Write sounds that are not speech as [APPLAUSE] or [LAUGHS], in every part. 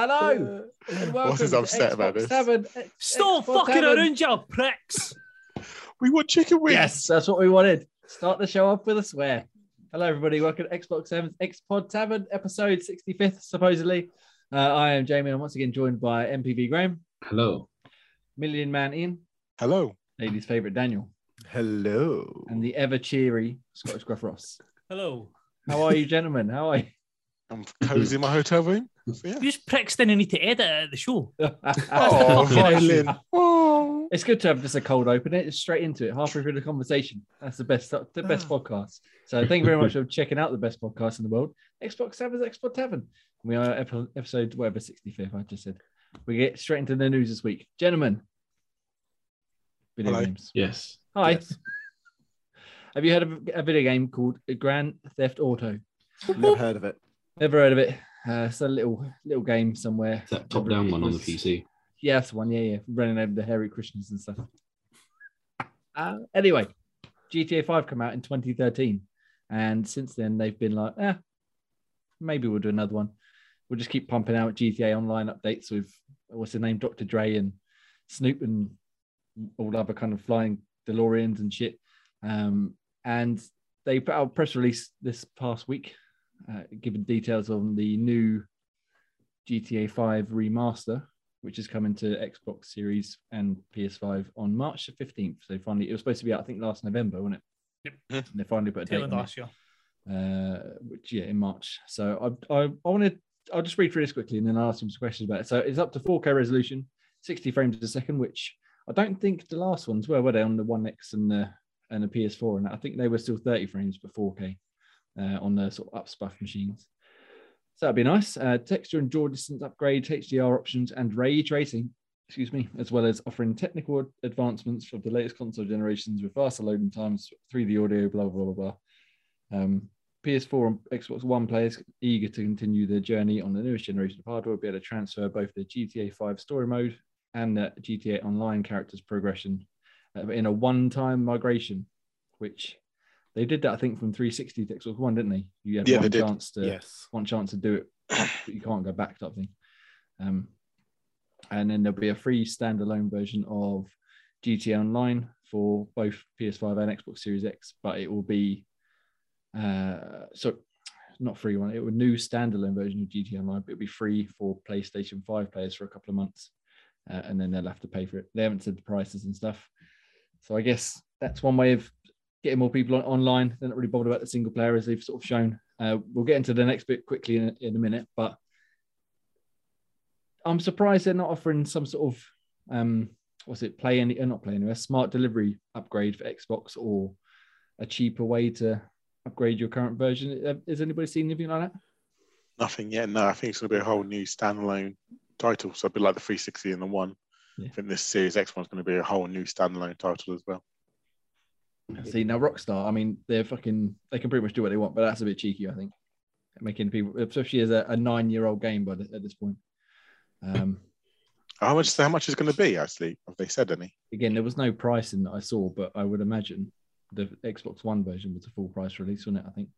Hello. and welcome Ross is to upset about Xbox this. Seven, X- Stop Xbox fucking Seven. around, you pricks! We want chicken wings. Yes, that's what we wanted. Start the show off with a swear. Hello, everybody. Welcome to Xbox 7 X Pod Tavern, episode 65th, supposedly. Uh, I am Jamie, and I'm once again joined by MPV Graham, Hello. Million Man Ian, Hello. ladies' favourite Daniel, Hello. and the ever cheery Scottish Gruff Ross. Hello. How are you, gentlemen? How are you? I'm cozy in my hotel room. Mm-hmm. So, yeah. You just pricks didn't need to edit at the show. [LAUGHS] Oh, oh violin. Oh. [LAUGHS] It's good to have just a cold open. It's straight into it, halfway through the conversation. That's the best, the best ah. podcast. So thank you very much [LAUGHS] for checking out the best podcast in the world, Xbox Seven's Xbox Tavern. We are episode whatever 65. I just said. We get straight into the news this week, gentlemen. Video Hello. games. Yes. Hi. Yes. Have you heard of a video game called Grand Theft Auto? Never heard of it. Never heard of it. Uh, it's a little little game somewhere. It's that top down one on the PC. Yeah, that's the one. Yeah, yeah. Running over the hairy Christians and stuff. Uh, anyway, GTA 5 came out in 2013. And since then, they've been like, eh, maybe we'll do another one. We'll just keep pumping out GTA Online updates with, what's the name, Dr. Dre and Snoop and all the other kind of flying DeLoreans and shit. Um, and they put out a press release this past week, uh, giving details on the new GTA 5 remaster, which is coming to Xbox Series and PS5 on March the 15th. So finally, it was supposed to be out, I think, last November, wasn't it? Yep. And they finally put a date Taylor on it, last year. uh, which yeah, in March. So I I, I want to I'll just read through this quickly and then I'll ask him some questions about it. So it's up to 4K resolution, 60 frames a second, which I don't think the last ones were, were they on the One X and the and the PS4 and. I think they were still 30 frames but 4K uh, on the sort of upspuff machines. So that'd be nice. Uh, texture and draw distance upgrade, HDR options, and ray tracing. Excuse me, as well as offering technical advancements for the latest console generations with faster loading times, 3D audio, blah blah blah blah. Um, PS4 and Xbox One players eager to continue their journey on the newest generation of hardware will be able to transfer both the GTA 5 story mode and the GTA Online characters progression uh, in a one-time migration, which they did that I think from 360 to Xbox One, didn't they? You had Yeah, they one did. chance to Yes. one chance to do it, but you can't go back type thing. Um, and then there'll be a free standalone version of GTA Online for both PS5 and Xbox Series X, but it will be uh, so not free one. It will new standalone version of GTA Online, but it'll be free for PlayStation 5 players for a couple of months, uh, and then they'll have to pay for it. They haven't said the prices and stuff, so I guess that's one way of getting more people on, online. They're not really bothered about the single player as they've sort of shown. Uh, we'll get into the next bit quickly in, in a minute, but I'm surprised they're not offering some sort of um, what's it play any uh, not play anywhere smart delivery upgrade for Xbox or a cheaper way to upgrade your current version. Uh, Has anybody seen anything like that? Nothing yet. No, I think it's going to be a whole new standalone title. So it'll be like the 360 and the one. Yeah. I think this Series X one's going to be a whole new standalone title as well. See now, Rockstar. I mean, they're fucking. They can pretty much do what they want, but that's a bit cheeky, I think. Making people, especially as a, a nine-year-old game, but at this point. Um, How much? How much is going to be? Actually, have they said any? again, there was no pricing that I saw, but I would imagine the Xbox One version was a full price release, wasn't it? I think.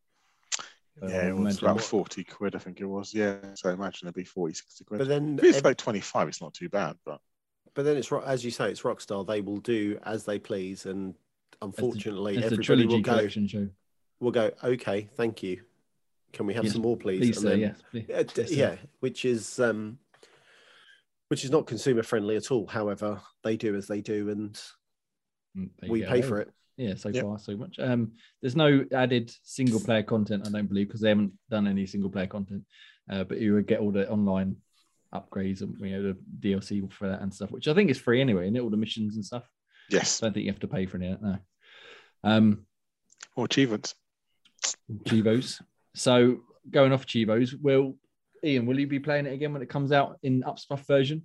So I yeah, it was imagine- about 40 quid. I think it was. Yeah. So I imagine it'd be 40, 60 quid. But then, if it's ev- like 25, it's not too bad. But but then it's as you say, it's Rockstar. They will do as they please, and unfortunately, the everybody will go. show. Will go. Okay, thank you. Can we have Yes, some more, please? Please, then- Yes. please. Yeah, d- Yes, yeah, which is um, which is not consumer friendly at all. However, they do as they do, and Mm, we pay for it. Yeah, so Yep. far so much. Um, there's no added single player content, I don't believe, because they haven't done any single player content. Uh, but you would get all the online upgrades and you know the DLC for that and stuff, which I think is free anyway, and all the missions and stuff. Yes, I don't think you have to pay for any of that. No. Um, more achievements. Chivos. So going off Chivos, will Ian, will you be playing it again when it comes out in upspuff version?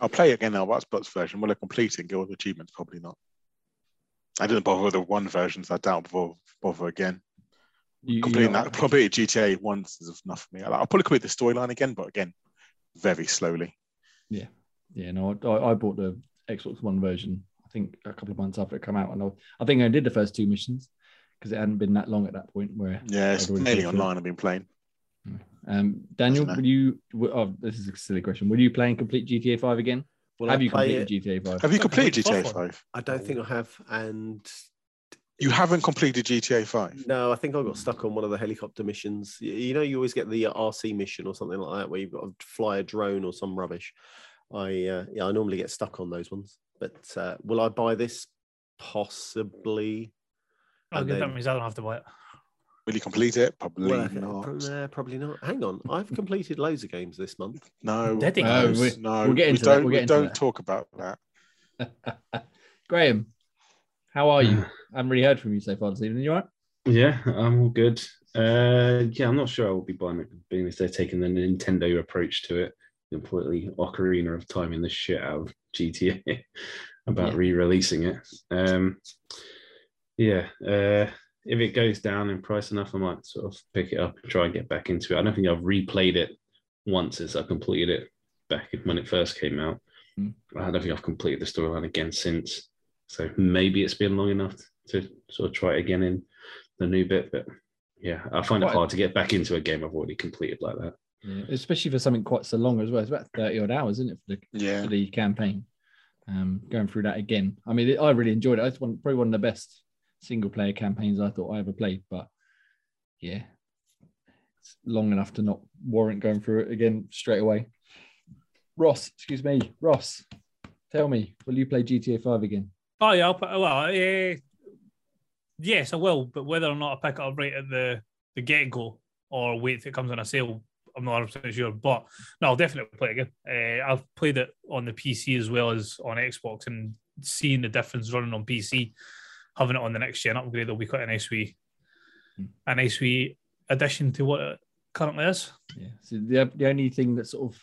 I'll play it again now. Xbox version. Will I complete it and get all the achievements? Probably not. I didn't bother with the one version, so I doubt I'll bother again. You, completing that, probably GTA once is enough for me. I'll, I'll probably complete the storyline again, but again, very slowly. Yeah, yeah, no, I, I bought the Xbox One version. I think a couple of months after it come out, and I, I think I did the first two missions because it hadn't been that long at that point. Where Yeah, it's I'd mainly paid it. online. I've been playing. Um, Daniel, know. will you? Oh, this is a silly question. Will you play in complete GTA Five again? Will have I you completed it? GTA Five? Have you completed complete GTA 5? I don't think I have, and You haven't completed GTA 5? no, I think I got stuck on one of the helicopter missions. You know, you always get the uh, RC mission or something like that, where you've got to fly a drone or some rubbish. I uh, yeah, I normally get stuck on those ones. But uh, will I buy this? Possibly. Oh, And good. That means I don't have to buy it. Will you complete it? Probably Well, not. uh, probably not. Hang on, I've completed loads of games this month. No, Did he? no, we- no. we'll get into that, don't, we'll we don't that. talk about that. [LAUGHS] Graham, how are you? I haven't really heard from you so far this evening. You all right? Yeah, I'm all good. Uh, yeah, I'm not sure I will be buying it, being if they're taking the Nintendo approach to it, completely ocarina of Time timing the shit out of GTA [LAUGHS] about Yeah. re-releasing it. Um, yeah, uh, if it goes down in price enough, I might sort of pick it up and try and get back into it. I don't think I've replayed it once since I completed it back when it first came out. Hmm. I don't think I've completed the storyline again since. So maybe it's been long enough to sort of try it again in the new bit, but yeah, I find it Quite- hard to get back into a game I've already completed like that. Yeah, especially for something quite so long as well. It's about thirty odd hours, isn't it, for the, Yeah. for the campaign? Um, going through that again. I mean, I really enjoyed it. It's one probably one of the best single player campaigns I thought I ever played. But yeah, it's long enough to not warrant going through it again straight away. Ross, excuse me, Ross, tell me, will you play GTA Five again? Oh yeah, I'll put, well, uh, yes, I will. But whether or not I pick it up right at the the get go or wait if it comes on a sale, I'm not 100 percent sure. But no, I'll definitely play it again. Uh, I've played it on the PC as well as on Xbox, and seeing the difference running on PC, having it on the next gen upgrade will be quite a nice wee, Hmm. a nice wee addition to what it currently is. Yeah. So the the only thing that's sort of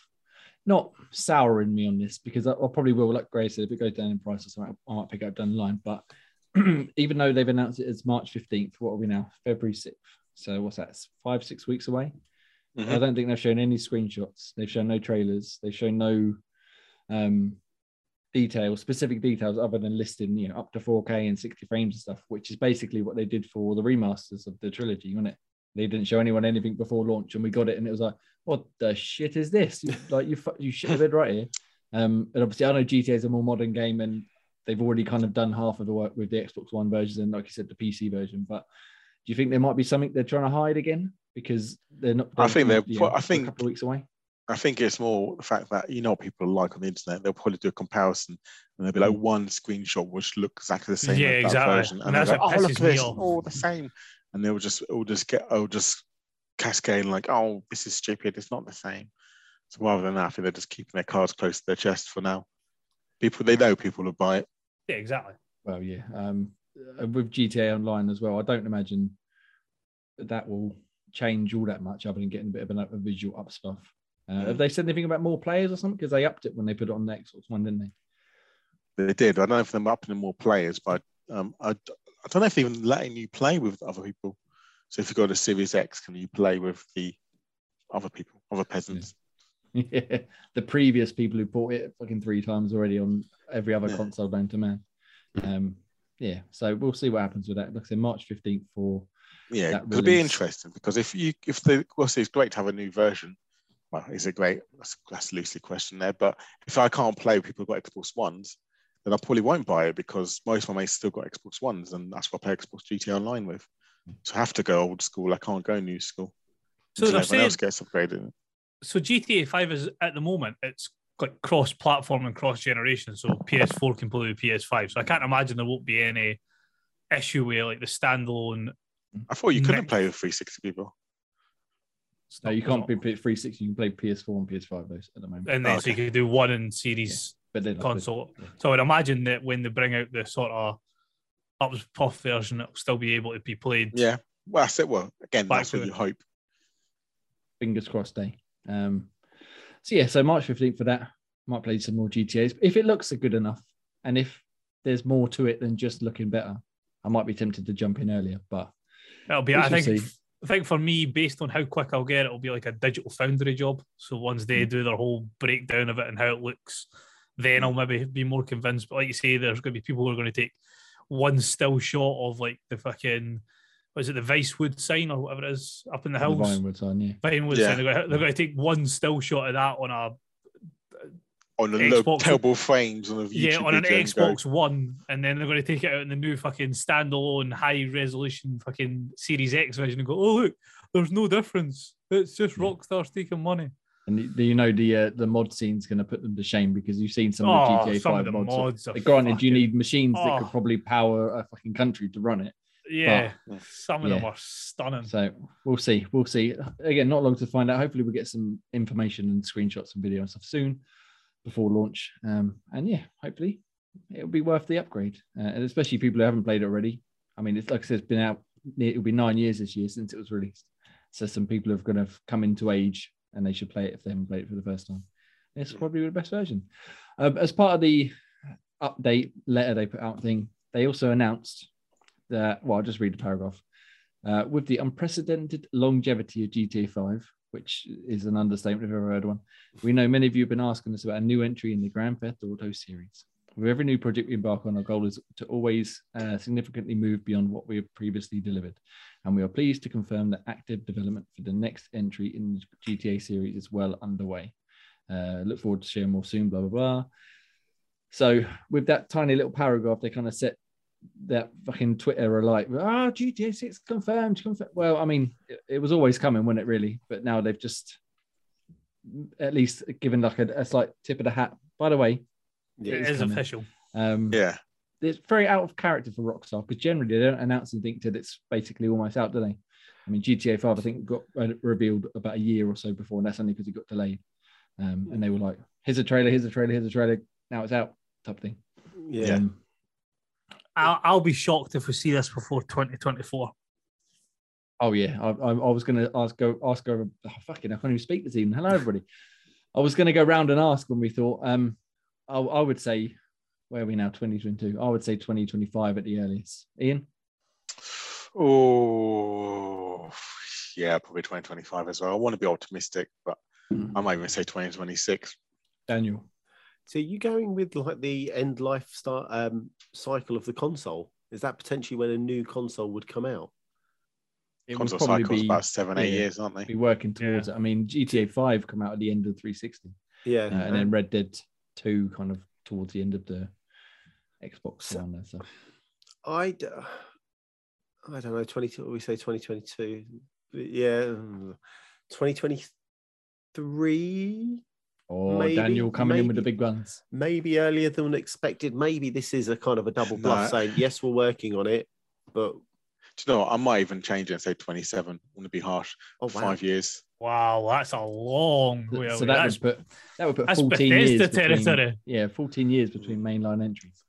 not souring me on this because I, I probably will, like Gray said, if it goes down in price or something, I might pick it up down the line. But [CLEARS THROAT] even though they've announced it as March fifteenth, what are we now? February sixth. So what's that? It's five six weeks away. I Mhm. don't think they've shown any screenshots. They've shown no trailers. They've shown no um, details, specific details, other than listing, you know, up to 4K and 60 frames and stuff, which is basically what they did for the remasters of the trilogy, wasn't it? They didn't show anyone anything before launch, and we got it, and it was like, what the shit is this? You- [LAUGHS] like you, you shit the bed right here. Um, and obviously, I know GTA is a more modern game, and they've already kind of done half of the work with the Xbox One versions, and like you said, the PC version. But do you think there might be something they're trying to hide again because they're not? I think they're- you know, I a think- a couple of weeks away. I think it's more the fact that you know what people like on the internet. They'll probably do a comparison and there'll be like one screenshot which looks exactly the same Yeah, as that exactly. version. And And, that's they'll go, oh, look at this, all the same. And they'll just it'll just get oh just cascade like, oh, this is stupid, it's not the same. So rather than that, I think they're just keeping their cards close to their chest for now. People they know people will buy it. Yeah, exactly. Well, yeah. Um, uh, with GTA Online as well, I don't imagine that will change all that much, other than getting a bit of a, a visual up stuff. Uh, Have they said anything about more players or something? Because they upped it when they put it on the Xbox One, didn't they? They did. I don't know if they're upping in more players, but um, I, I don't know if they're even letting you play with other people. So if you've got a Series X, can you play with the other people, other peasants? [LAUGHS] Yeah, the previous people who bought it fucking three times already on every other Yeah. console known to man. Um, yeah, so we'll see what happens with that. Like I said, March 15th for Yeah, that it'll be interesting because if you if the well, see, it's great to have a new version. Well, is it great? That's, that's a loosely question there. But if I can't play with people who've got Xbox Ones, then I probably won't buy it because most of my mates still got Xbox Ones, and that's what I play Xbox GT Online with. So I have to go old school. I can't go new school. So until everyone saying, else gets upgraded. so GTA Five is at the moment it's like cross-platform and cross-generation. So PS4 can play with PS5. So I can't imagine there won't be any issue where like the standalone. I thought you couldn't Next- play with 360 people. no, you can't be 360. You can play PS4 and PS5 those at the moment. And then Oh, so you could do one in series but then console. Yeah. So I would imagine that when they bring out the sort of up puff version, it'll still be able to be played. Yeah. Well, that's it. Well, again, Back that's to what it. you hope. fingers crossed day. Um, so yeah, so March 15th for that. Might play some more GTAs. If it looks good enough, and if there's more to it than just looking better, I might be tempted to jump in earlier. But It'll be. I think. see. I think for me, based on how quick I'll get, it'll be like a digital foundry job. So once Hmm. they do their whole breakdown of it and how it looks, then I'll maybe be more convinced. But like you say, there's going to be people who are going to take one still shot of like the fucking was it the Vicewood sign or whatever it is up in the The hills? Vinewood sign, yeah. Vinewood Yeah. sign. They're going, to, they're going to take one still shot of that on a On the low, Xbox- terrible frames on a YouTube yeah on an video and go, Xbox One, and then they're going to take it out in the new fucking standalone high resolution fucking Series X version and go, oh look, there's no difference. It's just Rockstar's taking money. And y- you know the uh, the mod scene's going to put them to shame because you've seen some Oh, of the GTA some of Five the mods. mods are Granted, you need machines that could Oh. probably power a fucking country to run it. Yeah, But- some of them are stunning. So we'll see. We'll see. Again, not long to find out. Hopefully, we'll get some information and screenshots and video and stuff soon before launch. Um, and yeah, hopefully it'll be worth the upgrade. Uh, and especially people who haven't played it already. I mean, it's like I said, it's been out. It'll be nine years this year since it was released. So some people have kind of come into age and they should play it if they haven't played it for the first time. It's probably the best version. Um, as part of the update letter they put out thing, they also announced that. Well, I'll just read the paragraph. Uh, with the unprecedented longevity of GTA 5, which is an understatement if I've ever heard one, we know many of you have been asking us about a new entry in the Grand Theft Auto series. With every new project we embark on, our goal is to always uh, significantly move beyond what we have previously delivered. And we are pleased to confirm that active development for the next entry in the GTA series is well underway. Uh, look forward to sharing more soon, blah, blah, blah. So, with that tiny little paragraph, they kind of set that fucking Twitter alight. Ah, GTA 6 confirmed, confirmed. Well, I mean, it, it was always coming, wasn't it, really? But now they've just at least given like a, a slight tip of the hat. By the way, Yeah, it it's is coming. official. um, Yeah, it's very out of character for Rockstar because generally they don't announce anything till it's basically almost out, do they? I mean, GTA 5, I think, got uh, revealed about a year or so before, and that's only because it got delayed. Um, and they were like, here's a trailer, here's a trailer, here's a trailer. Now it's out, type thing. yeah. Um, I'll, I'll be shocked if we see this before 2024. Oh yeah, I, I, I was going to ask go ask over. Oh, fucking, I can't even speak this evening. Hello, everybody. I was going to go round and ask when we thought. Um, I, I would say, where are we now? Twenty twenty two. I would say twenty twenty five at the earliest. Ian. Oh, yeah, probably 2025 as well. I want to be optimistic, but I might even say 2026. Daniel. So you going with like the end life start um, cycle of the console? Is that potentially when a new console would come out? It Console would probably cycles be, about seven, eight yeah. years, aren't they? be working towards it. I mean, GTA five come out at the end of three sixty, Yeah, uh, and then Red Dead two kind of towards the end of the Xbox So- one. There, so I, d- I don't know. Twenty two. We say twenty twenty two. Yeah, twenty twenty three. Or Maybe- Daniel coming in with the big guns. Maybe earlier than expected. Maybe this is a kind of a double bluff No. saying yes, we're working on it, but Do you know what? I might even change it and say 27. I want to be harsh. oh wow, Five years. Wow, that's a long way so that That's, would put that would put that's fourteen years between, yeah, 14 years between mainline entries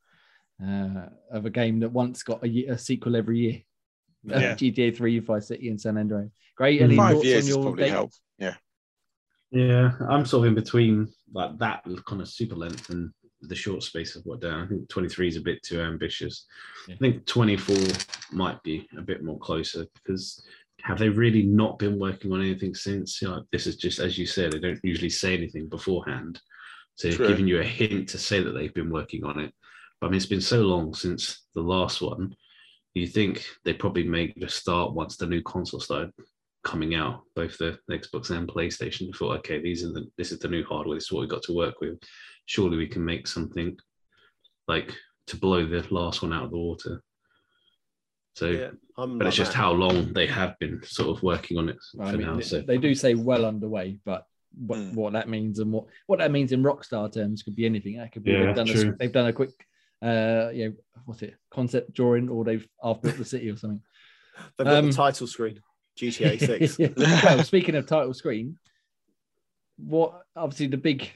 uh, of a game that once got a, ye- a sequel every year. Yeah. [LAUGHS] GTA 3, Vice City, and San Andreas. Great. Any Five thoughts years on your probably date? help. Yeah. Yeah, I'm sort of in between like that kind of super length and the short space of what down. I think 23 is a bit too ambitious. Yeah. I think 24 might be a bit more closer because have they really not been working on anything since? You know, this is just as you said, they don't usually say anything beforehand. So True. giving you a hint to say that they've been working on it. But I mean, it's been so long since the last one. You think they probably make a start once the new console started coming out, both the Xbox and PlayStation. Thought, okay, these are the this is the new hardware. This is what we got to work with. Surely we can make something like to blow the last one out of the water. So, yeah, I'm but it's just that. how long they have been sort of working on it Well, for I mean, now. they, So they do say well underway, but what, Mm. what that means and what, what that means in Rockstar terms could be anything. That could be Yeah, they've, done a, they've done a quick, uh, you know, what's it, concept drawing, or they've half built the city or something. They've got um, the title screen, GTA [LAUGHS] Six. well, speaking of title screen, what obviously the big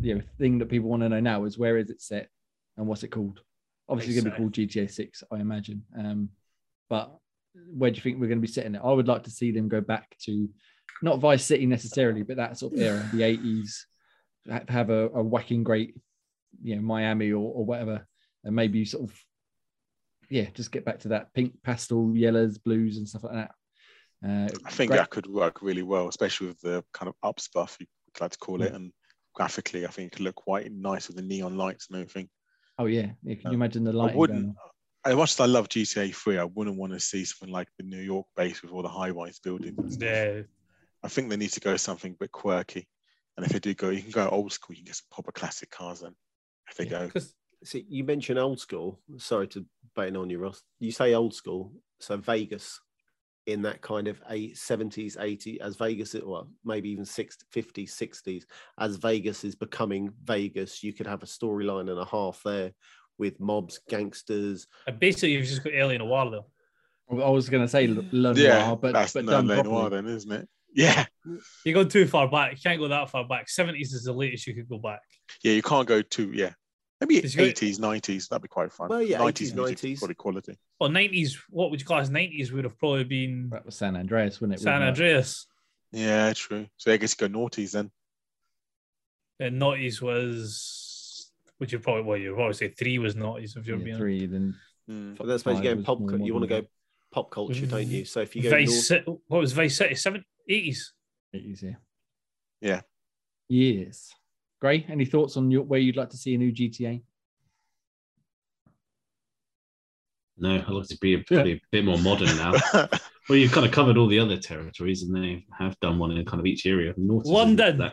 you know thing that people want to know now is where is it set and what's it called? Obviously, it's going to be called GTA Six, I imagine. Um, but where do you think we're going to be setting it? I would like to see them go back to not Vice City necessarily, but that sort of era, the eighties, have a, a whacking great, you know, Miami or, or whatever, and maybe sort of, yeah, just get back to that pink pastel yellows, blues, and stuff like that. Uh, I think great- that could work really well, especially with the kind of up stuff you would like to call it. And graphically, I think it could look quite nice with the neon lights and everything. Oh yeah, yeah. Can you Um, imagine the I lighting? wouldn't. as much as I love GTA 3, I wouldn't want to see something like the New York base with all the high rise buildings. and stuff. Yeah, I think they need to go something a bit quirky. And if they do go, you can go old school, you can get some proper classic cars then. If they go, because See, you mentioned old school. Sorry to bait on you, Ross. You say old school, so Vegas in that kind of eight, 70s, 80s, as Vegas, well, maybe even 60s, 50s, 60s, as Vegas is becoming Vegas, you could have a storyline and a half there with mobs, gangsters. basically you've just got L.A. Noire though. I was going to say Le Noir, yeah, but, that's but no done Le properly. Noir then, isn't it? Yeah, You go too far back. You can't go that far back. Seventies is the latest you could go back. yeah, you can't go too, yeah. Maybe It's 80s, 90s, that'd be quite fun. Well, yeah, 90s, 80s, 90s. probably quality. Well, nineties. What would you class nineties? Would have probably been That was San Andreas, wouldn't it? San With, Andreas. Yeah, true. So I guess you go noughties then. And noughties was. Would you probably? Well, you probably say three was noughties if you're yeah, being three, then Mm. But that's supposed you go in pop. was cu- You want to go pop culture, don't you? So if you go Vice. north, City, what was Vice City? Seven eighties. easier. Yeah. Yes. Gray, any thoughts on your, where you'd like to see a new GTA? No, I'd like to be a, probably a bit more modern now. [LAUGHS] Well, you've kind of covered all the other territories, and they have done one in kind of each area. North is London. that,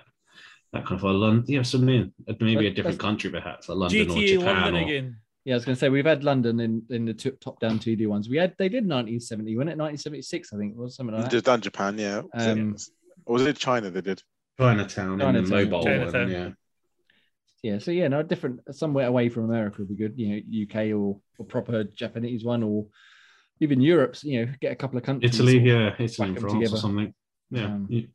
that kind of like London. Yeah, so maybe, maybe a different country, perhaps like London or Japan. London or, again. Yeah, I was going to say we've had London in, in the t- top down 2D ones. We had they did 1970, wasn't it? 1976, I think it was something like that. Just done Japan, yeah. Was it- Um, or was it China they did? Chinatown, in the Chinatown. mobile Chinatown. one. Yeah, Yeah, so yeah, no, different somewhere away from America would be good. You know, UK or, or proper Japanese one, or even Europe's. You know, get a couple of countries. Italy, yeah, Italy whack and 'em France together. or something. Yeah, Um, You-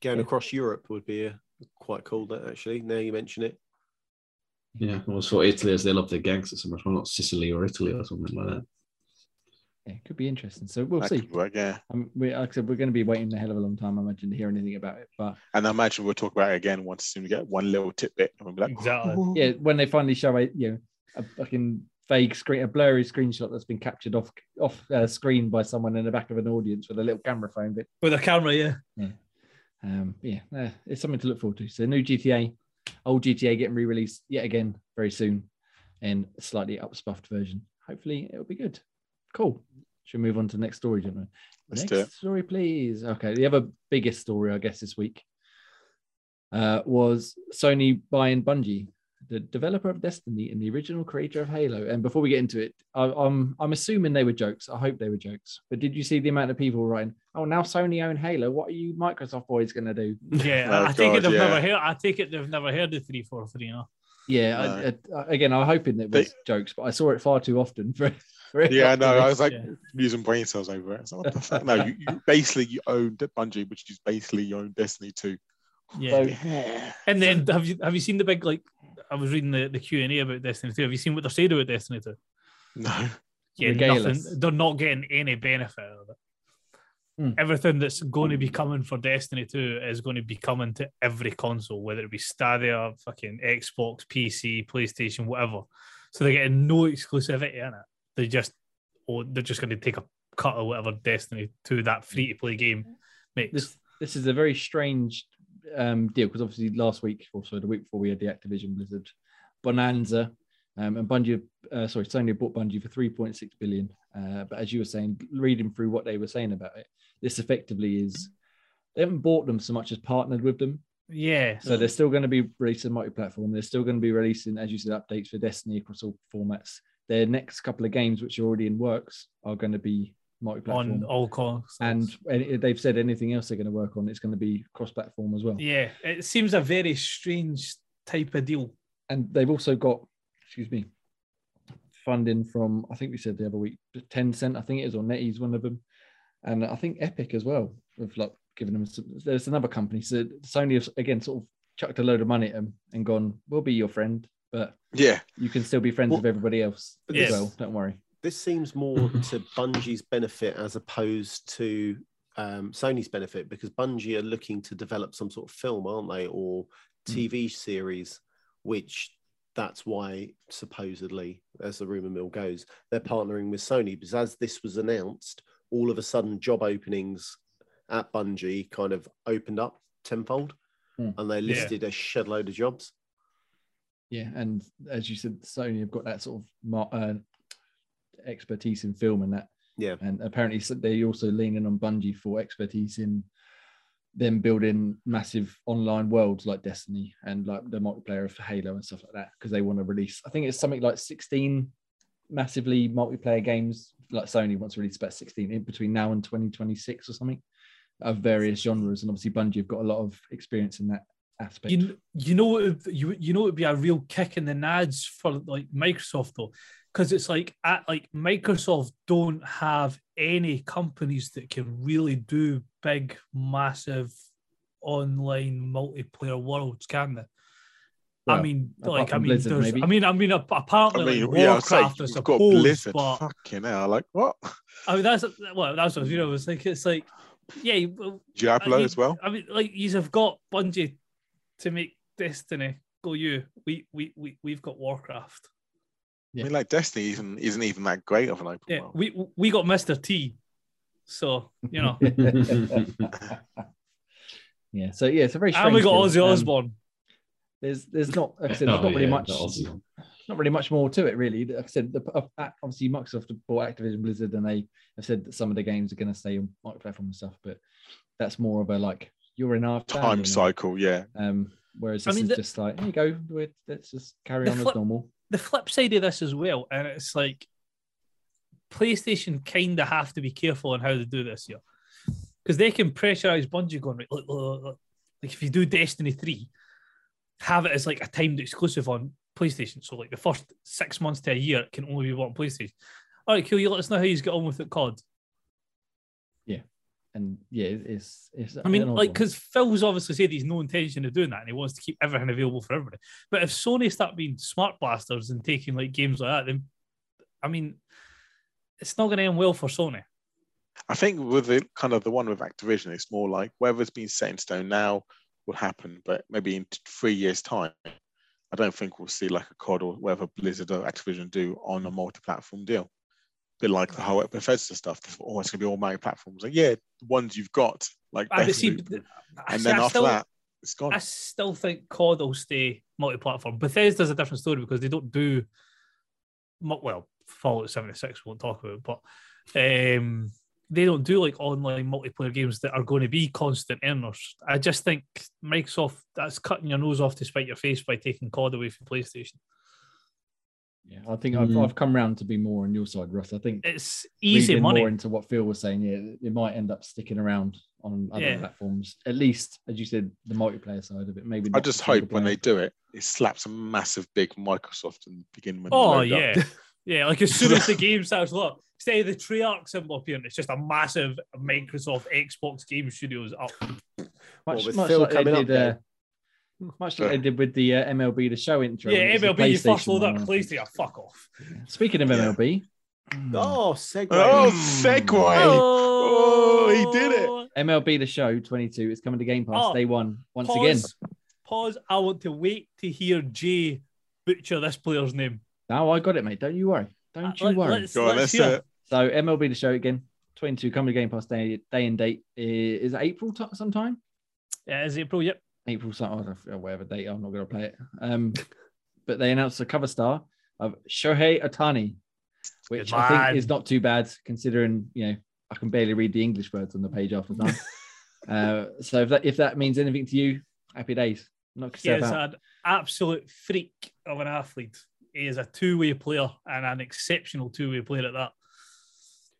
going Yeah. across Europe would be uh, quite cool. That actually, now you mention it. yeah. Well, it's for Italy as they love their gangsters so much. Why not Sicily or Italy or something like that? Yeah, could be interesting. So we'll that see. could work, yeah. Um, we, like I said, we're going to be waiting a hell of a long time, I imagine, to hear anything about it. But And I imagine we'll talk about it again once soon we get one little tidbit. And we'll be like, Exactly. yeah, when they finally show a you know a fucking vague screen, a blurry screenshot that's been captured off off uh, screen by someone in the back of an audience with a little camera phone bit. With a camera, yeah. Um, yeah, uh, it's something to look forward to. So new GTA, old GTA getting re-released yet again very soon, in a slightly upspuffed version. Hopefully, it'll be good. Cool. Should we move on to the next story, gentlemen? Let's next do it. story, please. Okay, the other biggest story, I guess, this week uh, was Sony buying Bungie, the developer of Destiny and the original creator of Halo. And before we get into it, I, I'm I'm assuming they were jokes. I hope they were jokes. But did you see the amount of people writing, "Oh, now Sony own Halo. What are you Microsoft boys going to do?" Yeah, [LAUGHS] Oh, I take God, it they've yeah. never heard. I take it they've never heard of three four three. No. Yeah, I, I, again, I'm hoping it was jokes, but I saw it far too often for. For it yeah, not to no. I was like Yeah. using brain cells over it. I was like, what the fuck? No, you, you basically you own Bungie, which is basically you own Destiny 2. Yeah. So- Yeah. and then have you have you seen the big like? I was reading the, the Q and A about Destiny two. Have you seen what they're saying about Destiny two? No. Yeah, Regale nothing. They're not getting any benefit out of it. Hmm. Everything that's going to be coming for Destiny 2 is going to be coming to every console, whether it be Stadia, fucking Xbox, PC, PlayStation, whatever. So they're getting no exclusivity in it. They just, or they're just going to take a cut or whatever Destiny to that free to play game makes. this this is a very strange um, deal because obviously last week or so the week before we had the Activision Blizzard bonanza, um, and Bungie, uh, sorry, Sony bought Bungie for 3.6 billion. Uh, but as you were saying, reading through what they were saying about it, this effectively is they haven't bought them so much as partnered with them. yeah. So they're still going to be releasing multi-platform. They're still going to be releasing, as you said, updates for Destiny across all formats. Their next couple of games, which are already in works, are going to be multi-platform. on all consoles. and any- they've said anything else they're going to work on, it's going to be cross-platform as well. yeah, it seems a very strange type of deal. And they've also got, excuse me, funding from I think we said the other week, Tencent, I think it is, or NetEase, one of them, and I think Epic as well. With like giving them, some, there's another company. So Sony has again sort of chucked a load of money at them and gone, "We'll be your friend, but Yeah. you can still be friends Well, with everybody else but as well. Don't worry." This seems more [LAUGHS] to Bungie's benefit as opposed to um, Sony's benefit because Bungie are looking to develop some sort of film, aren't they, or TV series, which that's why supposedly, as the rumor mill goes, they're partnering with Sony because as this was announced, all of a sudden job openings at Bungie kind of opened up tenfold, Hmm. and they Yeah. listed a shed load of jobs. Yeah, and as you said, Sony have got that sort of uh, expertise in film and that. Yeah. And apparently so they also leaning on Bungie for expertise in them building massive online worlds like Destiny and like the multiplayer of Halo and stuff like that because they want to release. I think it's something like 16 massively multiplayer games. Like Sony wants to release about 16 in between now and 2026 or something of various genres. And obviously Bungie have got a lot of experience in that aspect. You, you know what you you know it would be a real kick in the nads for like Microsoft though, because it's like at like Microsoft don't have any companies that can really do big, massive online multiplayer worlds, can they? I mean, like, I mean, Blizzard, there's, maybe. I mean, I mean, ap- I apparently, mean, like, yeah, I was like, Warcraft, I you've got Blizzard. but Fucking hell. Like, what? I mean, that's well, that's what you know. It's like it's like, yeah, you- well, Diablo uh, you- as well. I mean, like you have got Bungie to make Destiny go. You, we, we, we, we've got Warcraft. I mean, like Destiny isn't isn't even that great of an open Yeah, world. we we got Mister T. So you know, [LAUGHS] yeah. So yeah, it's a very strange. and we got deal. Ozzy Um, Osbourne. there's there's not like I said, Oh, there's not really yeah, much that not really much more to it really. Like I said, the, uh, obviously Microsoft have bought Activision Blizzard and they have said that some of the games are going to stay on multi-platform and stuff, but that's more of a like you're in our Time now. cycle, yeah. Um, whereas I mean, is the- just like here you go, we're, let's just carry on flip- as normal. The flip side of this as well, and it's like PlayStation kind of have to be careful on how they do this here, because they can pressurize Bungie going right. Look, look, look, like if you do Destiny three, have it as like a timed exclusive on PlayStation. So like the first six months to a year it can only be bought on PlayStation. All right, cool. You let us know how you get on with it, COD. And yeah, it's it's. I mean, like, one. because Phil's obviously said he's no intention of doing that and he wants to keep everything available for everybody. But if Sony start being smart blasters and taking like games like that, then I mean, it's not going to end well for Sony. I think with the kind of the one with Activision, it's more like whether it's been set in stone now will happen, but maybe in three years' time, I don't think we'll see like a COD or whatever Blizzard or Activision do on a multi-platform deal. Like the whole Bethesda stuff. Oh, it's gonna be all multi-platforms. Like, yeah, the ones you've got, like, I, see. And see, then I after still, that, it's gone. I still think COD will stay multi-platform. Bethesda's a different story because they don't do well. Fallout 76 we won't talk about, but um, they don't do like online multiplayer games that are going to be constant earners. I just think Microsoft that's cutting your nose off to spite your face by taking COD away from PlayStation. Yeah, I think I've, Mm. I've come round to be more on your side, Russ. I think It's easy reading money. more into what Phil was saying. Yeah, it might end up sticking around on other Yeah. platforms. At least, as you said, the multiplayer side of it. Maybe. I just hope when they do it, it slaps a massive big Microsoft in the beginning when you Oh load up. yeah, [LAUGHS] yeah. Like as soon as the [LAUGHS] game starts, look, instead of the Treyarch symbol appearing, it's just a massive Microsoft Xbox Game Studios up. What, much, with much Phil like they coming up did, uh, there? [LAUGHS] much like they did with the uh, MLB the Show intro. Yeah, it was MLB, you first PlayStation load up one. PlayStation. Fuck off. Speaking of MLB, Oh, segue. Oh, segue. Oh, he did it. MLB the Show 22 is coming to Game Pass Oh, day one once pause, again. Pause. I want to wait to hear Jay butcher this player's name. Now I got it, mate. Don't you worry. Don't you Let- worry. let's- Go on, let's let's do hear. it. So MLB the Show again, 22 coming to Game Pass day day and date is, is it April t- sometime. Yeah, is April? Yep. April some or whatever date. I'm not going to play it. Um, but they announced a cover star of Shohei Ohtani, which Good I think is not too bad considering you know I can barely read the English words on the page half the time. [LAUGHS] uh, so if that if that means anything to you, happy days. Knock He is out. an absolute freak of an athlete. He is a two-way player and an exceptional two-way player at that.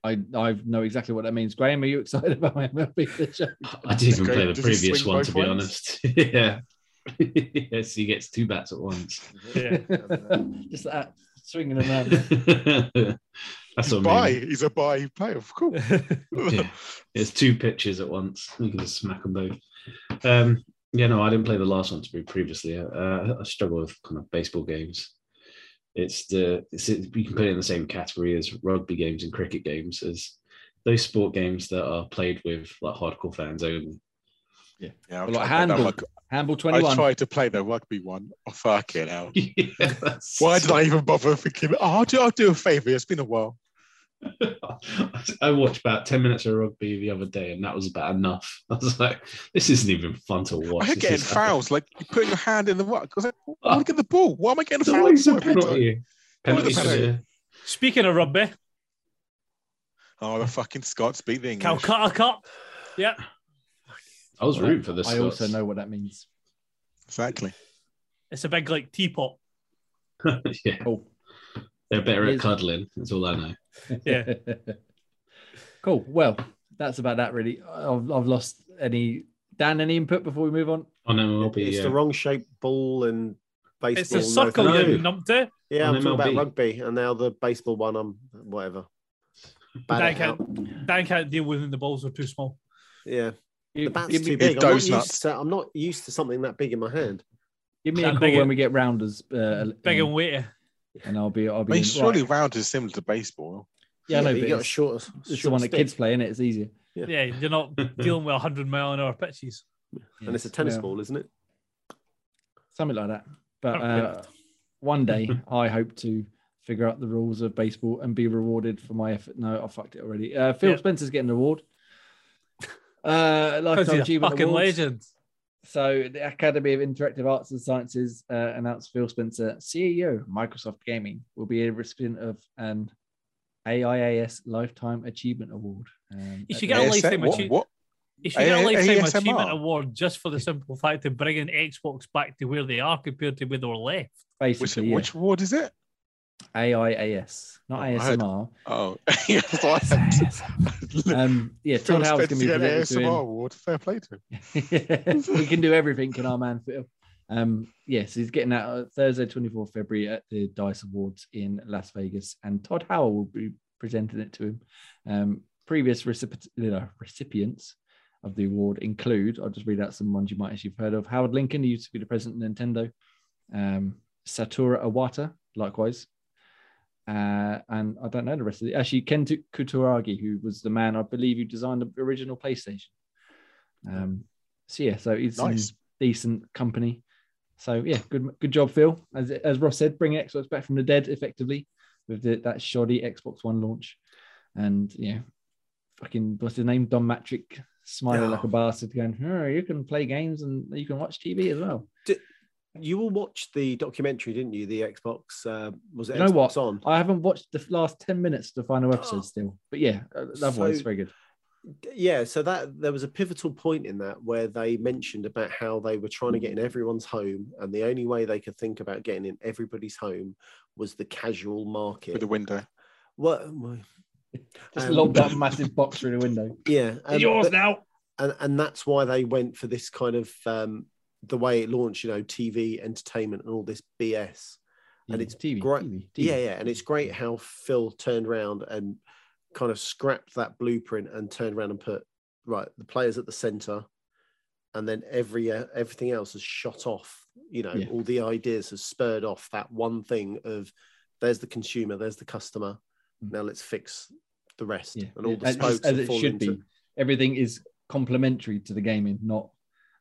I I know exactly what that means. Graham, are you [LAUGHS] excited about my MLB the Show? I didn't even play the does previous one, to be ways? honest. [LAUGHS] yeah. [LAUGHS] yes, he gets two bats at once. Yeah. Just that swinging them around. That's He's what buy. I mean. He's a buy player, of course. Yeah. It's two pitches at once. You can just smack them both. Um, yeah, no, I didn't play the last one to be previously. Uh, I struggle with kind of baseball games. It's the it's, you can put it in the same category as rugby games and cricket games as those sport games that are played with like hardcore fans only. Yeah, I've like tried that. handball, Like, handball I 21. tried to play the rugby one. Oh, fuck it out. yeah, Why did I even bother thinking, oh, I'll do, I'll do a favour? It's been a while. [LAUGHS] I watched about 10 minutes of rugby the other day and that was about enough. [LAUGHS] I was like, this isn't even fun to watch. I hate getting fouls. Like, you put your hand in the ruck. I was like, I want to get the ball. Why am I getting It's a foul? always a every penalty. Penalty. Speaking of rugby, Oh, the fucking Scots beat the English. Calcutta Cup. Yeah. I was rooting for this. I Scots. also know what that means. Exactly. It's a big like teapot. [LAUGHS] yeah, Cool. They're better at cuddling. That's all I know. [LAUGHS] Yeah. cool. Well, that's about that really. I've, I've lost any Dan. Any input before we move on? Oh no, will be. it's uh, the wrong shaped ball and baseball. It's a no circle thank you you. numpty. Yeah, on I'm talking about rugby, and now the baseball one. I'm whatever. Bad Dan can't, Dan can't deal with when the balls are too small. Yeah, the bat's give too big. I'm not, used to, I'm not used to something that big in my hand. give me a call big when we get rounders, uh, Big and weighty. And I'll be. I'll I be. mean, in- surely right. round is similar to baseball. Yeah, I know, you got a it's, short. it's the short one that kids play in it. It's easier. Yeah. Yeah, you're not [LAUGHS] dealing with 100 mile an hour pitches. and it's a tennis well, ball, isn't it? something like that. But Okay. uh, one day, [LAUGHS] I hope to figure out the rules of baseball and be rewarded for my effort. No, I fucked it already. Uh, Phil Yeah. Spencer's getting an award. Uh, Because [LAUGHS] lifetime he's a achievement fucking awards. legend. So the Academy of Interactive Arts and Sciences uh, announced Phil Spencer, CEO Microsoft Gaming, will be a recipient of an AIAS Lifetime Achievement Award. Um, You should get a ASM lifetime what, achie- You should get a A- lifetime ASMR. achievement award just for the simple fact of bringing Xbox back to where they are compared to where they were left. Which, yeah. which award is it? AIAS, not Oh, ASMR. Oh, [LAUGHS] yeah. that's [LAUGHS] Um, yeah, Phil Todd Howard's going to be to him. ASMR award. Fair play to him. [LAUGHS] we can do everything, can our man Phil? Um, yes, he's getting that uh, Thursday, 24th February at the Dice Awards in Las Vegas, and Todd Howard will be presenting it to him. Um, previous know, recipients of the award include, I'll just read out some ones you might actually have heard of. Howard Lincoln, who used to be the president of Nintendo, um, Satoru Iwata, likewise. Uh, and I don't know the rest of it. Actually, Ken Kutaragi, who was the man I believe who designed the original PlayStation. Um, so yeah, so it's Nice. in decent company. So yeah, good good job, Phil. As as Ross said, bring Xbox back from the dead effectively with the, that shoddy Xbox One launch, and yeah, fucking what's his name? Don Mattrick smiling like a bastard, going, "Oh, you can play games and you can watch TV as well." You all watched the documentary, didn't you? The Xbox uh, was it You know Xbox what? on? I haven't watched the last ten minutes of the final episode Oh. still, but yeah, that otherwise So- very good. Yeah, so that there was a pivotal point in that where they mentioned about how they were trying to get in everyone's home, and the only way they could think about getting in everybody's home was the casual market. With the window. What? well, Just um, lobbed up a massive box through the window. Yeah, and, Yours but- now. and and that's why they went for this kind of um, the way it launched. You know, TV entertainment and all this BS. And it's TV, great- TV, TV. Yeah, yeah, and it's great how Phil turned around and kind of scrapped that blueprint and turned around and put right the players at the center, and then every uh, everything else has shot off. You know, Yeah. all the ideas have spurred off that one thing of there's the consumer, there's the customer. Mm. Now let's fix the rest, Yeah, and all the as, spokes as have it should into- be. Everything is complementary to the gaming, not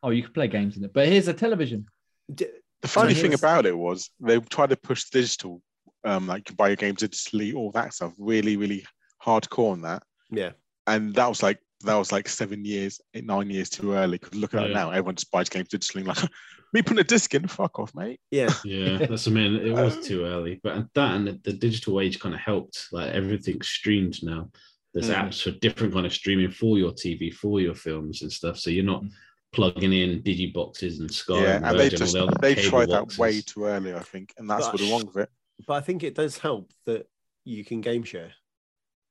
oh, you could play games in it. But here's a television. D- The funny So thing about it was they tried to push digital, um, like you buy your games digitally, all that stuff, really, really hardcore on that. Yeah, And that was like that was like seven years, eight, nine years too early. Because look at it Yeah. now, everyone just buys games digitally. Like [LAUGHS] me putting a disc in, fuck off, mate. yeah, [LAUGHS] Yeah, that's I mean, it was too early, but that and the, the digital age kind of helped. Like everything's streamed now. There's Mm. apps for different kind of streaming for your TV, for your films and stuff. So you're not Mm. Plugging in digiboxes and Sky yeah, and and they all just the other they cable tried that boxes. way too early, I think, and that's But- what's wrong with it. but I think it does help that you can game share,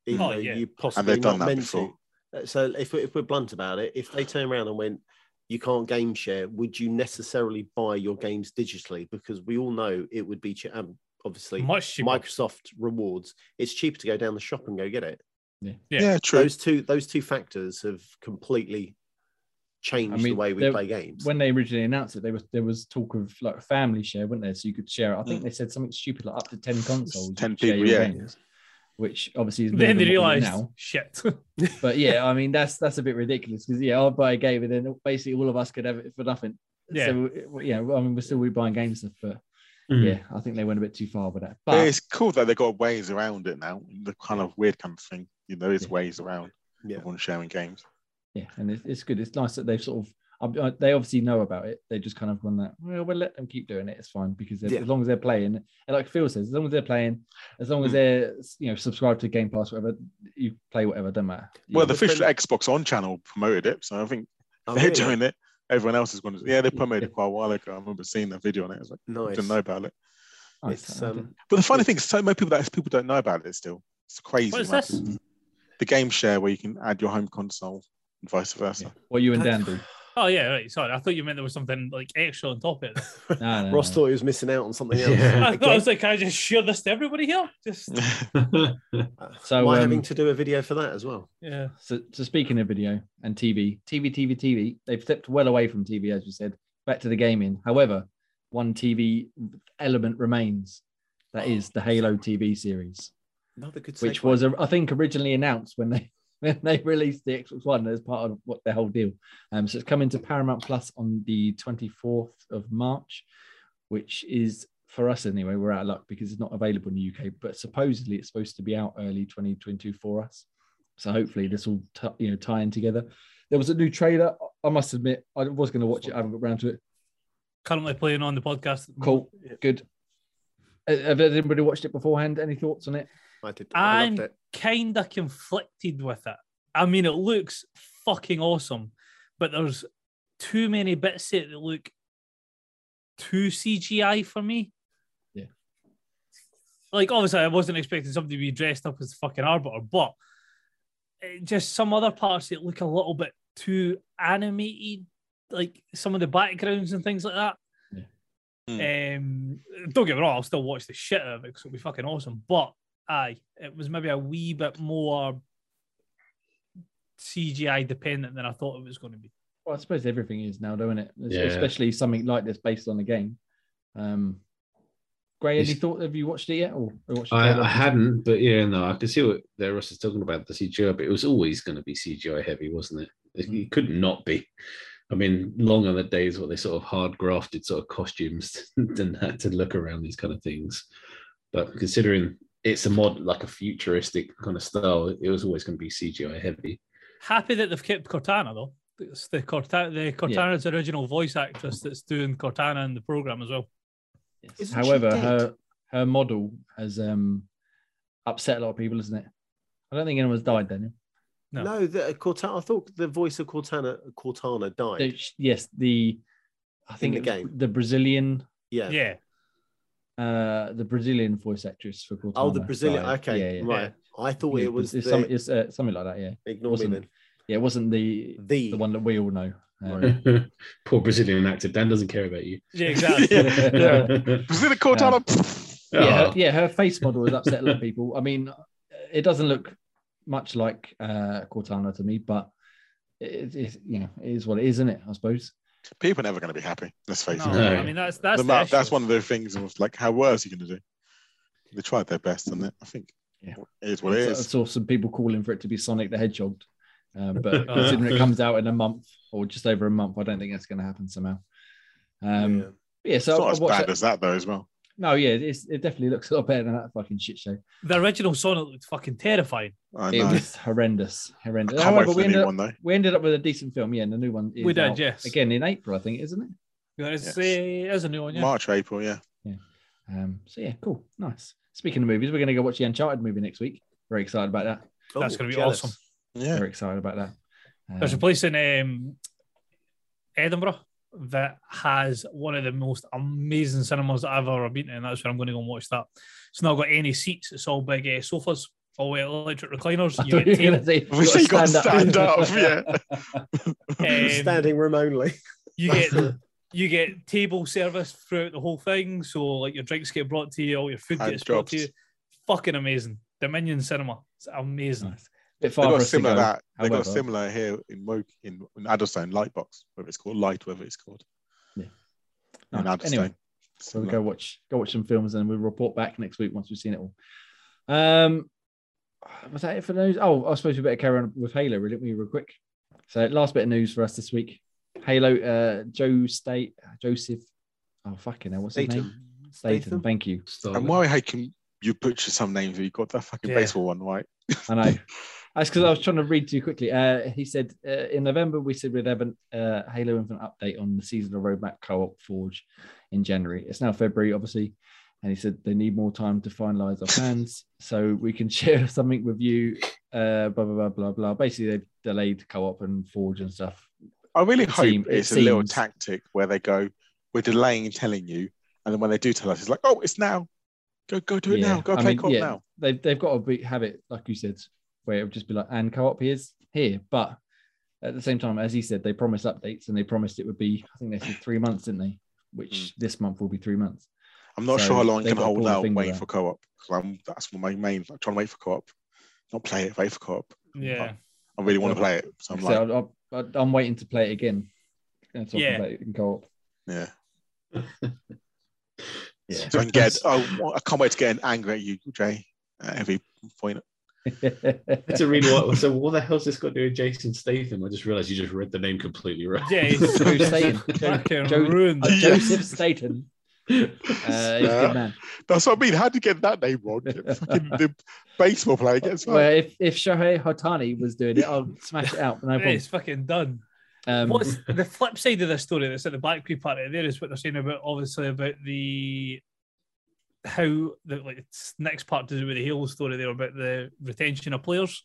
even Oh, though yeah. you possibly they've done not that meant before. to. Uh, So if, we- if we're blunt about it, if they turn around and went, you can't game share, would you necessarily buy your games digitally? Because we all know it would be, che- um, obviously, Microsoft rewards. It's cheaper to go down the shop and go get it. Yeah. Yeah, true. Those two, those two factors have completely changed I mean, the way we there- play games. When they originally announced it, there was there was talk of like family share, wasn't there? So you could share. it. I think Mm. they said something stupid like up to ten consoles. 10 could people, yeah. games, which obviously is Then they than what we do realised, now. shit. [LAUGHS] But yeah, I mean that's that's a bit ridiculous because yeah, I'll buy a game and then basically all of us could have it for nothing. Yeah. So yeah, I mean we're still we buying games stuff, but Mm. yeah, I think they went a bit too far with that. But But it's cool that they got ways around it now. The kind of weird kind of thing. You know, there's Yeah. ways around Yeah. everyone sharing games. Yeah, and it's, it's good. It's nice that they've sort of. I- I- they obviously know about it. They just kind of gone that. Well, we'll let them keep doing it. It's fine because Yeah. as long as they're playing, and like Phil says, as long as they're playing, as long as Mm. they're you know subscribed to Game Pass, whatever you play, whatever, doesn't matter. Well, the the official friend- Xbox On channel promoted it, so I think Oh, they're really? doing it. Everyone else is going to. Yeah, they promoted it quite a while ago. I remember seeing that video on it. I was like, I Nice. didn't know about it. It's um, But the funny thing is, so many people that people don't know about it still. It's crazy. What is like, this? The game share where you can add your home console and vice versa. Yeah. What you and Dan do? [LAUGHS] Oh yeah, right. Sorry, I thought you meant there was something like extra on top of it. [LAUGHS] No, no, Ross no. thought he was missing out on something else. [LAUGHS] Yeah. I thought I was like, can I just share this to everybody here? Just So, Am I um, having to do a video for that as well? yeah. So, so speaking of video and TV, TV, TV, TV, they've stepped well away from TV, as you said, back to the gaming. However, one TV element remains. That is the Halo TV series, Another good which segue. was, uh, I think, originally announced when they when they released the Xbox One as part of what their whole deal. Um, so it's coming to Paramount Plus on the 24th of March, which is for us anyway. We're out of luck because it's not available in the UK, but supposedly it's supposed to be out early 2022 for us. So hopefully this will t- you know tie in together. There was a new trailer. I must admit, I was going to watch it. I haven't got around to it. Currently playing on the podcast. Cool, good. Uh, Have anybody watched it beforehand? Any thoughts on it? I did. I I'm kind of conflicted with it. I mean, it looks fucking awesome, but there's too many bits in it that look too CGI for me. Yeah. Like, obviously, I wasn't expecting somebody to be dressed up as a fucking Arbiter, but just some other parts that look a little bit too animated, like some of the backgrounds and things like that. Um, don't get me wrong, I'll still watch the shit out of it because it'll be fucking awesome. But aye, it was maybe a wee bit more CGI dependent than I thought it was going to be. Well, I suppose everything is now, don't it? Yeah. Especially something like this based on a game. Um, Gray, any It's- thought? Have you watched it yet? Or, or watched the I. I hadn't, but yeah, no, I can see what there Ross is talking about the CGI, but it was always going to be CGI heavy, wasn't it? It, Mm. it could not not be. I mean, long are the days where they sort of hard grafted sort of costumes [LAUGHS] and had to look around these kind of things. But considering it's a mod like a futuristic kind of style, it was always going to be CGI heavy. Happy that they've kept Cortana though. It's the Cortana, the Cortana's original voice actress that's doing Cortana in the program as well. Yes. Isn't However, her her model has um, upset a lot of people, isn't it? I don't think anyone's died, Daniel. No. No, the Cortana. I thought the voice of Cortana Cortana So, died. yes, the I think the it game. the Brazilian Yeah. Yeah. Uh the Brazilian voice actress for Cortana. Oh, the Brazilian. died. Okay, yeah, yeah. right. I thought Yeah, it was it's, the, some, it's uh, something like that. Yeah, ignore me wasn't then. yeah, it wasn't the The, the one that we all know. Um, [LAUGHS] Poor Brazilian actor. Dan doesn't care about you. Yeah, exactly. [LAUGHS] Yeah. Was it a Cortana? yeah, her, yeah, her face model has upset a lot of people. I mean, it doesn't look much like uh, Cortana to me, but it, it, you know, it is what it is, isn't it? I suppose. People are never going to be happy. Let's face No, it. No. I mean that's that's The the amount- that's one of the things. Of like, how worse are you going to do? They tried their best, and I think Yeah. it is what it I saw some people calling for it to be Sonic the Hedgehog, uh, but [LAUGHS] considering it comes out in a month or just over a month, I don't think that's going to happen somehow. Um, Yeah. yeah. It's so not I as watched bad it. as that though, as well. No, yeah, it's, it definitely looks a lot better than that fucking shit show. The original Sonic looked fucking terrifying. I It was horrendous, I horrendous. can't wait However, for we the new ended, one up, though. we ended up with a decent film. Yeah, and the new one is We did, out yes. again in April, I think, isn't it? There's, Yes. uh, there's a new one, yeah. March, April, yeah. Um, so yeah, cool, nice. Speaking of movies, we're going to go watch the Uncharted movie next week. Very excited about that. That's Oh, gonna be jealous. awesome. Yeah. Very excited about that. There's a Um, place in um, Edinburgh that has one of the most amazing cinemas that I've ever been to, and that's where I'm going to go and watch that. It's not got any seats; it's all big uh, sofas, all with electric recliners. I You thought get you table, say, We say you got to stand up, [LAUGHS] um, Standing room only. you get you get table service throughout the whole thing. So like your drinks get brought to you, all your food Hand gets brought to you. Fucking amazing. Dominion Cinema. It's amazing. Nice. Bit They far got a similar go. that. They got a similar here in Woke in, in Addlestone Lightbox, whether it's called Light, whether it's called Yeah. in Nice. Anyway, So we'll go watch go watch some films and we'll report back next week once we've seen it all. Um, was that it for news? Oh, I suppose we better carry on with Halo, really, we real quick. So last bit of news for us this week: Halo. Uh, Joe State Joseph. Oh fucking hell, what's his name? Statham. Statham. Statham. Thank you. Start And with- why hey, can you butcher some names? You got that fucking Yeah. baseball one right. I know. [LAUGHS] That's because I was trying to read too quickly. Uh, he said uh, in November we said we'd have a uh, Halo Infinite update on the seasonal roadmap co-op Forge in January. It's now February, obviously, and he said they need more time to finalize our plans so we can [LAUGHS] share something with you. Uh, blah blah blah blah blah. Basically, they've delayed co-op and Forge and stuff. I really It hope seem- it it's a little tactic where they go, we're delaying telling you, and then when they do tell us, it's like, oh, it's now. Go go do it Yeah, now. Go I play mean, co-op yeah. now. They've they've got to be, have it like you said, where it would just be like and co-op here's here, but at the same time, as he said, they promised updates and they promised it would be. I think they said three months, didn't they? Which mm. this month will be three months. I'm not So sure how long I can hold out finger waiting out. for co-op. 'cause I'm that's my main. I'm trying to wait for co-op, not play it. Wait for co-op. Yeah. I really want to play it, so I'm like, so I, I, I'm waiting to play it again. And talk Yeah. about it in co-op. yeah. [LAUGHS] Yeah. So I can get. Oh, I can't wait to get angry at you, Jay. At every point. It's a really what. So what the hell's this got to do with Jason Statham? I just realized you just read the name completely wrong. Yeah, [LAUGHS] he's Joe Staten. Joe, Joe- ruined uh, it. Joseph Staten. Uh, he's good man. That's what I mean. How did you get that name wrong? [LAUGHS] Fucking the baseball player gets Well, right. if if Shohei Ohtani was doing it, I'll smash it out. No Yeah, it's fucking done. Um, What's the flip side of this story that's at the back creep part of there is what they're saying about obviously about the how the like next part to do with the Halo story there about the retention of players.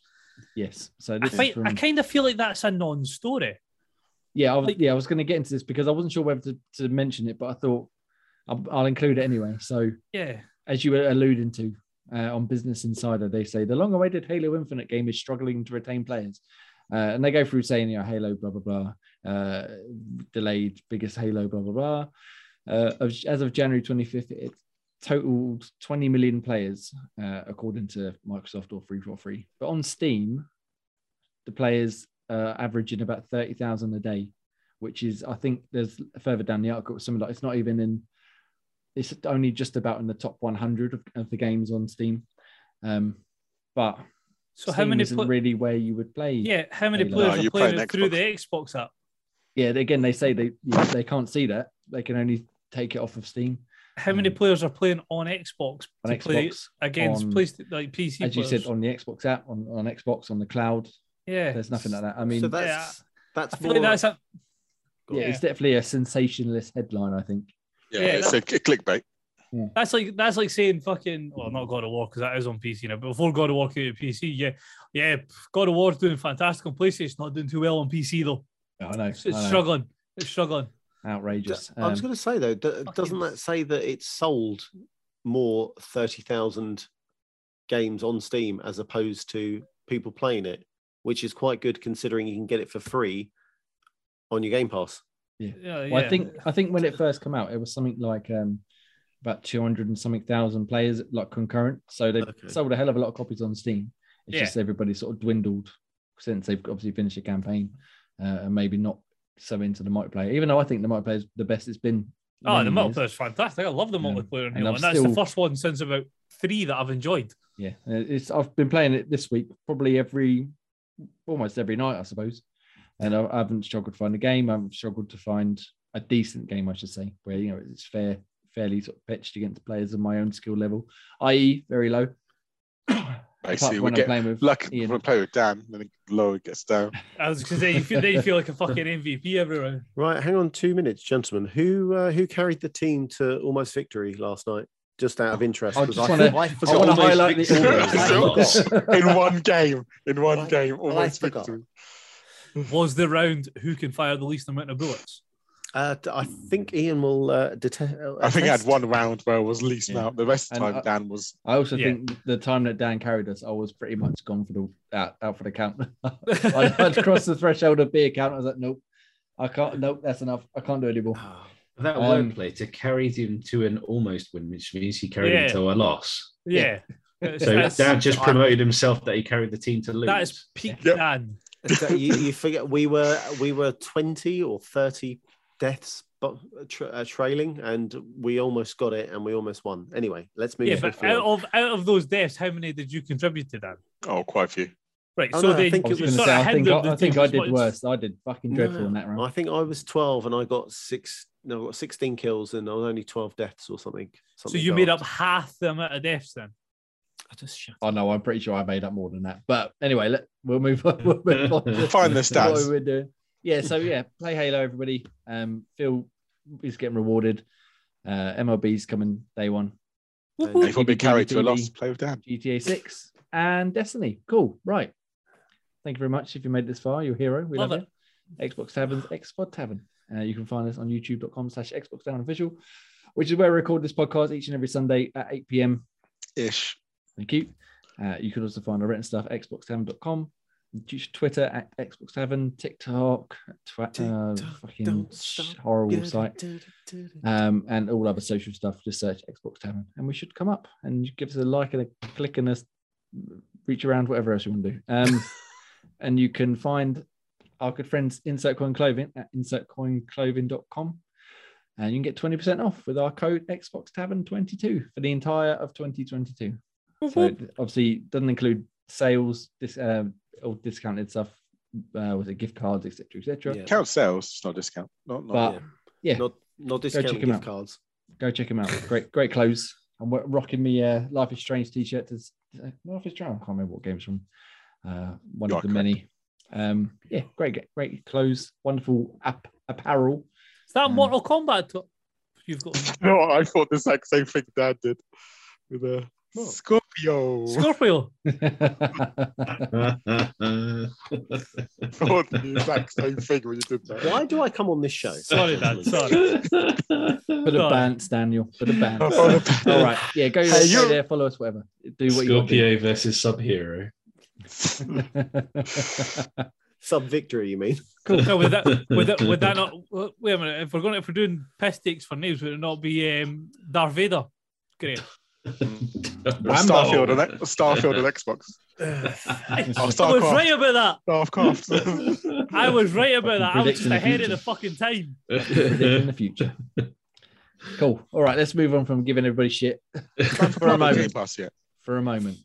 yes. So I this is find, from, I kind of feel like that's a non-story. Yeah, I was, Like- yeah, I was going to get into this because I wasn't sure whether to, to mention it, but I thought I'll, I'll include it anyway. So, Yeah, as you were alluding to uh, on Business Insider, they say the long-awaited Halo Infinite game is struggling to retain players, uh, and they go through saying, you know, Halo, blah blah blah, uh, delayed biggest Halo, blah blah blah. Uh, as of January 25th, it totaled 20 million players, uh, according to Microsoft or 343. But on Steam, the players uh, averaging about 30,000 a day, which is, I think, there's further down the article, something like it's not even in, it's only just about in the top 100 of, of the games on Steam. Um, but So how many? isn't pla- really where you would play. yeah, how many Halo. players No, are playing it through the Xbox. Xbox app? yeah. Again, they say they you- they can't see that. They can only take it off of Steam. How many players are playing on Xbox On to play against on- PlayStation like PC? as you said, on the Xbox app, on, on Xbox, on the cloud. yeah, There's nothing like that. I mean, so that's that's I more. like that's a, yeah, it's definitely a sensationalist headline. I think. Yeah, yeah, it's a clickbait. That's like that's like saying fucking well not God of War because that is on PC now. But before God of War came to PC, yeah, yeah, God of War's doing fantastic on PlayStation. It's not doing too well on PC though. I know. It's, I know. struggling. It's struggling. Outrageous. I was Um, going to say though, d- doesn't that say that it's sold more thirty thousand games on Steam as opposed to people playing it, which is quite good considering you can get it for free on your Game Pass. Yeah, Well, yeah. I think I think when it first came out, it was something like um, about two hundred and something thousand players, like concurrent. So they Okay. sold a hell of a lot of copies on Steam. It's Yeah. just everybody sort of dwindled since they've obviously finished the campaign uh, and maybe not so into the multiplayer. Even though I think the multiplayer is the best it's been. Oh, the multiplayer is fantastic. I love the Yeah. multiplayer in And and that's still- the first one since about three that I've enjoyed. Yeah, uh, it's I've been playing it this week, probably every almost every night, I suppose. And I, I haven't struggled to find a game. I've struggled to find a decent game, I should say, where you know it's fair, fairly sort of pitched against players of my own skill level, i.e., very low. [COUGHS] Apart Basically, from we when I'm get playing with lucky Ian. when I play with Dan, then it lower gets down. I was because then you feel then you feel like a fucking [LAUGHS] MVP everywhere. Right, hang on two minutes, gentlemen. Who uh, who carried the team to almost victory last night? Just out of interest, I 'cause just wanna- I I forgot. almost highlight victory. the in one game, in one I- game, I almost forgot. victory. Was the round who can fire the least amount of bullets? Uh, d- I think Ian will uh, detect. I think I had one round where I was least Yeah. out. The rest of the time, I- Dan was. I also Yeah. think the time that Dan carried us, I was pretty much gone for the out, out for the count. [LAUGHS] [LAUGHS] I'd, I'd crossed the threshold of beer count. I was like, nope, I can't. Nope, that's enough. I can't do it anymore. That Um, wordplay to carry him to an almost win, which means he carried Yeah. him to a loss. Yeah. It's- [LAUGHS] So Dan just promoted himself that he carried the team to lose. that is peak Yep. Dan. So you, you forget we were we were twenty or thirty deaths, but tra- uh, trailing, and we almost got it, and we almost won. Anyway, let's move. Yeah, but out of out of those deaths, how many did you contribute to Dan? Oh, quite a few. Right, Oh, so no, I think I it was going to say, I think, I, I, think I did worse. I did fucking dreadful in that round. I think I was twelve, and I got six. No, I got sixteen kills, and I was only twelve deaths or something. So something you made up half the amount of deaths then. I just shut. Oh no, I'm pretty sure I made up more than that. But anyway, let, we'll move on. [LAUGHS] We'll move on Find the stats. what stats. we're doing. Yeah, so yeah, play Halo, everybody. Um, Phil is getting rewarded. Uh, MLB's coming day one. And And if you be carried to a DVD. loss, play with Dan. GTA 6 and Destiny. Cool. Right. Thank you very much. If you made it this far, you're a hero. We love, Love you. Xbox Taverns, Xbox Tavern. Uh, you can find us on youtube.com slash Xbox Tavern Official, which is where we record this podcast each and every Sunday at 8 p.m. Ish. Thank you. Uh, you can also find our written stuff at xboxtavern.com, Twitter at Xbox Tavern, TikTok, twa- uh, fucking horrible site um, and all other social stuff. Just search Xbox Tavern, and we should come up. And give us a like and a click and a reach around, whatever else you want to do. Um, [LAUGHS] and you can find our good friends Insert Coin Clothing at insertcoinclothing.com. And you can get 20% off with our code Xbox Tavern 22 for the entire of 2022. So it obviously doesn't include sales, this uh, or discounted stuff, uh, was it gift cards, etc., etc. Yeah. Count sales, it's not discount. Not, not But Yeah. yeah, Not not check discounting him gift out. cards. go check him out. Great, great clothes. I'm rocking me uh, Life is Strange t-shirt. To, uh, Life is Strange. I can't remember what game's from. Uh, one You of are the many. Um, yeah, great, great clothes. Wonderful app apparel. Is that Um, Mortal Kombat? To- you've got [LAUGHS] No, I thought the exact same thing Dad did with a What? Scorpio. Scorpio. thought [LAUGHS] [LAUGHS] the exact same thing when you did that. Why do I come on this show? Sorry, Dad. Sorry. Bit of bants, Daniel. Bit of bants. [LAUGHS] Oh, All right. Yeah, go, Hey, go there, follow us, whatever. Do what you want Scorpio versus Sub Hero. Sub victory, you mean? cool. No, would that would that would that not? Wait a minute. If we're going, if we're doing piss takes for names, would it not be um, Darth Vader? Great. Starfield on X- [LAUGHS] Starfield on Xbox. [LAUGHS] Oh, I was Starcraft. right about that. Starcraft. [LAUGHS] that. I was right about that. I was just ahead of the fucking time. Predicting the future. Cool. All right, let's move on from giving everybody shit for a moment. For a moment.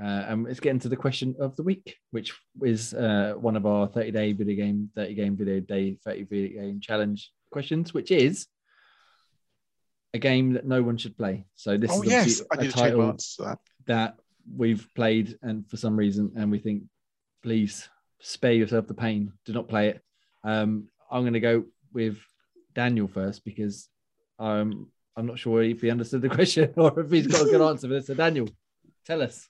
Uh, and let's get into the question of the week, which is uh, one of our 30 day video game, 30 game video day, 30 video game challenge questions, which is a game that no one should play. So this Oh is yes, obviously I a did a title title. that. that we've played and for some reason and we think please spare yourself the pain do not play it um i'm going to go with daniel first because um i'm not sure if he understood the [LAUGHS] question or if he's got a good answer for this so daniel tell us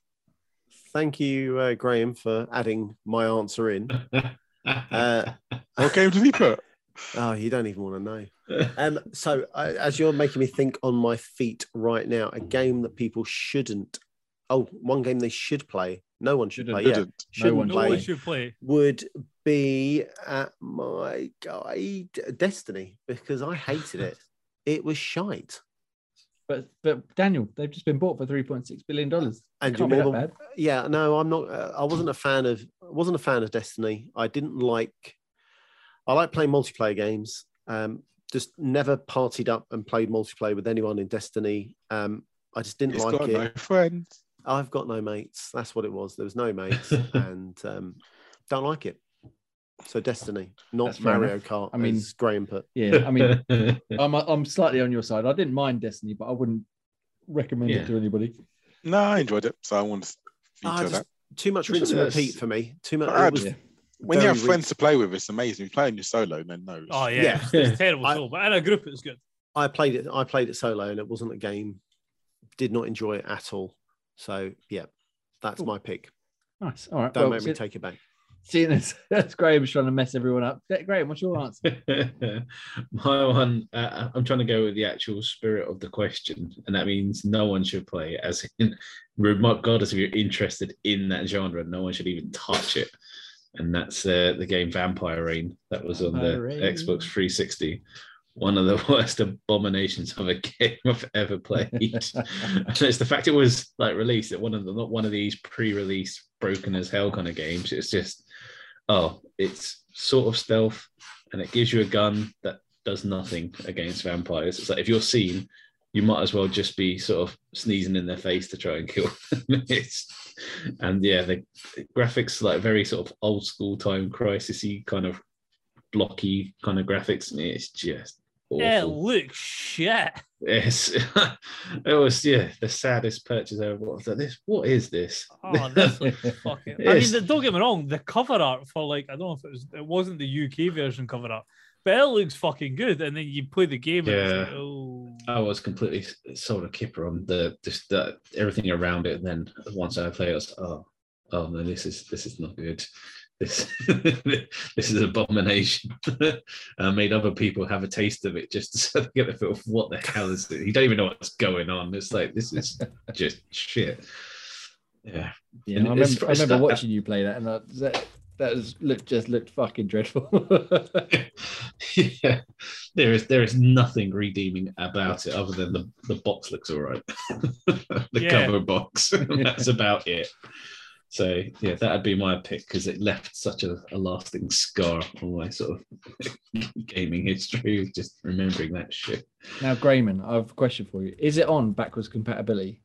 Thank you, uh, Graham, for adding my answer in. [LAUGHS] Uh, What game did he put? Oh, you don't even want to know. [LAUGHS] Um, so, uh, as you're making me think on my feet right now, a game that people shouldn't. Oh, one game they should play. No one should Shouldn't. play. Yeah, Didn't. shouldn't one No should play. one should play. Would be at my guide Destiny because I hated it. [LAUGHS] It was shite. but but daniel they've just been bought for 3.6 billion dollars And you're be more than- yeah no i'm not uh, i wasn't a fan of I wasn't a fan of destiny i didn't like i like playing multiplayer games. Um just never partied up and played multiplayer with anyone in destiny. Um i just didn't He's like got it. no friends. i've got no mates. That's what it was. There was no mates [LAUGHS] and um don't like it. So destiny not That's mario enough. kart I mean- as graham put. yeah i mean [LAUGHS] I'm, I'm slightly on your side. I didn't mind destiny but i wouldn't recommend Yeah. it to anybody. No, I enjoyed it, so I want to Ah, feature just that. too much Just rinse and repeat for me. Too much it was yeah. When you very have friends to play with, it's amazing. If you play on your solo, then no. Oh yeah, Yeah. It's, it's terrible. I- so, but in a group, it was good. I played it. I played it solo, and it wasn't a game. Did not enjoy it at all. So yeah, that's Cool. my pick. nice all right Don't well, make me see- take it back. Seeing as [LAUGHS] that's Graham's trying to mess everyone up. Graham, what's your answer? [LAUGHS] My one, uh, I'm trying to go with the actual spirit of the question, and that means no one should play. As in, regardless if you're interested in that genre, no one should even touch it. And that's uh, the game Vampire Rain that was on the Vampire Rain. Xbox 360. One of the [LAUGHS] worst abominations of a game I've ever played. [LAUGHS] it's the fact it was like released at one of the not one of these pre-release broken as hell kind of games. It's just oh, it's sort of stealth and it gives you a gun that does nothing against vampires. It's like if you're seen, you might as well just be sort of sneezing in their face to try and kill [LAUGHS] them. and yeah, the graphics like very sort of old school time crisisy kind of blocky kind of graphics. And it's just Yeah, awful. look shit. Yes, [LAUGHS] it was yeah the saddest purchase ever. What was? This what is this? Oh, this looks [LAUGHS] fucking. I mean, don't get me wrong. The cover art for like I don't know if it was it wasn't the UK version cover art, but it looks fucking good. And then you play the game, and it's Yeah. like, oh, I was completely s- sold a kipper on the just the, everything around it. And then once I played, I was oh oh no, this is this is not good. This [LAUGHS] this is abomination. [LAUGHS] I made other people have a taste of it just [LAUGHS] so they get the feel of what the hell is it? You don't even know what's going on. It's like this is just shit. Yeah. Yeah, And I remember, I it's remember that- watching you play that, and that that, that was looked just looked fucking dreadful. [LAUGHS] yeah, there is there is nothing redeeming about it other than the, the box looks all right. [LAUGHS] the Yeah. cover box. [LAUGHS] That's about it. So yeah, that'd be my pick because it left such a, a lasting scar on my sort of gaming history, just remembering that shit. now, Grayman, I have a question for you. Is it on backwards compatibility?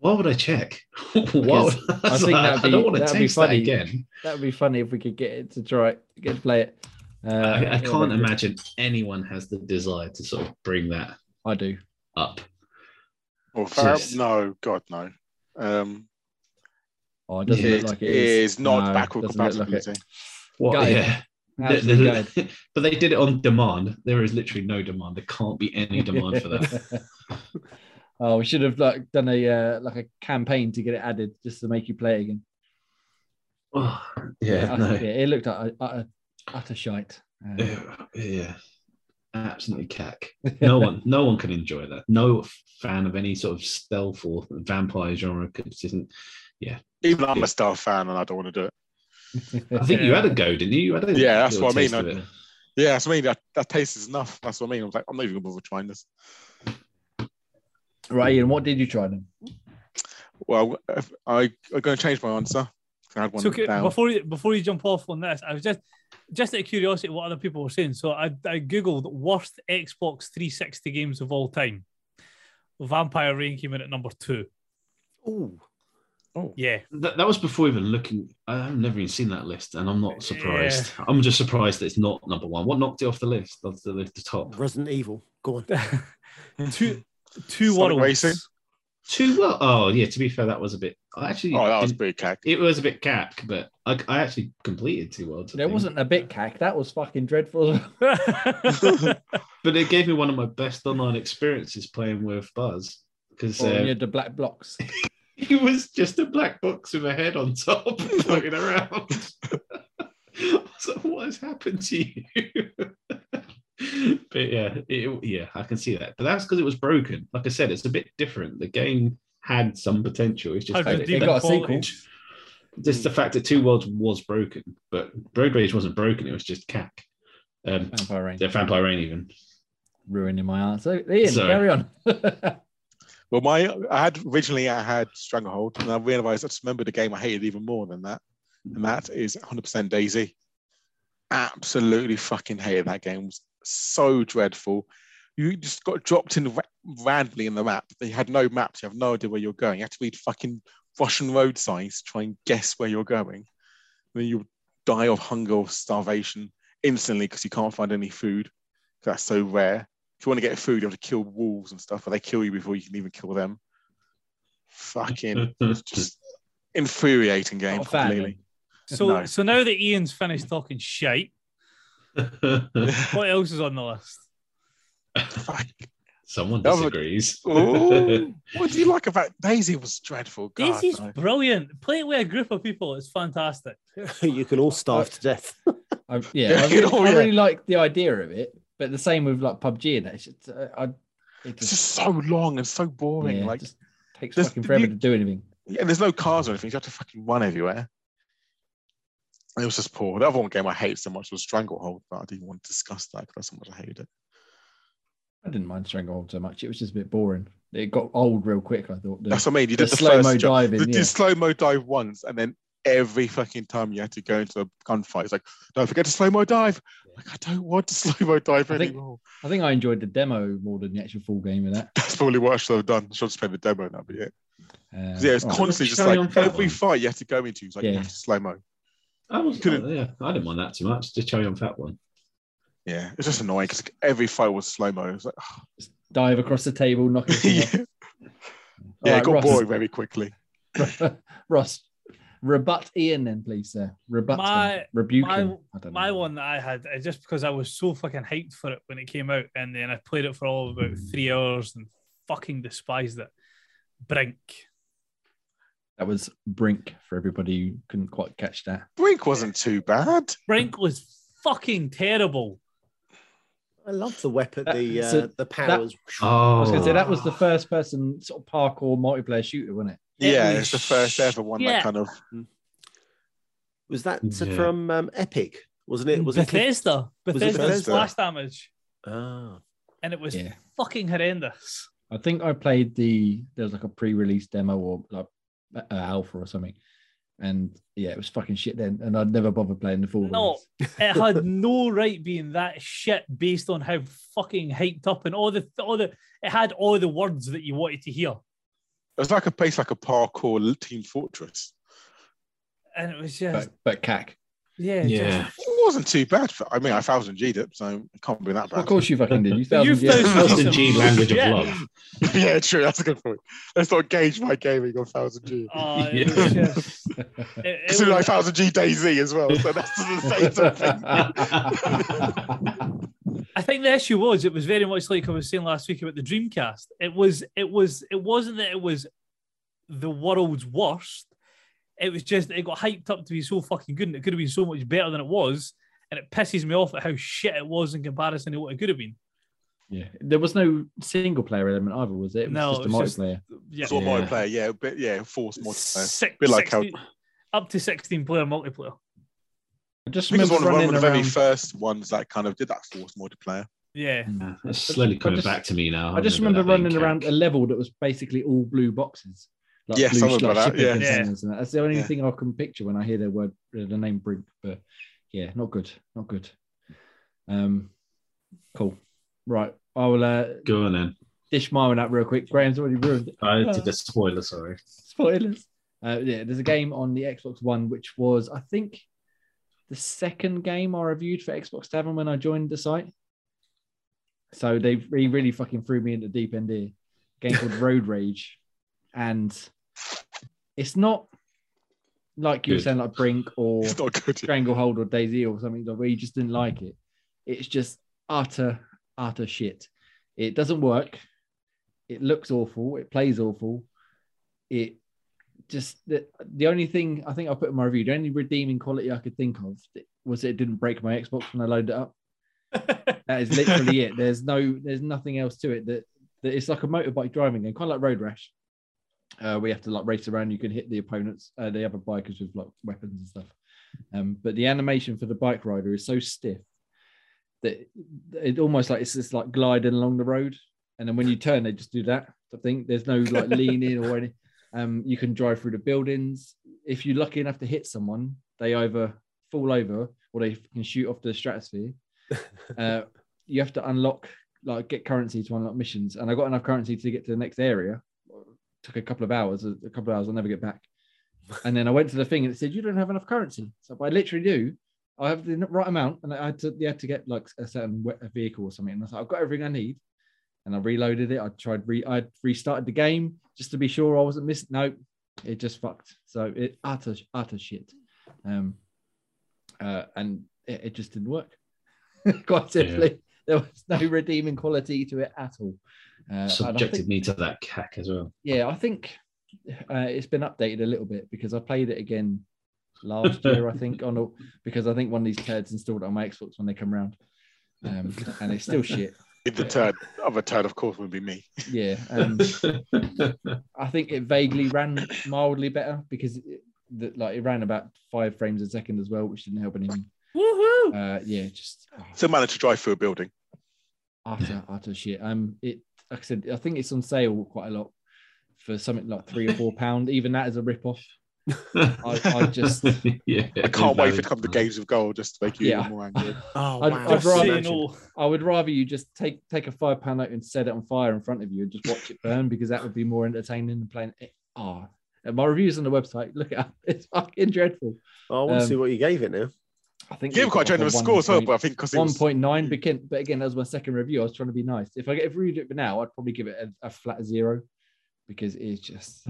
Why would I check? [LAUGHS] Why would- [LAUGHS] I think that'd I don't want to that'd be taste that funny. again. That would be funny if we could get it to try it, get to play it. Uh, I, I can't that'd imagine anyone has the desire to sort of bring that I do. up. Or Farrell? Just- No, God, no. Um, Oh, it doesn't it look like it is, is. not No, backward doesn't like compatibility. What? Gutted. Yeah. The- the- [LAUGHS] but they did it on demand. There is literally no demand. There can't be any demand for that. Oh, we should have like done a uh, like a campaign to get it added just to make you play it again. Oh, yeah, I- no. yeah, it looked like utter, utter shite. Uh, yeah, absolutely cack. No [LAUGHS] one, no one can enjoy that. No fan of any sort of stealth or vampire genre could isn't. Yeah, even I'm a Star fan and I don't want to do it. I think you had a go, didn't you? you had a Yeah, that's what I mean. I- Yeah, that's what I mean. That, that taste is enough. That's what I mean. I was like, I'm not even going to bother trying this. Right, Ian, what did you try then? Well, I, I'm going to change my answer. I had one So okay, down. before you before you jump off on this, I was just just out of curiosity what other people were saying. So I, I googled worst Xbox 360 games of all time. Vampire Rain came in at number two. Ooh, oh. Yeah, That, that was before even looking. I've never even seen that list, and I'm not surprised. I'm just surprised that it's not number one. What knocked it off the list? Off the, the top. Resident Evil. Go on. [LAUGHS] two two Sonic worlds. Racing? Two. Well, oh yeah. To be fair, that was a bit. I actually. Oh, that was didn't- big cack. It was a bit cack, but I, I actually completed two worlds. I There think. wasn't a bit cack. That was fucking dreadful. [LAUGHS] but it gave me one of my best online experiences playing with Buzz because Or uh, you had the black blocks. [LAUGHS] he was just a black box with a head on top [LAUGHS] floating around. I was like, what has happened to you? But yeah, it, yeah, I can see that. But that's because it was broken. Like I said, it's a bit different. The game had some potential. It's just Had had it got a quality. sequel. just the fact that Two Worlds was broken, but Road Rage wasn't broken. It was just cack. Um, Vampire Rain. the Vampire Rain even. Ruining my answer. Ian, Sorry. carry on. [LAUGHS] Well, my I had originally I had Stranglehold, and I realized I just remembered a game I hated even more than that, and that is 100% DayZ. Absolutely fucking hated that game. It was so dreadful. You just got dropped in ra- randomly in the map. They had no maps. You have no idea where you're going. You have to read fucking Russian road signs to try and guess where you're going. And then you die of hunger or starvation instantly because you can't find any food. That's so rare if you want to get food, you have to kill wolves and stuff, but they kill you before you can even kill them. Fucking it's [LAUGHS] just infuriating game Not completely. So No. so now that Ian's finished talking shite, what else is on the list? Fuck. [LAUGHS] Someone That disagrees. Ooh, [LAUGHS] what do you like about DayZ? Was dreadful. God, DayZ's no. brilliant. Play it with a group of people. It's fantastic. [LAUGHS] you can all starve to death. I, yeah, I Yeah, really, oh, I really like the idea of it, but the same with like PUBG and that. It's just, uh, I, it It's just, just so long and so boring. yeah, like, just takes fucking forever you- to do anything. yeah, there's no cars or anything. You have to fucking run everywhere. It was just poor. The other one game I hated so much was Stranglehold, but I didn't want to discuss that because that's how much I hated it. I didn't mind Stranglehold so much. It was just a bit boring. It got old real quick. I thought. The, That's what I mean. You did the, slow mo first job. diving. You Yeah. did slow mo dive once, and then every fucking time you had to go into a gunfight, it's like, don't forget to slow mo dive. Like, I don't want to [LAUGHS] slow mo dive I think- anymore. I think I enjoyed the demo more than the actual full game of that. That's probably what I should have done. I should have just played the demo, and that'd be it. Uh, 'Cause, yeah, it's all right. constantly just like on for that every one. fight you have to go into, it's like you Yeah. have to slow mo. I was, Couldn't- oh, yeah, I didn't mind that too much. Just cherry on fat one. Yeah, it's just annoying because every fight was slow mo. It's like, Dive across the table, knock [LAUGHS] it. yeah, yeah All it got right, boring very quickly. [LAUGHS] Ross. Ross, rebut Ian then, please, sir. Rebut My- him. Rebuke my- him. I don't My know. one that I had, uh, just because I was so fucking hyped for it when it came out, and then I played it for all of about three hours and fucking despised it. Brink. That was Brink for everybody who couldn't quite catch that. Brink wasn't too bad. Brink was fucking terrible. I love the weapon, That- the uh, so the powers. I was going to say Oh, that was the first person sort of parkour multiplayer shooter, wasn't it? It yeah, was it's the first ever one shit. that kind of. Was that Yeah. from um, Epic? Wasn't it? Was it? Bethesda. was it Bethesda Bethesda? splash damage. Ah, And it was Yeah. fucking horrendous. I think I played the there was like a pre-release demo or like uh, alpha or something, and yeah, it was fucking shit then, and I'd never bothered playing the full. No. It had [LAUGHS] no right being that shit based on how fucking hyped up and all the all the it had all the words that you wanted to hear. It was like a place like a parkour Team Fortress. And it was just but but cack. Yeah, Yeah. just- It wasn't too bad. For, I mean, I thousand G'd it, so it can't be that bad. Of course you fucking did. You You thousand years. thousand- Thousand G language of love. [LAUGHS] yeah, true. That's a good point. Let's not gauge my gaming on thousand G. Oh, [LAUGHS] it Yeah. just [LAUGHS] it, it was- like thousand G DayZ as well, so that's the same something. I think the issue was it was very much like I was saying last week about the Dreamcast. It was it was it wasn't that it was the world's worst. It was just it got hyped up to be so fucking good and it could have been so much better than it was. And it pisses me off at how shit it was in comparison to what it could have been. yeah, there was no single player element either, was it? It was No, just a it was just- multiplayer. Yeah. It's all Yeah. multiplayer, yeah, but yeah, force multiplayer. Six, Bit like how- up to 16 player multiplayer. I just I think it was remember one of, one of the very first ones that kind of did that force multiplayer. Yeah. Yeah, That's slowly coming just- back to me now. I just remember running around a level that was basically all blue boxes. Like Yeah, blue something like like that, shipping yeah. containers and. That's the only Yeah. thing I can picture when I hear the word uh, the name Brink. But yeah, not good, not good. Um, cool. Right, I will uh, Go on then. dish my one out real quick. Graham's already ruined it. I did a [LAUGHS] spoiler, sorry. Spoilers. Uh, yeah, there's a game on the Xbox One which was I think the second game I reviewed for Xbox Tavern when I joined the site. So they really, really fucking threw me into the deep end here. A game called [LAUGHS] Road Rage, and it's not like you were saying like Brink or good. Stranglehold or DayZ or something like where you just didn't like it. It's just utter, utter shit. It doesn't work. It looks awful. It plays awful. It just the, the only thing I think I put in my review, the only redeeming quality I could think of was it didn't break my Xbox when I loaded it up. [LAUGHS] That is literally it. There's no, there's nothing else to it. That, that it's like a motorbike driving game, kind of like Road Rash. Uh, we have to like race around. You can hit the opponents, uh, the other bikers with like weapons and stuff. Um, but the animation for the bike rider is so stiff that it almost like it's just like gliding along the road. And then when you turn, they just do that. I think there's no like leaning or anything. Um, you can drive through the buildings. If you're lucky enough to hit someone, they either fall over or they can shoot off the stratosphere. [LAUGHS] Uh, you have to unlock, like, get currency to unlock missions. And I got enough currency to get to the next area. Took a couple of hours. A couple of hours, I'll never get back. And then I went to the thing and it said, "You don't have enough currency." So I literally do. I have the right amount, and I had to, you had to get like a certain a vehicle or something. And I was like, "I've got everything I need." And I reloaded it. I tried re, I restarted the game just to be sure I wasn't missing. No, it just fucked. So it utter utter shit. Um, uh, and it, it just didn't work. [LAUGHS] Quite simply, there was no redeeming quality to it at all. Uh, Subjected think- me to that cack as well. yeah, I think uh, it's been updated a little bit because I played it again last year. I think on a, because I think one of these turds installed it on my Xbox when they come round, um, and it's still shit. The turn, other turn, of course, would be me. Yeah, um, [LAUGHS] I think it vaguely ran mildly better because it, the, like it ran about five frames a second as well, which didn't help anything. Woohoo! Uh, yeah, just oh, So managed to drive through a building. utter utter shit. Um, it like I said, I think it's on sale quite a lot for something like three or four [LAUGHS] pound. Even that is a rip off. [LAUGHS] I, I just [LAUGHS] yeah, I can't wait for it to come to games of gold just to make you Yeah. even more angry. Oh, I'd- wow. I'd rather- say no. I would rather you just take take a five pound note and set it on fire in front of you and just watch it burn because that would be more entertaining than playing it. Oh, and my reviews on the website, look at it. It's fucking dreadful. Oh, I want to um, see what you gave it now. I think Give we quite got like a generous score as well, 1.9 but I think because it was point nine, but again, but again, that was my second review. I was trying to be nice. If I get if we read it now, I'd probably give it a, a flat zero because it's just.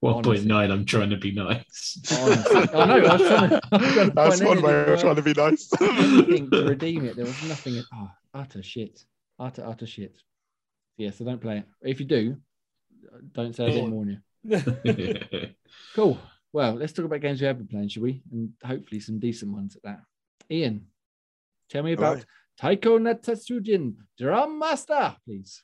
One point nine. I'm trying to be nice. Honestly, [LAUGHS] I know. I was trying to. I was trying to that's one way anything of trying to be nice. anything to redeem it. There was nothing. Oh, utter shit. Utter utter shit. Yeah, so don't play it. If you do, don't say I didn't warn you. [LAUGHS] Cool. Well, let's talk about games we have been playing, shall we? And hopefully some decent ones at that. Ian, tell me about Taiko Natsujin, Drum Master, please.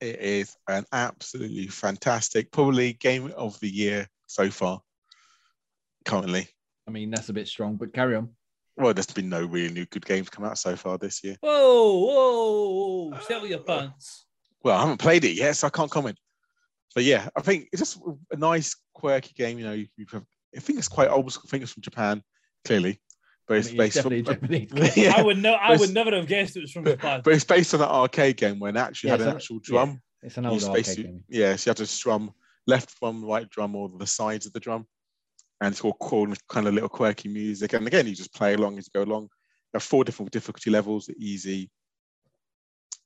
It is an absolutely fantastic, probably game of the year so far. Currently, I mean, that's a bit strong, but carry on. well, there's been no really new good games come out so far this year. Whoa, whoa, whoa! Settle your pants. Well, I haven't played it yet, so I can't comment. But yeah, I think it's just a nice, quirky game. You know, you, you have, I think it's quite old school. I think it's from Japan, clearly, but I it's mean, based uh, definitely on. Japanese. [LAUGHS] [LAUGHS] yeah, I would no, I would never have guessed it was from Japan. but it's based on an arcade game when it actually Yeah, had an an- actual yeah. drum. It's an old used to arcade basically- game. Yeah, so you had to strum left drum, right drum, or the sides of the drum. And it's all cool with kind of little quirky music. And again, you just play along as you go along. There are four different difficulty levels easy,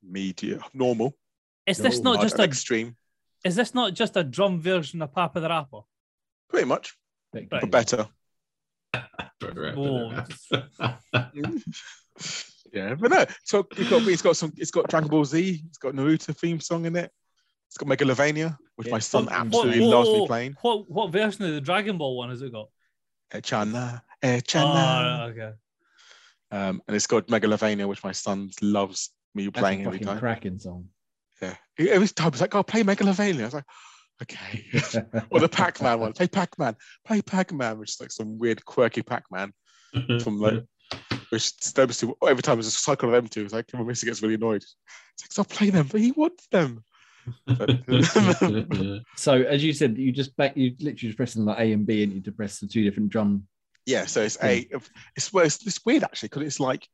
medium, normal, Is this No, not just and a? extreme. Is this not just a drum version of PaRappa the Rapper? Pretty much, but better. Whoa. [LAUGHS] Yeah, but no. So it's got it's got some it's got Dragon Ball Z, it's got Naruto theme song in it. It's got Megalovania, which Yeah. my son What- absolutely what- loves what- me playing. What what version of the Dragon Ball one has it got? Echana, Oh, Echana. okay. Um, and it's got Megalovania, which my son loves me That's playing a every time. cracking song. Yeah, every time he's like, "Oh, play Megalovania." I was like, "Okay." [LAUGHS] or the Pac-Man one, play Pac-Man, play Pac-Man, which is like some weird, quirky Pac-Man from like, which disturbs him every time. There's a cycle of them two. It's like when Missy gets really annoyed. It's like, "Stop playing them," but he wants them. [LAUGHS] [LAUGHS] So as you said, you just back you literally just pressing like A and B and you to press the two different drum. Yeah, so it's a it's well, it's, it's weird actually because it's like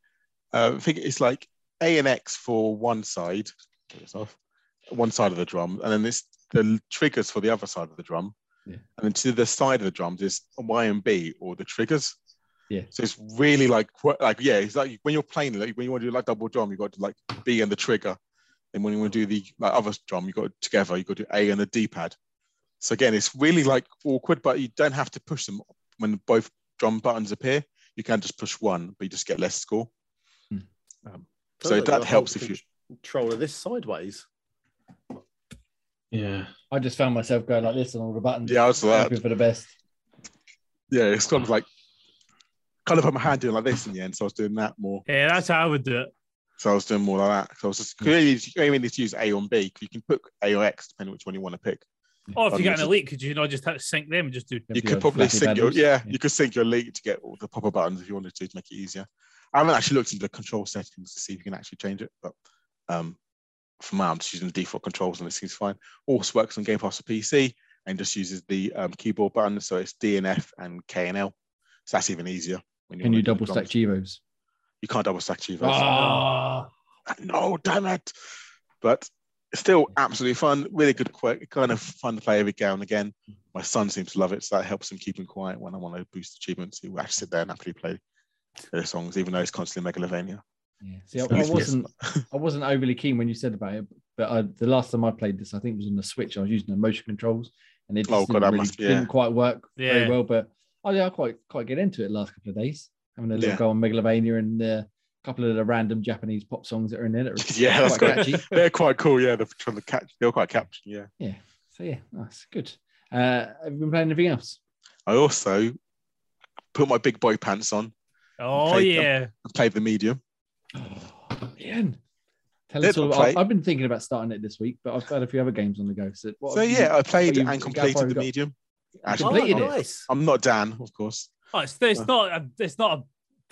uh, I think it's like A and X for one side, off, one side of the drum, and then this the triggers for the other side of the drum, Yeah. and then to the side of the drums is Y and B or the triggers. Yeah. So it's really like like yeah, it's like when you're playing like when you want to do like double drum, you got to like B and the trigger, and when you want to do the like other drum, you got to, together you got to do A and the D pad. So again, it's really like awkward, but you don't have to push them when both drum buttons appear. You can just push one, but you just get less score. Hmm. Um, so like that helps if you. control of this sideways. Yeah. I just found myself going like this on all the buttons. Yeah, I was that. hoping for the best. Yeah, it's kind of like kind of put my hand doing like this in the end. So I was doing that more. Yeah, that's how I would do it. So I was doing more like that. So I was just really you only need to use A or B. You can put A or X depending which one you want to pick. Oh, if you get an Unless- elite, could you not just have to sync them and just do? You could probably sync your yeah, Yeah. you could sync your elite to get all the proper buttons if you wanted to to make it easier. I haven't actually looked into the control settings to see if you can actually change it, but um, for now I'm just using the default controls and it seems fine. Also works on Game Pass for PC and just uses the um, keyboard buttons, so it's D and F and K and L. So that's even easier. When Can you double stack drums. Chivos? You can't double stack Chivos. Ah, No, damn it! But still absolutely fun. Really good, quick, kind of fun to play every now and again. My son seems to love it, so that helps him keep him quiet when I want to boost achievements. He will actually sit there and happily play their songs, even though it's constantly Megalovania. Yeah. See, I, I wasn't, I wasn't overly keen when you said about it, but I, the last time I played this, I think it was on the Switch. I was using the motion controls, and it just Oh, God, didn't, that really- must- yeah. didn't quite work very well. But oh yeah, I quite quite get into it the last couple of days, having a little Yeah. go on Megalovania and uh, a couple of the random Japanese pop songs that are in there. That are [LAUGHS] Yeah, that's quite catchy. They're quite cool. Yeah, they're trying to catch. They're quite captured. Yeah. Yeah. So yeah, that's good. Uh, have you been playing anything else? I also put my big boy pants on Oh Played yeah, and played the medium. Oh, Ian, tell us all. I play? I've, I've been thinking about starting it this week, but I've had a few other games on the go. So, what So have you- yeah, I played you- and completed the got? medium. You Actually, completed oh, it. nice. I'm not Dan, of course. oh, it's, it's Uh. not a, it's not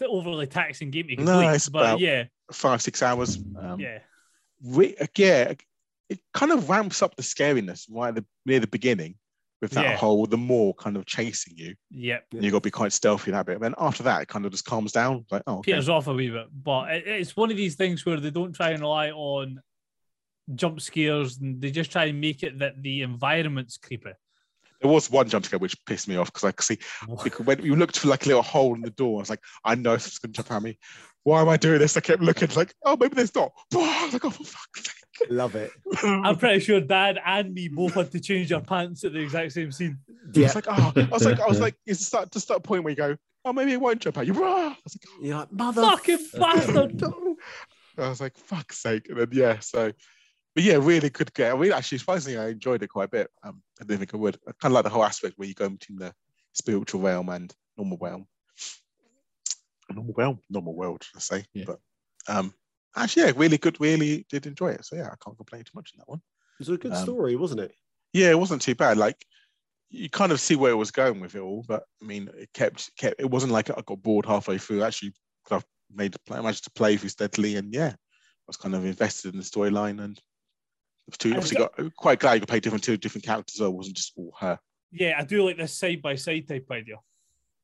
a overly taxing game to No, complete, it's but about- yeah, Five six hours. Um, yeah, re- yeah, it kind of ramps up the scariness right at the near the beginning with that Yeah. whole the more kind of chasing you. yep. And you got to be quite stealthy in that bit. And then after that, it kind of just calms down. Like, oh, okay. peters off a wee bit. But it, it's one of these things where they don't try and rely on jump scares and they just try and make it that the environment's creepy. There was one jump scare which pissed me off because I could see when you looked for like a little hole in the door, I was like, I know it's going to jump at me. Why am I doing this? I kept looking like, oh, maybe there's not. I was [LAUGHS] like, oh, for fuck's sake. Love it. I'm pretty sure Dad and me both had to change our pants at the exact same scene. I was like, oh, I was like, I was like, it's start to start point where you go, oh, maybe it won't jump at you. I was like, You're like, mother. Fucking bastard! [LAUGHS] I was like, fuck's sake. And then, yeah, so, but yeah, really good game. I mean, actually, surprisingly, I enjoyed it quite a bit. Um, I didn't think I would. I kind of like the whole aspect where you go between the spiritual realm and normal realm. Normal realm, normal world, I say. Yeah. But um, actually, yeah, really good. Really did enjoy it. So, yeah, I can't complain too much in that one. It was a good Um, story, wasn't it? Yeah, it wasn't too bad. Like, you kind of see where it was going with it all, but I mean, it kept, kept it wasn't like I got bored halfway through. Actually, I've made I managed to play through steadily, and yeah, I was kind of invested in the storyline, and it two, obviously got quite glad you could play different two different characters. So it wasn't just all her. Yeah, I do like this side by side type idea.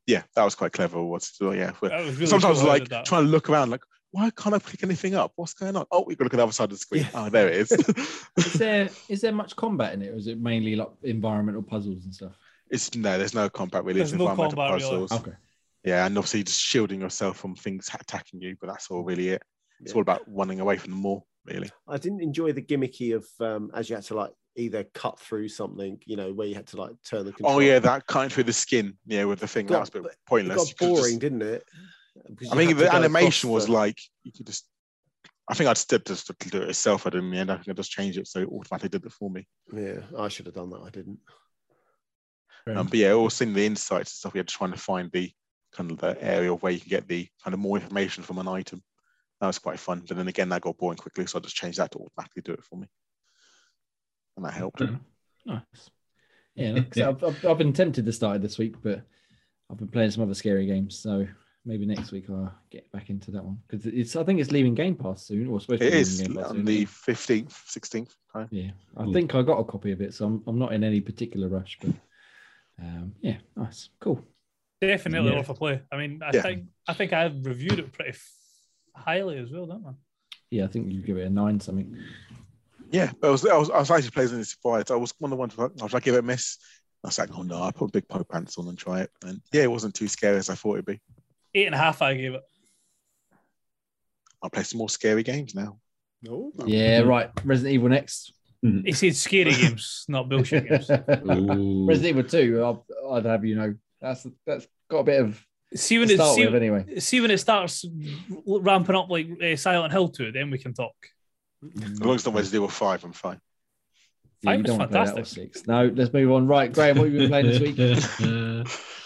Yeah, that was quite clever. Was so yeah. but That was really sometimes cool, I like trying to look around, like why can't I pick anything up? What's going on? Oh, we got to look at the other side of the screen. Yeah. Oh, there it is. [LAUGHS] Is there [LAUGHS] is there much combat in it, or is it mainly like environmental puzzles and stuff? it's no, there's no combat really. There's It's no environmental combat, really. puzzles. Okay. Yeah, and obviously just shielding yourself from things attacking you, but that's all really it. It's Yeah. all about running away from them all, really. I didn't enjoy the gimmicky of um, as you had to like either cut through something, you know, where you had to like turn the control. Oh yeah, that cutting through the skin, yeah, with the thing that was a bit but It pointless. got You could've just- boring, didn't it? Because I you think the animation was the- like you could just. I think I'd still just do it itself. I didn't in the end. I think I just changed it so it automatically did it for me. Yeah, I should have done that. I didn't. Um, but yeah, all seeing the insights and stuff, we had to trying to find the kind of the area of where you can get the kind of more information from an item. That was quite fun. But then again, that got boring quickly, so I just changed that to automatically do it for me, and that helped. Nice. Yeah, [LAUGHS] like I said, I've, I've, I've been tempted to start it this week, but I've been playing some other scary games. So maybe next week I'll get back into that one because it's. I think it's leaving Game Pass soon, or supposed to It be is leaving Game Pass on soon, the fifteenth, sixteenth. it? Yeah, I Hmm. think I got a copy of it, so I'm, I'm not in any particular rush. But um, yeah, nice, cool. Definitely Yeah. worth a play. I mean, I Yeah. think I think I reviewed it pretty f- highly as well, didn't I? Yeah, I think you give it a nine something. Yeah, but I was, I was, I was actually pleasantly surprised. I was one of the ones I was like, give it a miss. I was like, oh no, I put big po pants on and try it, and yeah, it wasn't too scary as I thought it'd be. Eight and a half, I gave it. I'll play some more scary games now. No. Yeah, right. Resident Evil next. He said scary [LAUGHS] games, not bullshit games. Ooh. [LAUGHS] Resident Evil Two. I'll, I'd have you know that's that's got a bit of See when to it start see, with anyway. see when it starts ramping up like uh, Silent Hill 2, then we can talk. As long as it's not Resident Evil Five, I'm fine. Yeah, you Five was don't want play that fantastic. six. No, let's move on. Right, Graham, what have you been playing this week? [LAUGHS]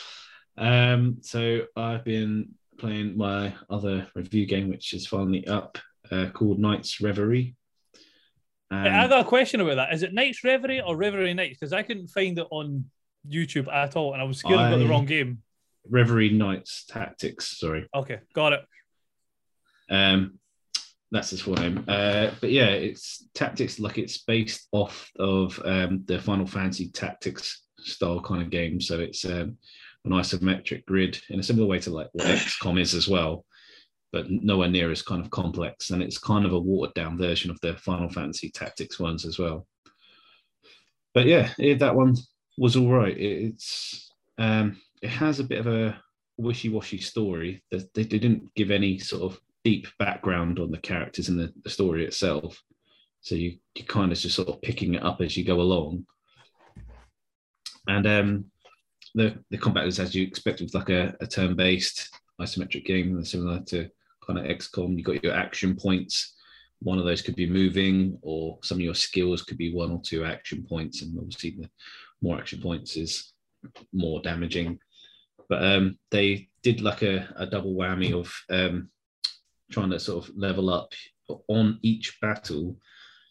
um, so I've been playing my other review game, which is finally up, uh, called Knights Reverie. Um, I got a question about that. Is it Nights Reverie or Reverie Nights? Because I couldn't find it on YouTube at all, and I was scared I got the wrong game. Reverie Knights Tactics. Sorry. Okay, got it. Um, that's his full name. Uh, but yeah, it's tactics like it's based off of um, the Final Fantasy Tactics style kind of game. So it's um, an isometric grid in a similar way to like what [LAUGHS] XCOM is as well, but nowhere near as kind of complex. And it's kind of a watered down version of the Final Fantasy Tactics ones as well. But yeah, it, that one was all right. It, it's um, it has a bit of a wishy-washy story. They, they didn't give any sort of deep background on the characters in the, the story itself. So you you kind of just sort of picking it up as you go along. And um, the the combat is as you expect with like a, a turn-based isometric game, similar to kind of XCOM. You've got your action points. One of those could be moving, or some of your skills could be one or two action points. And obviously, the more action points is more damaging. But um, they did like a, a double whammy of um, trying to sort of level up on each battle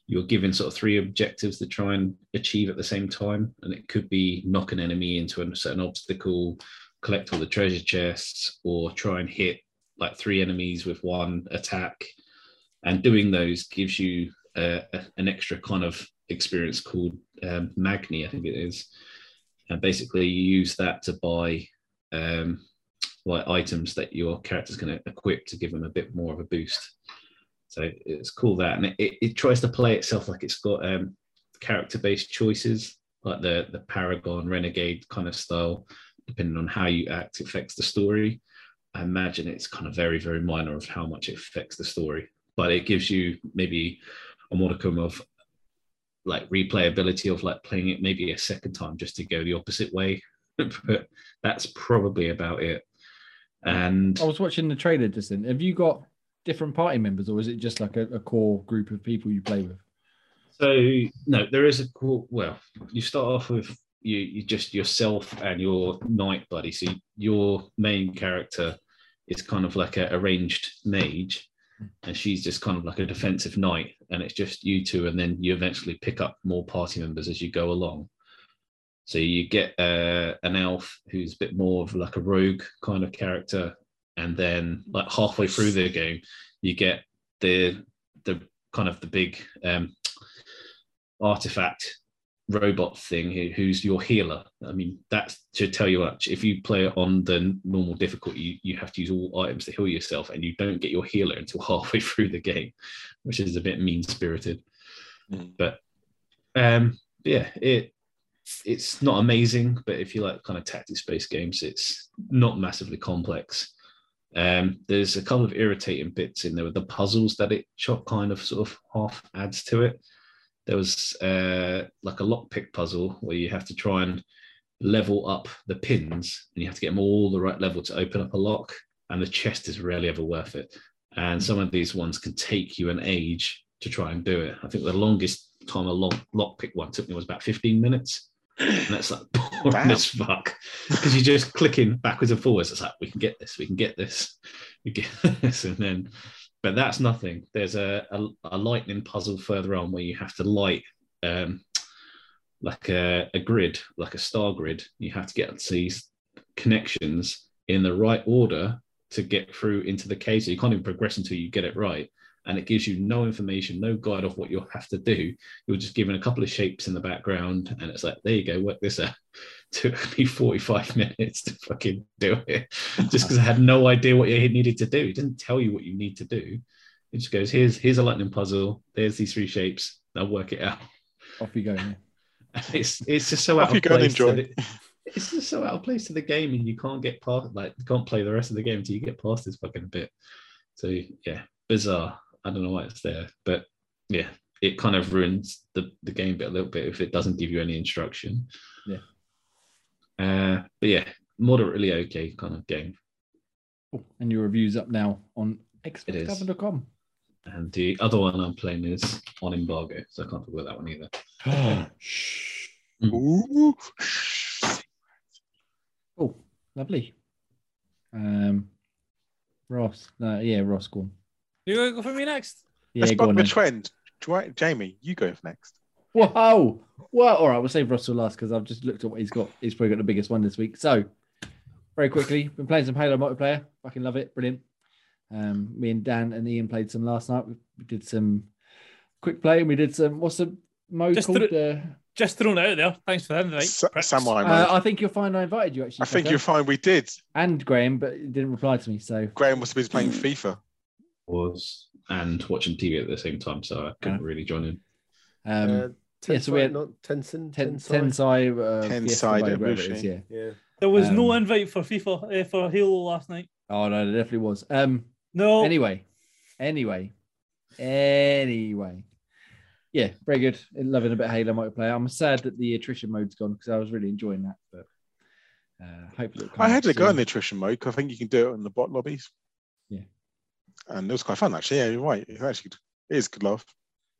you're given sort of three objectives to try and achieve at the same time and it could be knock an enemy into a certain obstacle collect all the treasure chests or try and hit like three enemies with one attack and doing those gives you uh, an extra kind of experience called um, magni i think it is and basically you use that to buy um, like items that your character's going to equip to give them a bit more of a boost. So it's cool that, and it, it, it tries to play itself like it's got um, character-based choices like the the Paragon Renegade kind of style, depending on how you act, affects the story. I imagine it's kind of very very minor of how much it affects the story, but it gives you maybe a modicum of like replayability of like playing it maybe a second time just to go the opposite way. [LAUGHS] but that's probably about it. And I was watching the trailer just then. Have you got different party members, or is it just like a, a core group of people you play with? So no, there is a core. Well, you start off with you, you just yourself and your knight buddy. So your main character is kind of like a arranged mage, and she's just kind of like a defensive knight, and it's just you two, and then you eventually pick up more party members as you go along. So you get uh, an elf who's a bit more of like a rogue kind of character, and then like halfway through the game, you get the the kind of the big um, artifact robot thing who's your healer. I mean, that should tell you much. If you play it on the normal difficulty, you, you have to use all items to heal yourself, and you don't get your healer until [LAUGHS] halfway through the game, which is a bit mean spirited. Mm. But um, yeah, it it's not amazing, but if you like kind of tactics based games, it's not massively complex. Um, there's a couple of irritating bits in there with the puzzles that it chop kind of sort of half adds to it. There was uh, like a lockpick puzzle where you have to try and level up the pins and you have to get them all the right level to open up a lock and the chest is rarely ever worth it. And some of these ones can take you an age to try and do it. I think the longest time a lock lockpick one took me was about 15 minutes and that's like [LAUGHS] boring Damn. as fuck because you're just clicking backwards and forwards it's like we can get this we can get this [LAUGHS] we get this and then but that's nothing. There's a, a, a lightning puzzle further on where you have to light um, like a, a grid, like a star grid. You have to get these connections in the right order to get through into the cave. So you can't even progress until you get it right. And it gives you no information, no guide of what you'll have to do. You're just given a couple of shapes in the background, and it's like, there you go, work this out. [LAUGHS] Took me 45 minutes to fucking do it [LAUGHS] just because I had no idea what you needed to do. It didn't tell you what you need to do. It just goes, here's here's a lightning puzzle. There's these three shapes. Now work it out. Off you go. Yeah. [LAUGHS] It's it's just so Off out you of go and place. to enjoy. the- it's just so out of place to the game, and you can't get past like you can't play the rest of the game until you get past this fucking bit. So yeah, bizarre. I don't know why it's there, but yeah, it kind of ruins the the game bit a little bit if it doesn't give you any instruction. Yeah. Uh, but yeah, moderately okay kind of game. Cool. And your reviews up now on xboxcover.com. And the other one I'm playing is on embargo, so I can't talk about that one either. [GASPS] Oh, lovely. Um, Ross. No, yeah, Ross, go on. You gonna go for me next? Yeah, Let's go buck on. the Then. trend. Dri- Jamie, you go for next. Whoa. Well, all right, we'll save Russell last because I've just looked at what he's got. He's probably got the biggest one this week. So, very quickly, been playing some Halo multiplayer. Fucking love it. Brilliant. Um, me and Dan and Ian played some last night. We, we did some quick play and we did some, what's the mode Just called? through- Uh, Just thrown out there. Thanks for the invite. Sa- pricks. Samurai uh. I think you'll find I invited you actually. I think you'll find we did. and Graham, but he didn't reply to me. So, Graham must have been playing FIFA. Was and watching TV at the same time, so I couldn't really join in. um, uh, yeah, so we had- not Tencent. ten, Tensai? Tensai, uh, Tensai Fiesta, whatever it Revolution. yeah. Yeah. There was no Um, invite for FIFA uh, for Halo last night. Oh no, there definitely was. Um, No. anyway, anyway, anyway, yeah, very good. Loving a bit of Halo multiplayer. I'm sad that the attrition mode's gone because I was really enjoying that, but uh, hopefully I had to go in the attrition mode 'cause I think you can do it in the bot lobbies. Yeah. And it was quite fun actually. Yeah, you're right. It's actually it is good love.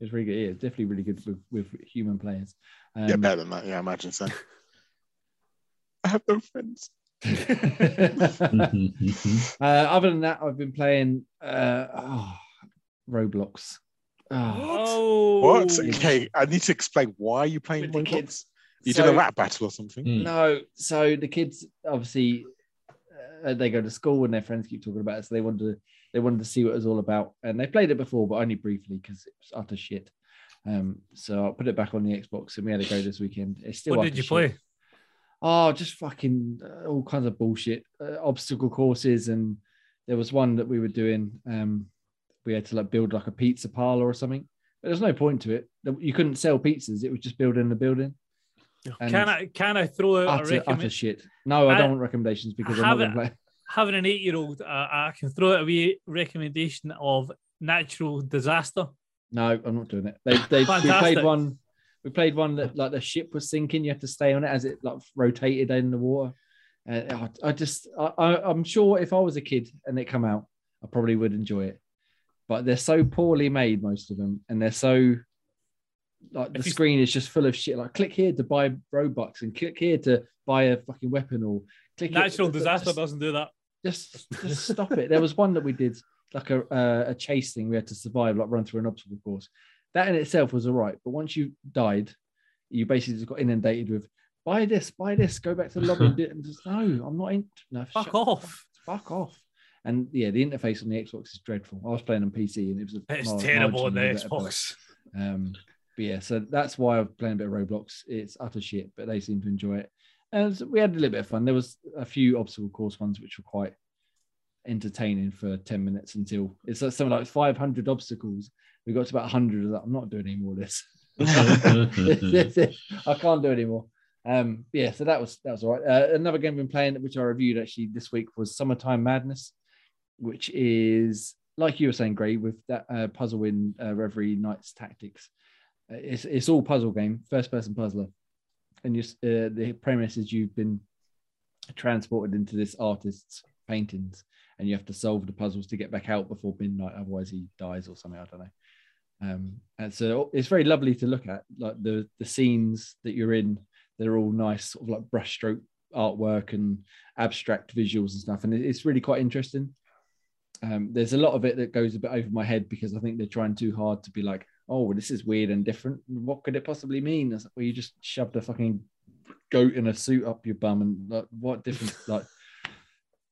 It's really good. Yeah, it's definitely really good with, with human players. Um, yeah, better than that. Yeah, I imagine so. [LAUGHS] I have no friends. [LAUGHS] uh, other than that, I've been playing uh, oh, Roblox. Oh, Oh. What? Okay, I need to explain why you're playing with the Roblox. kids. You So- did a rap battle or something. Mm. No, so the kids obviously uh, they go to school and their friends keep talking about it, so they want to they wanted to see what it was all about, and they played it before, but only briefly because it was utter shit. Um, so I put it back on the Xbox, and we had to go this weekend. It's still What did you shit. play? Oh, just fucking uh, all kinds of bullshit, uh, obstacle courses, and there was one that we were doing. Um, we had to like build like a pizza parlor or something. But there's no point to it. You couldn't sell pizzas; it was just building the building. And Can I can I throw out a utter, utter shit. No, I I- don't want recommendations because I'm not going to play. Having an eight year old, uh, I can throw out a wee recommendation of natural disaster. No, I'm not doing it. They, they, we played one. We played one that like the ship was sinking. You had to stay on it as it like rotated in the water. Uh, I, I just, I, I, I'm sure if I was a kid and it come out, I probably would enjoy it. But they're so poorly made, most of them, and they're so like the screen is just full of shit. Like click here to buy Robux and click here to buy a fucking weapon or click Natural disaster Just- doesn't do that. Just just [LAUGHS] stop it. There was one that we did like a uh, a chase thing. We had to survive, like run through an obstacle course. That in itself was all right, but once you died, you basically just got inundated with buy this, buy this, go back to the lobby and, and just no, I'm not in. No, Fuck off. fuck off. And yeah, the interface on the Xbox is dreadful. I was playing on PC and it was a It's mar- terrible on the marginally better, but- Xbox. um, but yeah, so that's why I'm playing a bit of Roblox. It's utter shit, but they seem to enjoy it. And we had a little bit of fun. There was a few obstacle course ones which were quite entertaining for 10 minutes until it's like something like 500 obstacles. We got to about 100 of that. I'm not doing any more of this. [LAUGHS] [LAUGHS] I can't do anymore. Um, yeah, so that was that was all right. Uh, another game I've been playing, which I reviewed actually this week, was Summertime Madness, which is like you were saying, Gray, with that uh, puzzle in uh, Reverie Knights Tactics. Uh, It's it's all puzzle game, first person puzzler, and you uh, the premise is you've been transported into this artist's paintings, and you have to solve the puzzles to get back out before midnight. Otherwise, he dies or something. I don't know. Um, and so it's very lovely to look at, like the the scenes that you're in. They're all nice, sort of like brushstroke artwork and abstract visuals and stuff, and it's really quite interesting. Um, there's a lot of it that goes a bit over my head because I think they're trying too hard to be like, oh, well, this is weird and different. What could it possibly mean? Like, well, you just shoved a fucking goat in a suit up your bum, and like, what different? [LAUGHS] like,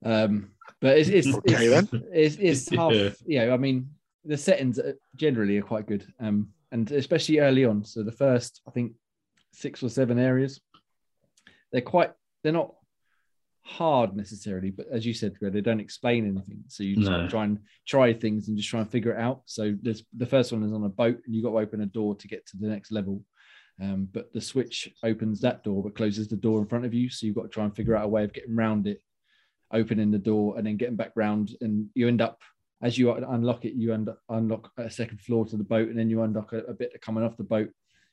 um, but it's it's Okay, it's, it's, it's tough. [LAUGHS] Yeah. Yeah, I mean, the settings generally are quite good, um, and especially early on. So the first, I think, six or seven areas, they're quite. They're not hard necessarily, but as you said, they don't explain anything. So you just No. try and try things and just try and figure it out. So there's the first one is on a boat, and you got to open a door to get to the next level. Um, but the switch opens that door, but closes the door in front of you. So you've got to try and figure out a way of getting around it, opening the door, and then getting back round. And you end up, as you unlock it, you end up, unlock a second floor to the boat, and then you unlock a, a bit coming off the boat.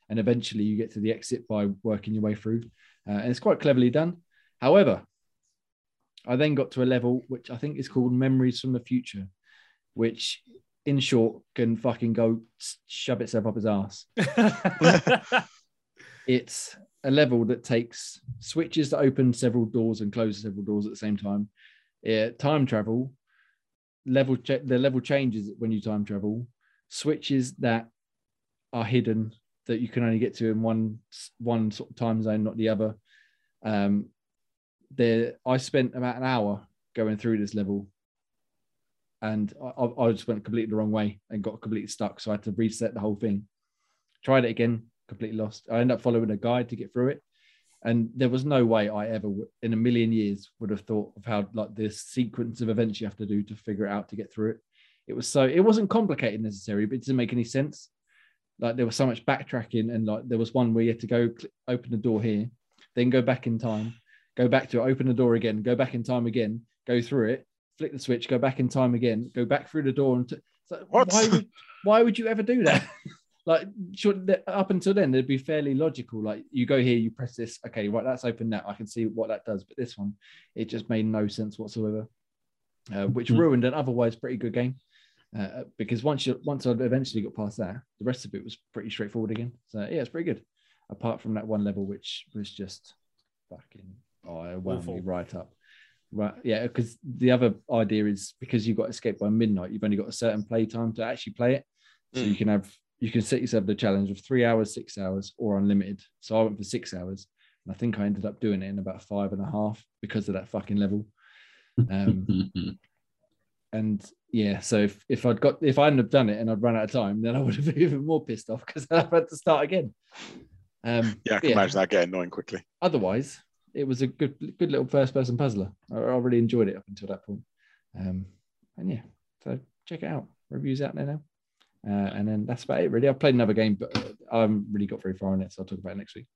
And eventually you get to the exit by working your way through. Uh, and it's quite cleverly done. However, I then got to a level which I think is called Memories from the Future, which in short can fucking go shove itself up his ass. [LAUGHS] [LAUGHS] It's a level that takes switches that open several doors and close several doors at the same time. Yeah, time travel, level cha- the level changes when you time travel. Switches that are hidden that you can only get to in one one sort of time zone, not the other. Um, there, I spent about an hour going through this level, and I, I just went completely the wrong way and got completely stuck. So I had to reset the whole thing. Tried it again, completely lost. I ended up following a guide to get through it, and there was no way I ever, in a million years, would have thought of how like this sequence of events you have to do to figure it out to get through it. It was so it wasn't complicated necessarily, but it didn't make any sense. Like there was so much backtracking, and like there was one where you had to go open the door here, then go back in time, go back to it, open the door again, go back in time again, go through it, flick the switch, go back in time again, go back through the door, and t- like, What? why would [LAUGHS] why would you ever do that? [LAUGHS] like should up until then they'd be fairly logical. Like you go here, you press this, okay, right, that's open now. I can see what that does, but this one, it just made no sense whatsoever, uh, which Mhm. ruined an otherwise pretty good game. Uh, because once you once I eventually got past that, the rest of it was pretty straightforward again. So yeah, it's pretty good. Apart from that one level, which was just fucking oh, it wound me Awful. right up. Right, yeah, because the other idea is because you've got escape by midnight, you've only got a certain play time to actually play it. So you Mm. can have you can set yourself the challenge of three hours, six hours, or unlimited. So I went for six hours, and I think I ended up doing it in about five and a half because of that fucking level. Um, [LAUGHS] and yeah, so if, if I'd got if I hadn't have done it and I'd run out of time, then I would have been [LAUGHS] even more pissed off because [LAUGHS] I'd have had to start again. Um, Yeah, I can yeah. imagine that getting annoying quickly. otherwise, it was a good good little first person puzzler. I, I really enjoyed it up until that point. Um, and yeah, so check it out. Reviews out there now. Uh, and then that's about it, really. I've played another game, but uh, I haven't really got very far in it, so I'll talk about it next week.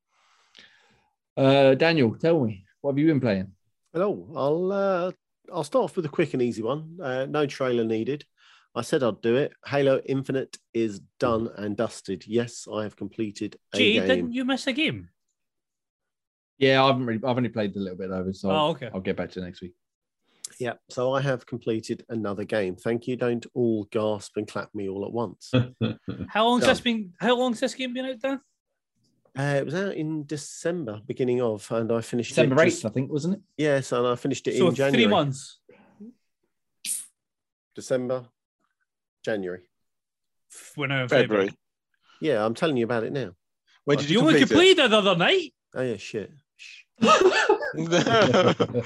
Uh, Daniel, tell me, what have you been playing? Hello. I'll uh, I'll start off with a quick and easy one. Uh, no trailer needed. I said I'd do it. Halo Infinite is done and dusted. Yes, I have completed a Gee, game. didn't you miss a game? Yeah, I haven't really, I've only played a little bit over, so Oh, I'll, okay. I'll get back to it next week. Yeah, so I have completed another game. Thank you. Don't all gasp and clap me all at once. [LAUGHS] How long's Done. this been? How long's this game been out, Dan? Uh, it was out in December, beginning of, and I finished December it. 8th, just- I think, wasn't it? Yes, and I finished it So in January. three months. December, January. We're now February. February. Yeah, I'm telling you about it now. When did You you, only complete completed it the other night. Oh yeah, shit. Shh. [LAUGHS] it?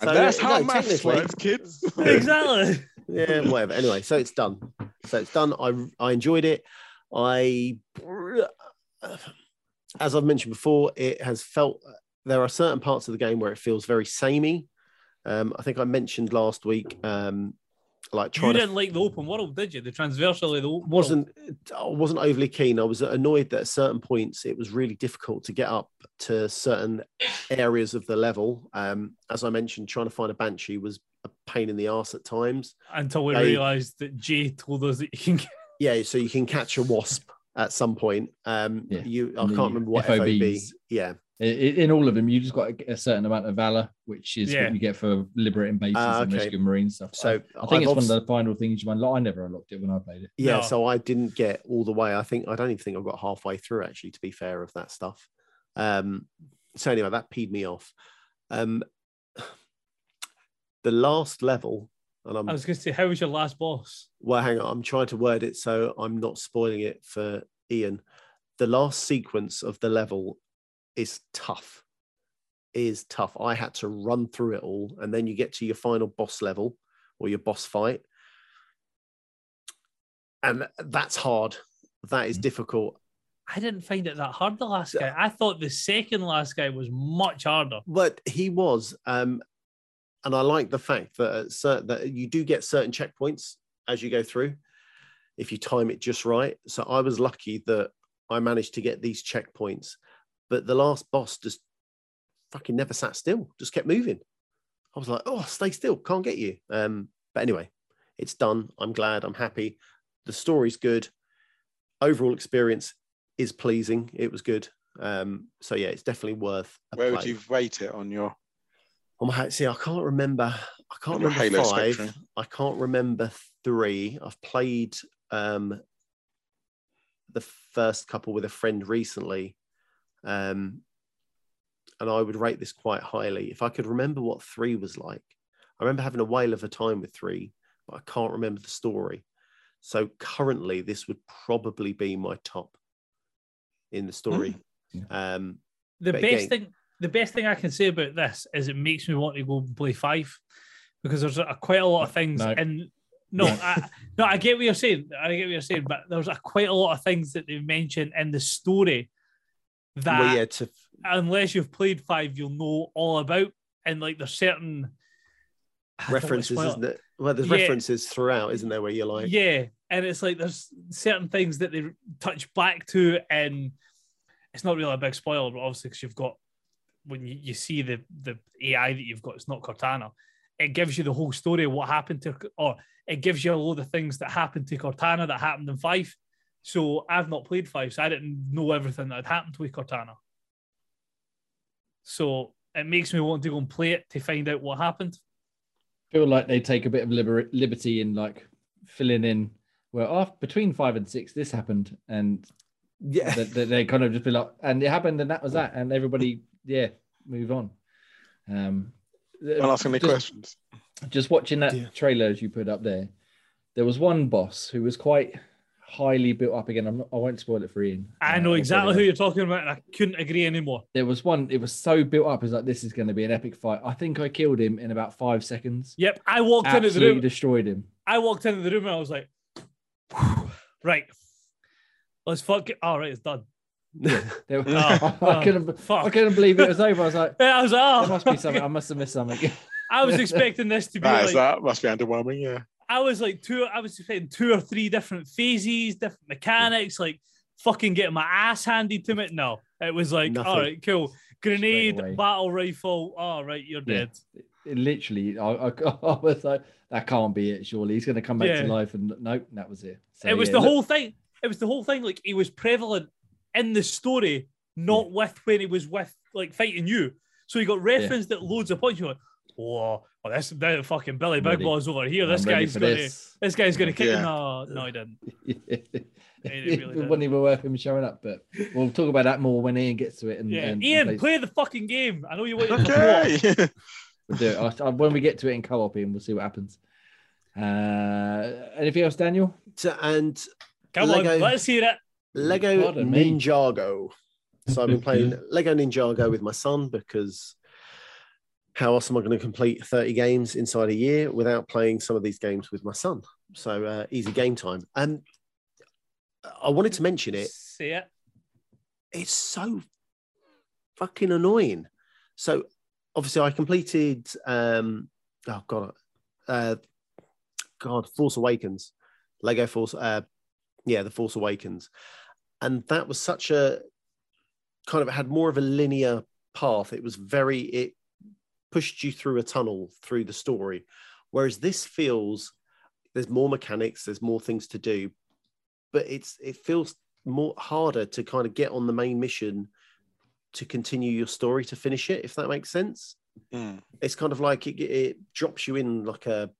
So, and that's no, how maths works, kids. [LAUGHS] exactly. yeah, whatever. Anyway, so it's done. So it's done. I I enjoyed it. I, as I've mentioned before, it has felt. There are certain parts of the game where it feels very samey. Um, I think I mentioned last week, um, like You trying to didn't like the open world, did you? The transversal of the open wasn't I wasn't overly keen. I was annoyed that at certain points it was really difficult to get up to certain areas of the level. Um, as I mentioned, trying to find a banshee was a pain in the ass at times. until we They- realised that Jay told us that you can. Get... [LAUGHS] Yeah, so you can catch a wasp at some point. Um, Yeah, you I and can't remember what FOB. Yeah, I- I- In all of them, you just got a, a certain amount of valor, which is Yeah. what you get for liberating bases and okay. rescuing marine stuff. so I, I think I've it's one of the final things you unlock. I never unlocked it when I played it. yeah. No. So I didn't get all the way. I think I don't even think I got halfway through. Actually, to be fair, of that stuff. Um, so anyway, that peed me off. Um, [SIGHS] the last level, and I'm I was going to say, how was your last boss? well, hang on, I'm trying to word it so I'm not spoiling it for Ian. The last sequence of the level is tough. Is tough. I had to run through it all, and then you get to your final boss level or your boss fight, and that's hard. That is Mhm. difficult. I didn't find it that hard. The last guy. I thought the second last guy was much harder. But he was, um, and I like the fact that at that you do get certain checkpoints as you go through, if you time it just right. So I was lucky that I managed to get these checkpoints, but the last boss just fucking never sat still, just kept moving. I was like, oh, stay still, can't get you. Um, but anyway, it's done. I'm glad. I'm happy. The story's good. Overall experience is pleasing. It was good. Um, so yeah, it's definitely worth. A Where would you rate it on your? On my see, I can't remember. I can't remember Halo five. spectrum. I can't remember three. I've played um, the first couple with a friend recently, um, and I would rate this quite highly. If I could remember what three was like, I remember having a whale of a time with three, but I can't remember the story. So currently, this would probably be my top in the story. Um, The best again- thing, the best thing I can say about this is it makes me want to go and play five because there's a, quite a lot of things No. in. No, I, no, I get what you're saying. I get what you're saying, but there's a, quite a lot of things that they mention in the story that well, yeah, to unless you've played five, you'll know all about. And like there's certain I don't wanna references, isn't it? Well, there's Yeah. references throughout, isn't there? Where you're like, yeah, and it's like there's certain things that they touch back to, and it's not really a big spoiler, but obviously because you've got when you, you see the the AI that you've got, it's not Cortana. It gives you the whole story of what happened to, or it gives you a load of things that happened to Cortana that happened in five. So I've not played five, so I didn't know everything that had happened with Cortana. So it makes me want to go and play it to find out what happened. feel like they take a bit of liber- liberty in like filling in well off between five and six this happened and yeah, that that they kind of just be like and it happened and that was that and everybody yeah move on um Not asking any just, questions. just watching that Yeah. trailer as you put up there there was one boss who was quite highly built up again I'm not, i won't spoil it for ian I Uh, know I'll exactly who you. you're talking about, and I couldn't agree anymore. there was one it was so built up it's like this is going to be an epic fight i think i killed him in about five seconds Yep, I walked into the room. destroyed him I walked into the room and I was like, right, let's fuck it. All right, it's done. There- [LAUGHS] Oh, [LAUGHS] I couldn't fuck. I couldn't believe it was over. I was like, [LAUGHS] yeah, I was like, oh, there must be something. I must have missed something. I was expecting this to be That, like, that must be underwhelming. Yeah. I was like two, I was expecting two or three different phases, different mechanics, like fucking getting my ass handed to me. No, It was like, Nothing. all right, cool. Grenade, battle rifle. All right, you're Yeah. dead. It literally, I, I, [LAUGHS] I was like, that can't be it. Surely he's going to come back Yeah. to life, and nope, that was it. So, it was yeah, the look- whole thing. It was the whole thing. Like he was prevalent in the story, not with when he was with like fighting you. So he got referenced at loads of points. You're like, whoa, well, this that fucking Billy I'm Big ready. Boss over here. I'm This guy's gonna this. this guy's gonna kick Yeah. him. No, no, he didn't. [LAUGHS] It really it did. wouldn't even worth him showing up, but we'll talk about that more when Ian gets to it. And, Yeah, and- and Ian, plays- play the fucking game. I know you want to okay. Okay. [LAUGHS] We'll do it I- I- when we get to it in co-op, Ian. We'll see what happens. Uh, anything else, Daniel? So- and Come Lego- on, let's hear it. Lego Pardon me. Ninjago. So I've been [LAUGHS] playing Lego Ninjago with my son because how else am I going to complete 30 games inside a year without playing some of these games with my son? So uh, easy game time. And I wanted to mention it. Say it. It's so fucking annoying. So obviously I completed um oh god uh God Force Awakens. Lego Force uh yeah, the Force Awakens. And that was such a kind of it had more of a linear path. It was very it pushed you through a tunnel through the story. Whereas this feels there's more mechanics, there's more things to do, but it's it feels more harder to kind of get on the main mission to continue your story to finish it, if that makes sense. Mm. It's kind of like it, it drops you in like a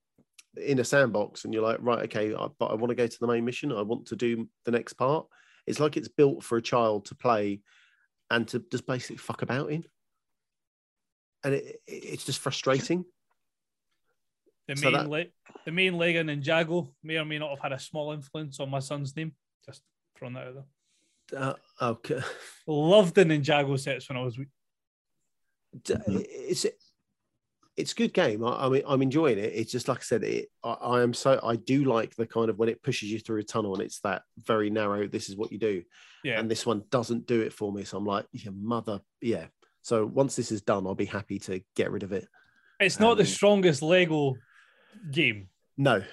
in a sandbox, and you're like, right, okay, I, but I want to go to the main mission. I want to do the next part. It's like it's built for a child to play and to just basically fuck about in, and it, it- it's just frustrating. [LAUGHS] The So main that- le- the main Lego Ninjago may or may not have had a small influence on my son's name. Just throwing that out there. Uh, okay, [LAUGHS] Loved the Ninjago sets when I was it's it's a good game. I, I mean, I'm enjoying it. It's just like I said, it. I, I am so I do like the kind of when it pushes you through a tunnel and it's that very narrow. This is what you do, Yeah. and this one doesn't do it for me. So I'm like, your mother, yeah. So once this is done, I'll be happy to get rid of it. it's not the um, strongest Lego game, No,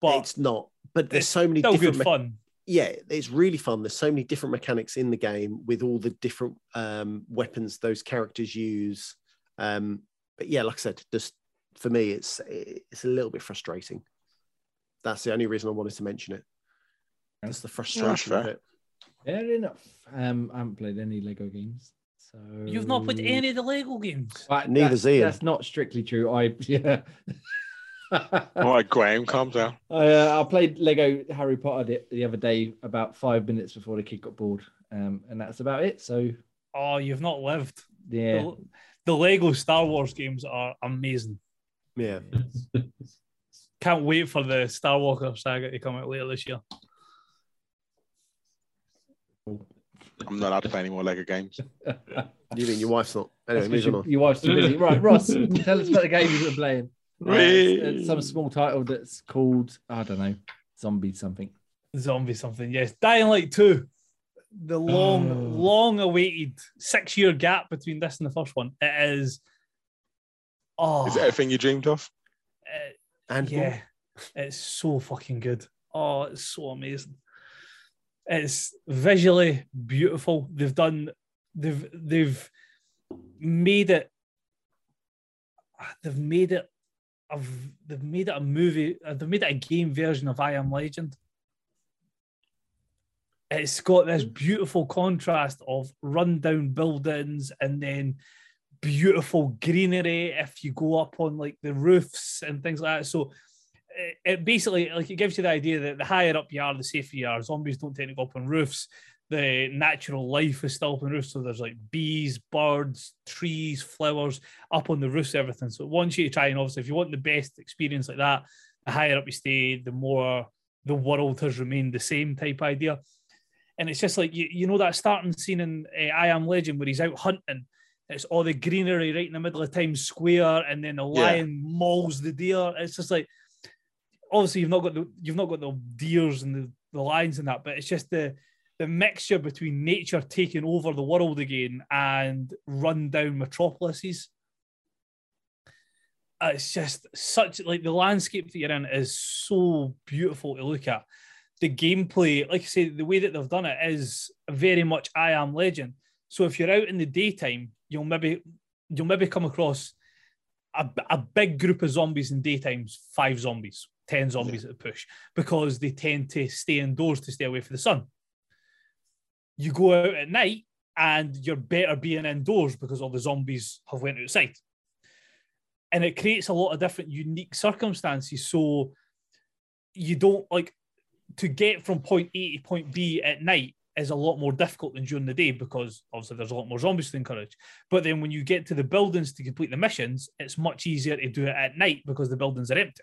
but it's not. But there's so many still different. good me- fun. yeah, it's really fun. There's so many different mechanics in the game with all the different um, weapons those characters use. Um, but yeah, like I said, just for me, it's it's a little bit frustrating. That's the only reason I wanted to mention it. That's the frustration of fair. it. Fair enough. Um, I haven't played any Lego games, so You've not played any of the Lego games. Right, Neither's that's, Ian. That's not strictly true. I [LAUGHS] yeah. All right, Graham, calm down. I, uh, I played Lego Harry Potter the, the other day about five minutes before the kid got bored, um, and that's about it. So Oh, you've not lived. yeah, The, the Lego Star Wars games are amazing. Yeah, [LAUGHS] Can't wait for the Skywalker saga to come out later this year. I'm not allowed to play any more Lego games. [LAUGHS] you mean your wife's not? Anyway, That's 'cause moving your, on. your wife's too busy. Right, Ross, tell us about the game you've been playing. Uh, it's- it's some small title that's called I don't know, zombie something. Zombie something, yes. Dying Light 2. The long, Oh. long awaited six year gap between this and the first one. It is. Oh, Is it everything you dreamed of? it- And yeah, it's so fucking good. Oh, it's so amazing. It's visually beautiful. They've done, they've they've made it. They've made it. Of they've made it a movie. They've made it a game version of I Am Legend. It's got this beautiful contrast of rundown buildings and then beautiful greenery if you go up on like the roofs and things like that. So it, it basically like it gives you the idea that the higher up you are, the safer you are. Zombies don't tend to go up on roofs. The natural life is still up on roofs. So there's like bees, birds, trees, flowers up on the roofs, everything. So it wants you to try and obviously if you want the best experience like that, the higher up you stay, the more the world has remained the same type idea. And it's just like you, you know that starting scene in uh, I Am Legend where he's out hunting it's all the greenery right in the middle of Times Square, and then the Yeah. lion mauls the deer. It's just like obviously you've not got the you've not got the deers and the, the lions and that, but it's just the the mixture between nature taking over the world again and rundown metropolises. Uh, It's just such like the landscape that you're in is so beautiful to look at. The gameplay, like I say, the way that they've done it is very much I am legend. So if you're out in the daytime, you'll maybe you'll maybe come across a, a big group of zombies in daytimes, five zombies, ten zombies at a push, because they tend to stay indoors to stay away from the sun. You go out at night and you're better being indoors because all the zombies have went outside. And it creates a lot of different unique circumstances. So you don't like to get from point A to point B at night is a lot more difficult than during the day because obviously there's a lot more zombies to encourage. But then when you get to the buildings to complete the missions, it's much easier to do it at night because the buildings are empty.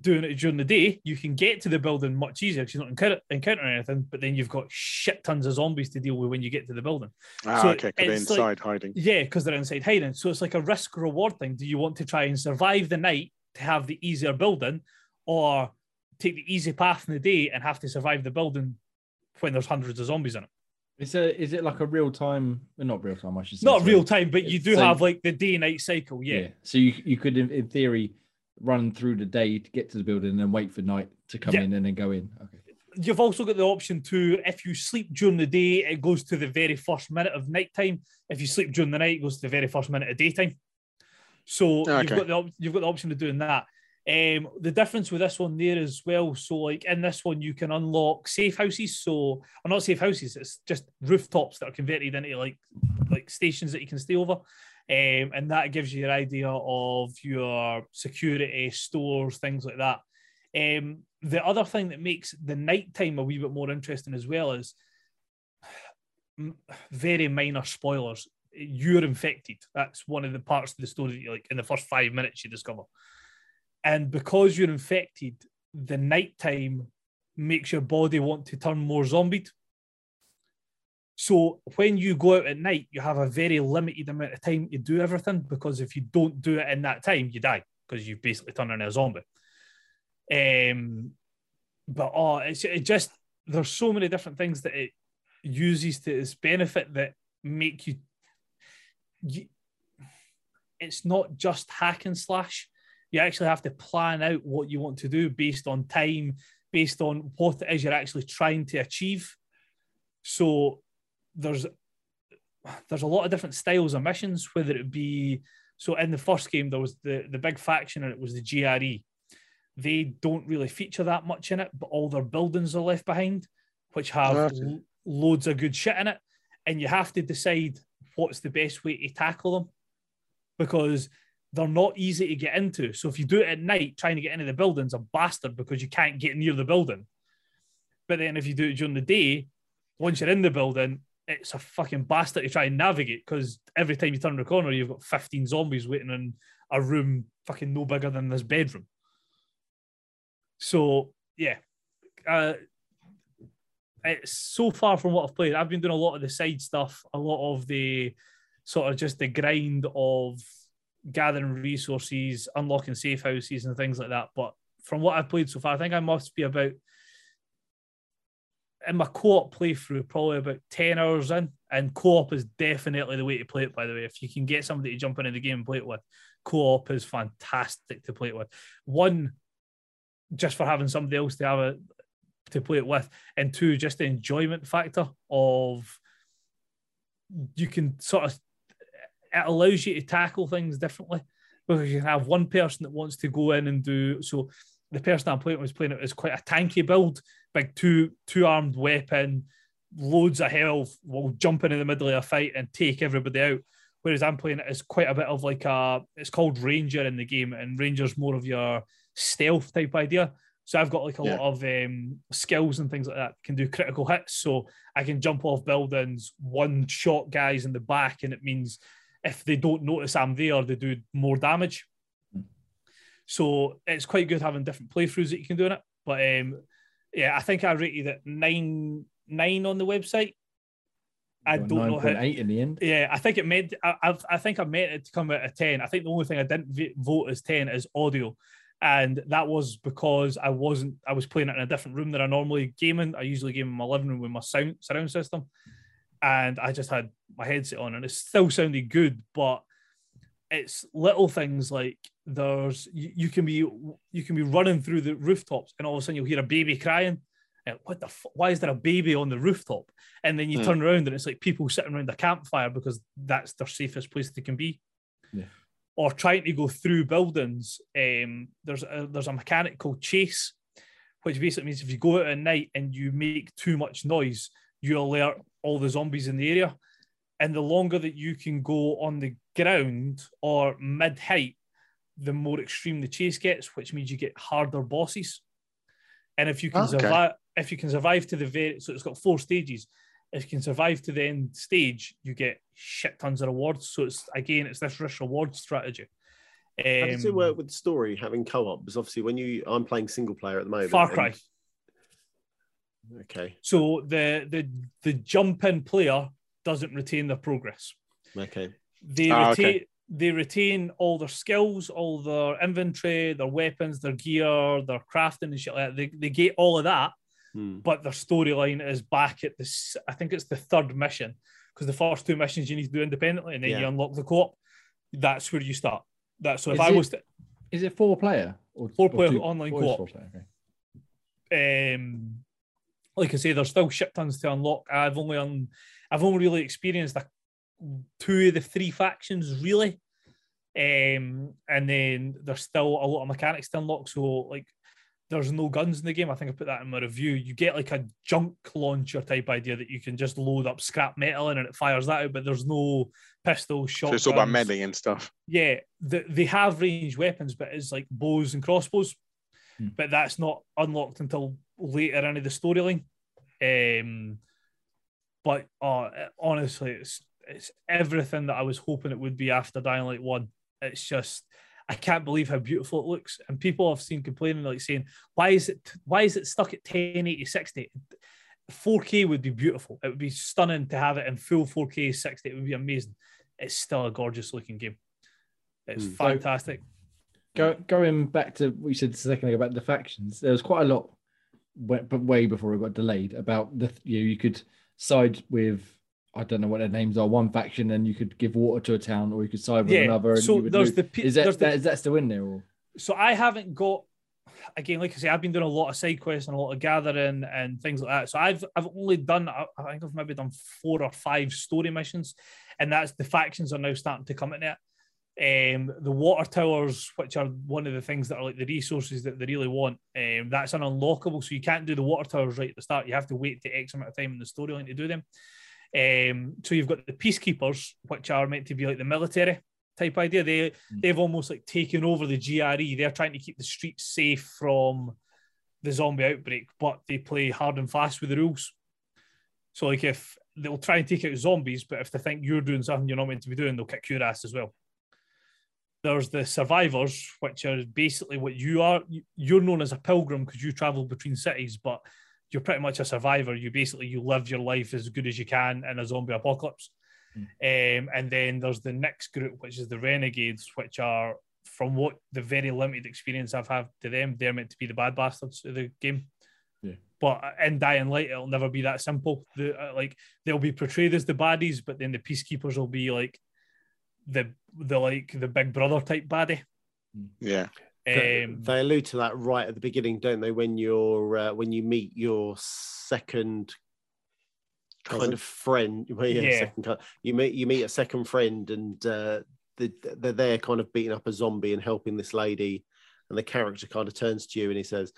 Doing it during the day, you can get to the building much easier because you're not encounter- encountering anything, but then you've got shit tons of zombies to deal with when you get to the building. Ah, So okay, 'cause they're it's like- hiding. Yeah, because they're inside hiding. So it's like a risk reward thing. Do you want to try and survive the night to have the easier building, or take the easy path in the day and have to survive the building when there's hundreds of zombies in it? Is it is it like a real time? well, Not real time, I should say. Not sorry. real time, but you do so- have like the day night cycle. Yeah. So you you could in, in theory run through the day to get to the building and then wait for night to come Yeah. in and then go in. Okay. You've also got the option to, if you sleep during the day, it goes to the very first minute of nighttime. If you sleep during the night, it goes to the very first minute of daytime. So you've got the op- you've got the option of doing that. Um, the difference with this one there as well. So like in this one, you can unlock safe houses. So or not safe houses. It's just rooftops that are converted into like like stations that you can stay over. Um, and that gives you an idea of your security stores, things like that. Um, the other thing that makes the nighttime a wee bit more interesting as well is very minor spoilers. You're infected. That's one of the parts of the story that you like in the first five minutes you discover. And because you're infected, the nighttime makes your body want to turn more zombied. So when you go out at night, you have a very limited amount of time to do everything because if you don't do it in that time, you die because you've basically turn into a zombie. Um, but oh, it's it just there's so many different things that it uses to its benefit that make you, you it's not just hack and slash. You actually have to plan out what you want to do based on time, based on what it is you're actually trying to achieve. So there's there's a lot of different styles of missions, whether it be so in the first game there was the the big faction and it was the GRE. They don't really feature that much in it, but all their buildings are left behind, which have oh, Okay. lo- loads of good shit in it, and you have to decide what's the best way to tackle them because they're not easy to get into. So if you do it at night, trying to get into the building's a bastard because you can't get near the building. But then if you do it during the day, once you're in the building, it's a fucking bastard to try and navigate because every time you turn the corner, you've got 15 zombies waiting in a room fucking no bigger than this bedroom. So yeah, uh, it's so far from what I've played. I've been doing a lot of the side stuff, a lot of the sort of just the grind of gathering resources, unlocking safe houses, and things like that. But from what I've played so far, I think I must be about in my co-op playthrough, probably about 10 hours in. And co-op is definitely the way to play it, by the way. If you can get somebody to jump into the game and play it with, co-op is fantastic to play it with. One, just for having somebody else to have a to play it with, and two, just the enjoyment factor of you can sort of it allows you to tackle things differently because you can have one person that wants to go in and do so. The person I'm playing was playing it as quite a tanky build, big two two armed weapon, loads of health, will jump into the middle of a fight and take everybody out. Whereas I'm playing it as quite a bit of like a it's called Ranger in the game, and Ranger's more of your stealth type idea. So I've got like a Yeah. lot of um, skills and things like that. Can do critical hits, so I can jump off buildings, one shot guys in the back, and it means if they don't notice I'm there, they do more damage. So it's quite good having different playthroughs that you can do in it. But um, yeah, I think I rated it nine nine on the website. I don't know how. 9.8 in the end. Yeah, I think it meant. I, I've, I think I meant it to come out of ten. I think the only thing I didn't v- vote as ten is audio, and that was because I wasn't. I was playing it in a different room than I normally game in. I usually game in my living room with my sound surround system, and I just had my headset on, and it still sounded good, but it's little things like there's you, you can be you can be running through the rooftops, and all of a sudden you'll hear a baby crying, And what the? F- why is there a baby on the rooftop? And then you Hmm. turn around and it's like people sitting around a campfire because that's their safest place they can be. Yeah. Or trying to go through buildings. Um, there's a, there's a mechanic called chase, which basically means if you go out at night and you make too much noise, you alert all the zombies in the area. And the longer that you can go on the ground or mid height, the more extreme the chase gets, which means you get harder bosses. And if you can Okay. survive, if you can survive to the very, so it's got four stages. If you can survive to the end stage, you get shit tons of rewards. So it's again, it's this risk reward strategy. How does it Um, work with the story having co-op? Because obviously, when you I'm playing single player at the moment. Far and- Cry. Okay. So the the the jump in player doesn't retain their progress. Okay. They Ah, retain okay. they retain all their skills, all their inventory, their weapons, their gear, their crafting and shit like that. They, they get all of that, Hmm. but their storyline is back at this. I think it's the third mission because the first two missions you need to do independently, and then you unlock the co-op. That's where you start. That's so if Is I it- was to, Is it four player or Four or player two- online or co-op. four player? Um, like I say, there's still shit tons to unlock. I've only un- I've only really experienced a, two of the three factions really, um, and then there's still a lot of mechanics to unlock. So like, there's no guns in the game. I think I put that in my review. You get like a junk launcher type idea that you can just load up scrap metal in and it fires that out, but there's no pistols, So it's all about melee and stuff. Yeah, the, they have ranged weapons, but it's like bows and crossbows. Hmm. But that's not unlocked until later into the storyline. Um, but uh, honestly, it's it's everything that I was hoping it would be after Dying Light One. It's just I can't believe how beautiful it looks, and people have seen complaining like saying, "Why is it why is it stuck at 1080 60?" 4K would be beautiful. It would be stunning to have it in full 4K 60. It would be amazing. It's still a gorgeous looking game. It's. So- fantastic. Go, going back to what you said a second ago about the factions, there was quite a lot, way- but way before it got delayed about the you know, you could side with I don't know what their names are one faction and you could give water to a town or you could side with Yeah, another. So there's the is that, there's the- that is that still in there or so I haven't got again, like I say, I've been doing a lot of side quests and a lot of gathering and things like that. So I've I've only done I I think I've maybe done four or five story missions, and that's the factions are now starting to come in it. Um, the water towers, which are one of the things that are like the resources that they really want, um, that's an unlockable. So you can't do the water towers right at the start. You have to wait to X amount of time in the storyline to do them. Um, so you've got the peacekeepers, which are meant to be like the military type idea. They Mm. they've almost like taken over the GRE. They're trying to keep the streets safe from the zombie outbreak, but they play hard and fast with the rules. So like if they'll try and take out zombies, but if they think you're doing something you're not meant to be doing, they'll kick your ass as well. There's the survivors, which are basically what you are. You- You're known as a pilgrim because you travel between cities, but you're pretty much a survivor. You basically you live your life as good as you can in a zombie apocalypse. Um, and then there's the next group, which is the renegades, which are from what the very limited experience I've had to them, they're meant to be the bad bastards of the game. Yeah. But in Dying Light, it'll never be that simple. The uh, like they'll be portrayed as the baddies, but then the peacekeepers will be like the the like the big brother type baddie. Yeah. They- Um, they allude to that right at the beginning, don't they? When you're uh, when you meet your second kind of friend, well, yeah, Yeah. second cou- you meet you meet a second friend, and uh, the, they're there kind of beating up a zombie and helping this lady, and the character kind of turns to you and he says,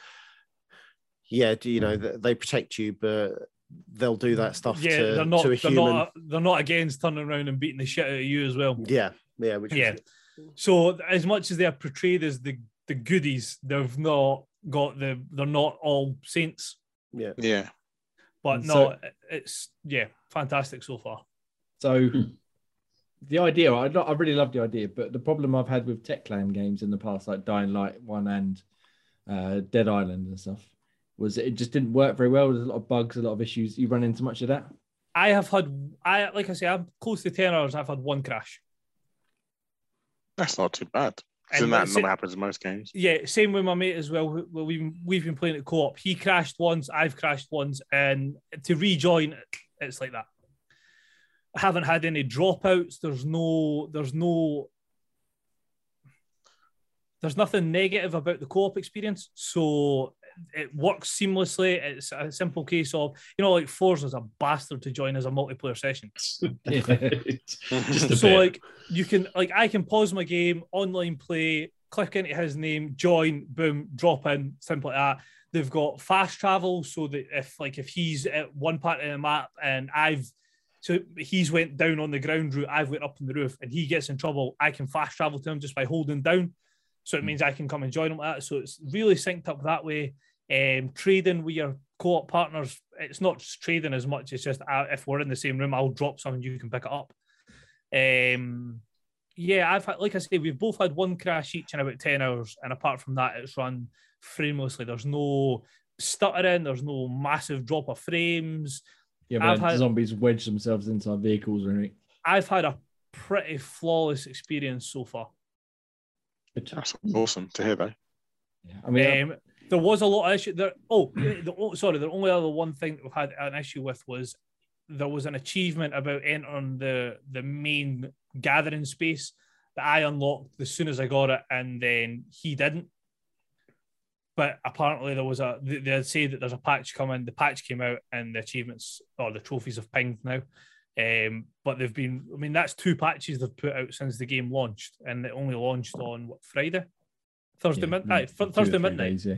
"Yeah, do you know th- they protect you, but they'll do that stuff yeah, to, they're not to a they're human." not they're not against turning around and beating the shit out of you as well. yeah, yeah, which Yeah. Was, So as much as they are portrayed as the the goodies, they've not got the they're not all saints. yeah. Yeah. But And no, so- it's yeah, fantastic so far. So the idea, I, I really love the idea, but the problem I've had with Techland games in the past, like Dying Light One and uh, Dead Island and stuff, was it just didn't work very well. There's a lot of bugs, a lot of issues. You run into much of that? I have had I like I say I'm close to ten hours. I've had one crash. That's not too bad. And Isn't that it's- normally happens in most games? Yeah, same with my mate as well. who- Well, we've we've been playing at co-op. He crashed once, I've crashed once, and to rejoin, it's like that. I haven't had any dropouts. There's no, there's no, there's nothing negative about the co-op experience. So it works seamlessly. It's a simple case of you know, like Forza's a bastard to join as a multiplayer session. [LAUGHS] Just so bit. like you can like I can pause my game, online play, click into his name, join, boom, drop in, simple like that. They've got fast travel so that if like if he's at one part of the map and I've so he's went down on the ground route, I've went up on the roof, and he gets in trouble, I can fast travel to him just by holding down. So it means I can come and join like that. So it's really synced up that way. Um, trading with your co-op partners, it's not just trading as much. It's just uh, if we're in the same room, I'll drop something, you can pick it up. Um, yeah, I've had, like I say, we've both had one crash each in about 10 hours. And apart from that, it's run framelessly. There's no stuttering, there's no massive drop of frames. Yeah, but had- zombies wedge themselves inside vehicles or anything. I've had a pretty flawless experience so far. That's awesome to hear, though. Yeah. I mean, Um, there was a lot of issue there. Oh, [CLEARS THROAT] the, oh, sorry. The only other one thing that we've had an issue with was there was an achievement about entering the the main gathering space that I unlocked as soon as I got it, and then he didn't. But apparently there was a they they say that there's a patch coming. The patch came out, and the achievements or the trophies have pinged now. Um, but they've been, I mean, that's two patches they've put out since the game launched, and it only launched on what Friday, Thursday yeah, midnight, two or Thursday midnight days, yeah.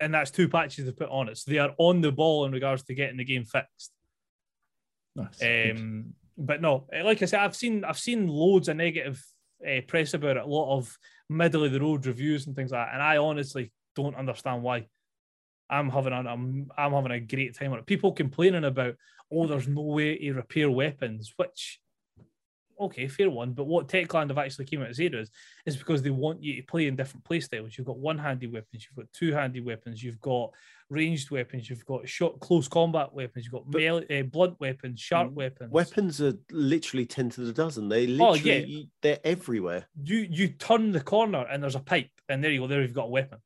and that's two patches they've put on it. So they are on the ball in regards to getting the game fixed. Nice. Um, but no, eh, like I said, I've seen I've seen loads of negative uh, press about it, a lot of middle of the road reviews and things like that, and I honestly don't understand why. I'm having a, I'm, I'm having a great time on it. People complaining about, oh, there's no way to repair weapons, which okay, fair one. But what Techland have actually came out and said is, is because they want you to play in different play styles. You've got one-handy weapons, you've got two-handy weapons, you've got ranged weapons, you've got short close combat weapons, you've got melee, uh, blunt weapons, sharp weapons. Weapons are literally ten to the dozen. They oh yeah, they're everywhere. You you turn the corner and there's a pipe, and there you go. There you've got a weapon.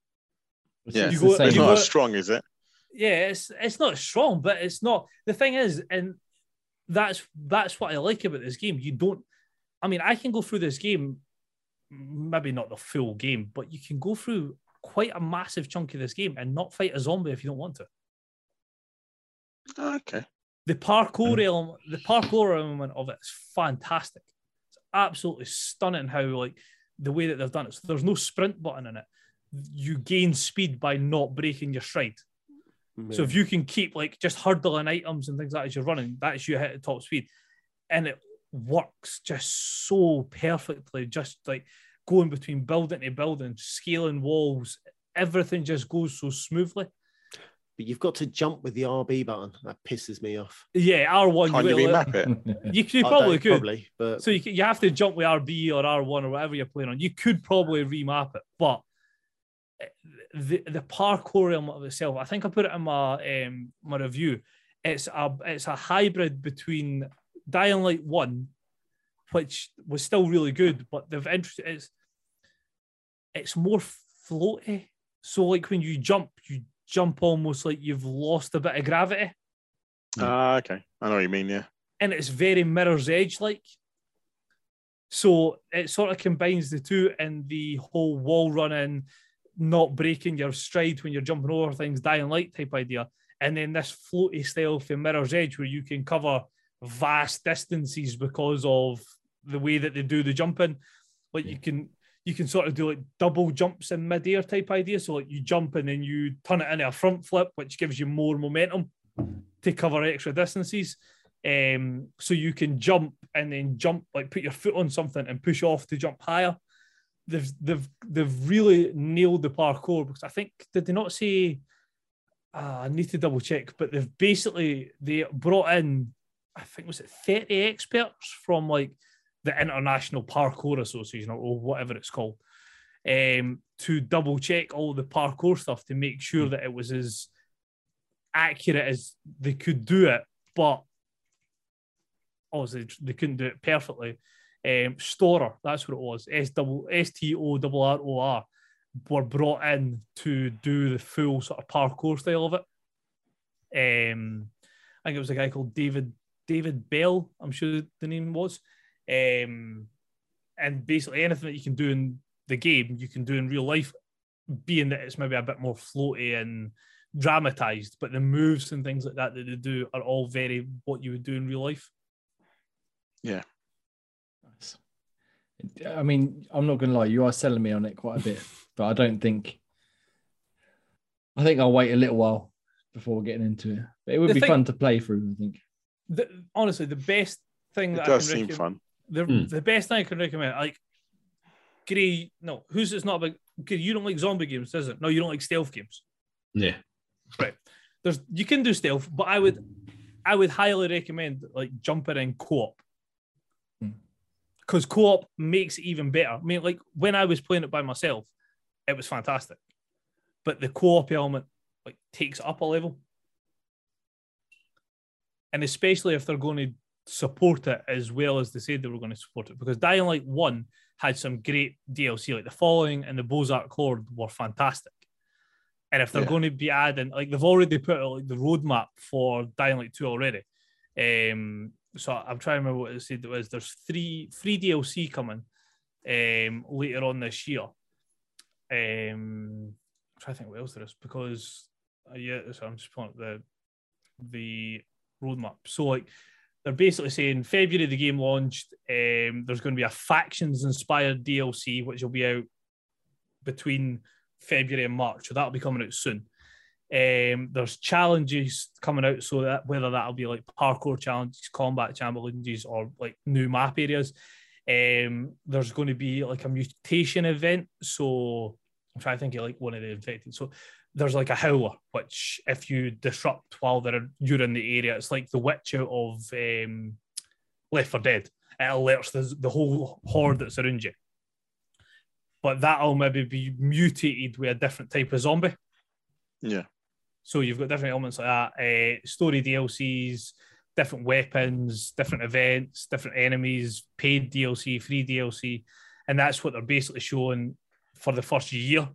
It's- Yeah. it's You the go- same. It's you not go- as strong, is it? Yeah, it's it's not strong, but it's not. The thing is, and that's that's what I like about this game. You don't. I mean, I can go through this game, maybe not the full game, but you can go through quite a massive chunk of this game and not fight a zombie if you don't want to. Oh, okay. The parkour Mm. element, the parkour element of it is fantastic. It's absolutely stunning how like the way that they've done it. So there's no sprint button in it. You gain speed by not breaking your stride. So if you can keep like just hurdling items and things like that as you're running, that's you hit at top speed. And it works just so perfectly, just like going between building to building, scaling walls, everything just goes so smoothly. but you've got to jump with the RB button. That pisses me off. Yeah, R1 Can't you [LAUGHS] you, remap it? you, you probably could. probably, but So you, you have to jump with RB or R1 or whatever you're playing on. You could probably remap it, but the the parkour element of itself, I think I put it in my um, my review. It's a it's a hybrid between Dying Light One, which was still really good, but they've introduced it's it's more floaty. So like when you jump, you jump almost like you've lost a bit of gravity Ah, okay. I know what you mean. Yeah. and it's very Mirror's Edge like. So it sort of combines the two and the whole wall running, not breaking your stride when you're jumping over things, dying light type idea. And then this floaty style for Mirror's Edge where you can cover vast distances because of the way that they do the jumping. Like you can you can sort of do like double jumps in midair type idea. So like you jump and then you turn it into a front flip, which gives you more momentum to cover extra distances. Um, so you can jump and then jump, like put your foot on something and push off to jump higher. They've they've they've really nailed the parkour because I think did they not say? Uh, I need to double check, but they've basically they brought in, I think was it thirty experts from like the International Parkour Association or whatever it's called, um, to double check all the parkour stuff to make sure that it was as accurate as they could do it, but obviously they couldn't do it perfectly. Um, Storror, that's what it was. S T O double R O R were brought in to do the full sort of parkour style of it. Um, I think it was a guy called David David Belle. I'm sure the name was. Um, and basically anything that you can do in the game, you can do in real life being that it's maybe a bit more floaty and dramatized, but the moves and things like that that they do are all very what you would do in real life. Nice. I mean, I'm not gonna lie, you are selling me on it quite a bit, [LAUGHS] but I don't think. I think I'll wait a little while before getting into it. But it would The be thing- fun to play through. I think. The, honestly, the best thing It that does I can seem fun. the, Hmm. the best thing I can recommend, like Gray, no, who's it's not about Gray, you don't like zombie games, does it? No, you don't like stealth games. Yeah. Right. There's you can do stealth, but I would I would highly recommend like jumping in co-op. Because co-op makes it even better. I mean, like when I was playing it by myself, it was fantastic. But the co-op element like takes up a level. And especially if they're going to support it as well as they said they were going to support it. Because Dying Light 1 had some great DLC, like the Following and the Bozak Horde were fantastic. And if they're Yeah. going to be adding, like they've already put out like the roadmap for Dying Light 2 already. Um, so I'm trying to remember what it said it was. There's three three DLC coming um later on this year. Um I'm trying to think what else there is because uh, yeah, so I'm just pulling up the the roadmap. So like they're basically saying February the game launched. Um, there's going to be a factions inspired DLC which will be out between February and March, so that'll be coming out soon. Um, there's challenges coming out, so that whether that'll be like parkour challenges, combat challenges, or like new map areas. Um, there's going to be like a mutation event. So I'm trying to think of like one of the infected. So there's like a howler, which if you disrupt while they're you're in the area, it's like the witch out of um, Left 4 Dead. It alerts the, the whole horde that's around you. But that'll maybe be mutated with a different type of zombie. Yeah. So you've got different elements like that, uh, story DLCs, different weapons, different events, different enemies, paid DLC, free DLC, and that's what they're basically showing for the first year.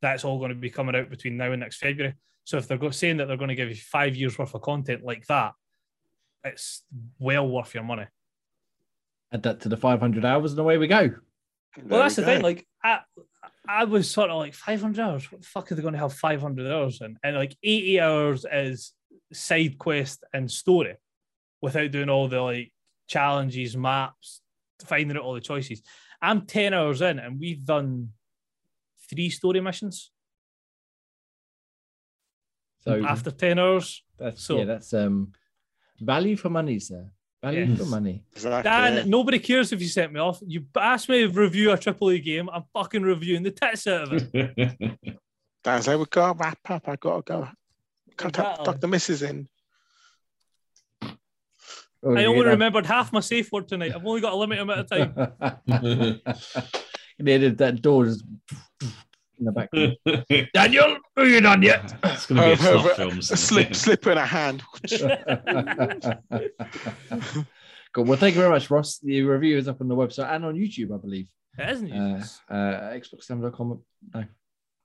That's all going to be coming out between now and next February. So if they're go- saying that they're going to give you five years worth of content like that, it's well worth your money. Add that to the 500 hours and away we go. Well, that's the thing. Like, I, I was sort of like 500 hours. What the fuck are they going to have 500 hours in? And like 80 hours is side quest and story without doing all the like challenges, maps, finding out all the choices. I'm 10 hours in and we've done three story missions So after 10 hours. that's so- yeah, that's um value for money, sir. Value Yes. the money. Exactly. Dan, nobody cares if you sent me off. You asked me to review a Triple A game. I'm fucking reviewing the tits out of it. Dan's like, we gotta wrap up. I gotta go. Cut up, Exactly. tuck the missus in. Oh, I only gonna- remembered half my safe word tonight. I've only got a limited amount of time. [LAUGHS] they did that door just in the back. [LAUGHS] Daniel, are you done yet? [LAUGHS] it's going to be a Uh, snuff uh, film. A slip, slip in a hand. [LAUGHS] cool. Well, thank you very much, Ross. The review is up on the website and on YouTube, I believe. It isn't Uh, you. uh, xboxtavern.com. No,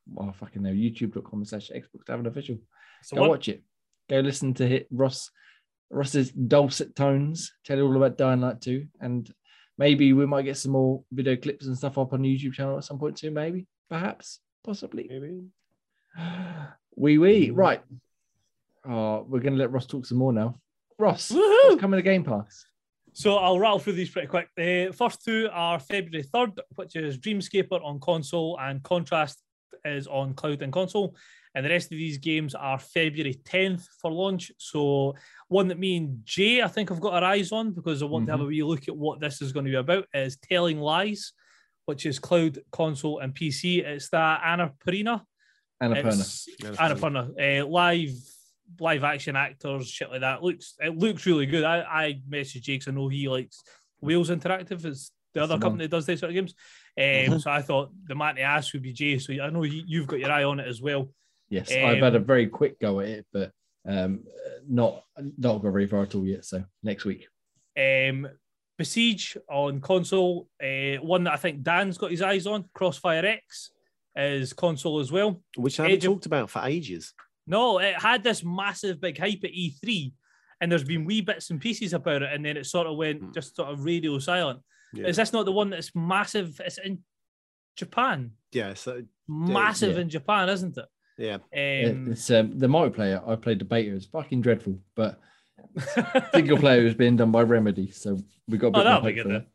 well, fucking no. YouTube.com slash Xbox7 official. So Go what? watch it. Go listen to hit Ross Ross's dulcet tones. Tell you all about Dying Light 2. And maybe we might get some more video clips and stuff up on the YouTube channel at some point too. Maybe, perhaps, possibly. Maybe. Wee wee. Right. Oh, we're gonna let Ross talk some more now. Ross, Woohoo! what's coming to Game Pass? So I'll rattle through these pretty quick. The first two are February 3rd, which is Dreamscaper on console and Contrast is on cloud and console. And the rest of these games are February 10th for launch. So one that me and Jay, I think, have got our eyes on because I want to have a mm-hmm. wee look at what this is going to be about is Telling Lies, which is cloud, console, and PC. It's that Anna Perina. Annapurna. It's Annapurna. Uh, live live action actors, shit like that. Looks it looks really good. I, I messaged Jake 'cause I know he likes Wales Interactive is the other the company one. that does these sort of games. Um, So I thought the man to ask would be Jay. So I know you, you've got your eye on it as well. Yes, I've had a Um, very quick go at it, but um, not not got very far at all yet. So next week. Um, Besiege on console, uh, one that I think Dan's got his eyes on, Crossfire X, is console as well. Which I haven't Age of- talked about for ages. No, it had this massive big hype at E3, and there's been wee bits and pieces about it, and then it sort of went Hmm. just sort of radio silent. Yeah. Is this not the one that's massive? It's in Japan. yeah, so massive Yeah. in Japan, isn't it? Yeah. Um, it's um, the multiplayer. I played the beta. It's fucking dreadful, but [LAUGHS] single player is being done by Remedy, so we got a bit Oh, that'll be good.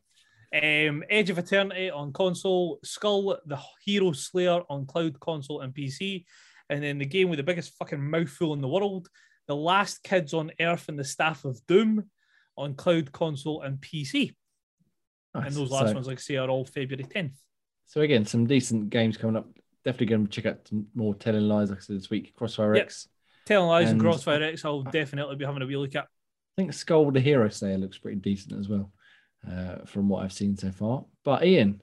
Um, Edge of Eternity on console, Skull the Hero Slayer on cloud console and PC, and then the game with the biggest fucking mouthful in the world, The Last Kids on Earth and the Staff of Doom on cloud console and PC. that. And those last so, ones, like I say, are all February 10th. So again, some decent games coming up. Definitely going to check out some more Telling Lies, like I said this week. Crossfire Yep. X. Telling Lies and, And- Crossfire X, I'll definitely be having a wee look at. I think Skull the Hero Slayer looks pretty decent as well, uh, from what I've seen so far. But Ian,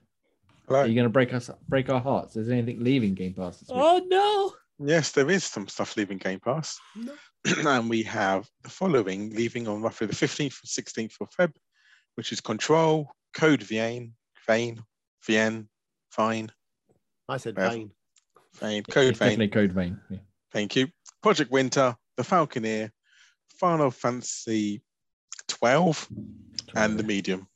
Hello. are you going to break us break our hearts? Is there anything leaving Game Pass this week? Oh no! Yes, there is some stuff leaving Game Pass. [CLEARS THROAT] and we have the following leaving on roughly the 15th or 16th of Feb, which is Control, Code Vein, Vein, Vien, Fine, I said Yeah. Bane. Vein, Code It's Vein. definitely Code Vein. Yeah. Thank you. Project Winter, The Falconeer, Final Fantasy 12, and The Medium.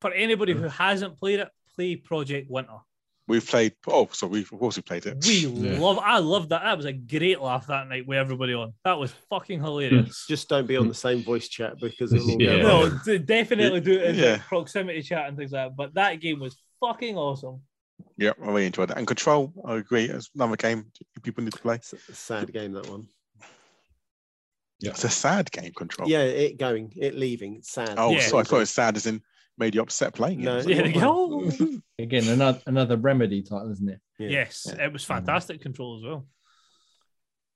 For anybody who hasn't played it, play Project Winter. We've played, oh, so we've also played it. We Yeah. love. I love that. That was a great laugh that night with everybody on. That was fucking hilarious. [LAUGHS] Just don't be on the same voice chat because it'll all [LAUGHS] Yeah. no, definitely do it in Yeah. proximity chat and things like that. But that game was fucking awesome. Yeah, I really enjoyed it. And Control, I agree, it's another game people need to play. It's a sad game that one. Yeah. It's a sad game, Control. Yeah, it going, it leaving. It's sad. Oh, Yeah. sorry, I thought it was sad as in made you upset playing. No, I was like, Yeah, they what? go. Again, another another Remedy title, isn't it? Yeah. Yes, Yeah. it was fantastic control as well.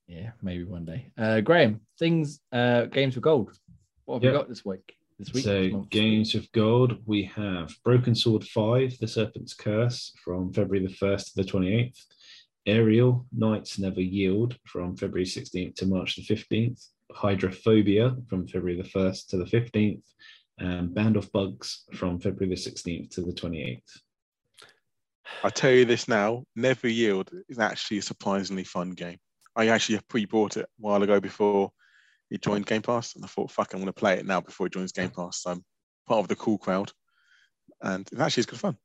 Yeah, maybe one day. Uh, Graham, things, uh, games for gold. What have Yeah. we got this week? This week? So this games of gold, we have Broken Sword 5, The Serpent's Curse from February the 1st to the 28th. Aerial, Knights Never Yield from February 16th to March the 15th. Hydrophobia from February the 1st to the 15th. And Band of Bugs from February the 16th to the 28th. I tell you this now, Never Yield is actually a surprisingly fun game. I actually pre-bought it a while ago before it joined Game Pass, and I thought, fuck, I'm going to play it now before it joins Game Pass. So I'm part of the cool crowd, and it actually is good fun.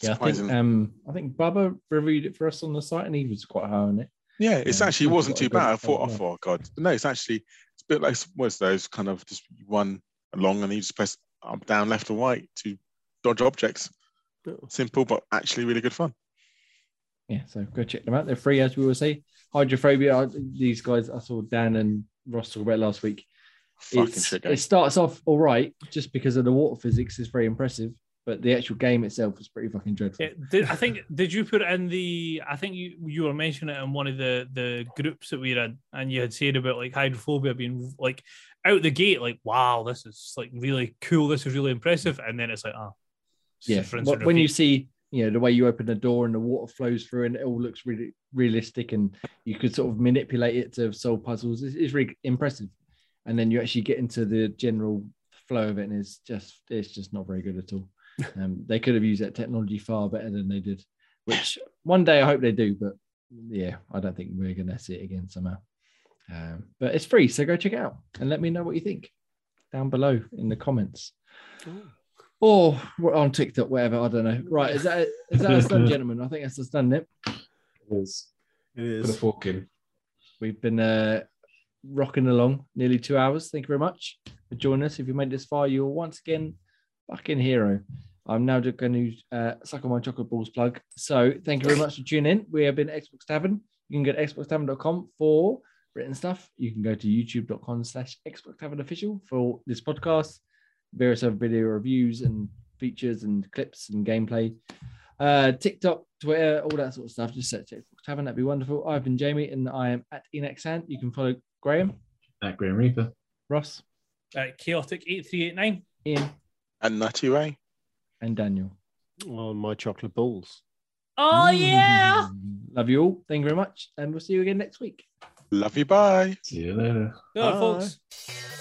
Yeah, I think Surprising. um, I think Bubba reviewed it for us on the site, and he was quite high on it. yeah, it's yeah, actually it's wasn't too bad. I thought, fun, oh, yeah. God, but no, it's actually it's a bit like what's those kind of just one along, and you just press up, down, left, or right to dodge objects. Simple, but actually really good fun. Yeah, so go check them out. They're free, as we will say. Hydrophobia. These guys, I saw Dan and Ross talked about last week. Fucking It's- shit game. It starts off all right, just because of the water physics is very impressive, but the actual game itself is pretty fucking dreadful. Yeah, did, I think did you put it in the? I think you you were mentioning it in one of the the groups that we were in, and you had said about like hydrophobia being like out the gate, like wow, this is like really cool, this is really impressive, and then it's like ah, it's yeah, just rinse Wh- and when you see you know the way you open the door and the water flows through and it all looks really realistic and you could sort of manipulate it to solve puzzles. It's, it's really impressive. And then you actually get into the general flow of it and it's just it's just not very good at all. [LAUGHS] Um, they could have used that technology far better than they did which one day i hope they do but yeah i don't think we're gonna see it again somehow. Um, but it's free so go check it out and let me know what you think down below in the comments or we're on TikTok, whatever. I don't know. Right, is that is that us done, [LAUGHS] gentlemen? I think that's us done. It. Is It put a is. fork in. We've been uh, rocking along nearly two hours. Thank you very much for joining us. If you made it this far, you're once again fucking hero. I'm now just going to uh, suck on my chocolate balls plug. So thank you very much for tuning in. We have been Xbox Tavern. You can go to xboxtavern.com for written stuff. You can go to youtube.com slash Xbox Tavern official for this podcast, various other video reviews and features and clips and gameplay. Uh, TikTok, Twitter, all that sort of stuff. Just search Xbox Tavern. That'd be wonderful. I've been Jamie and I am at Enexant. You can follow Graham, At Graham Reaper. Ross, Uh, chaotic eight three eight nine. Ian, And Nutty Ray. and Daniel. On my chocolate balls. Oh yeah. Mm. Love you all. Thank you very much. And we'll see you again next week. Love you. Bye. See you later. Go Bye. folks.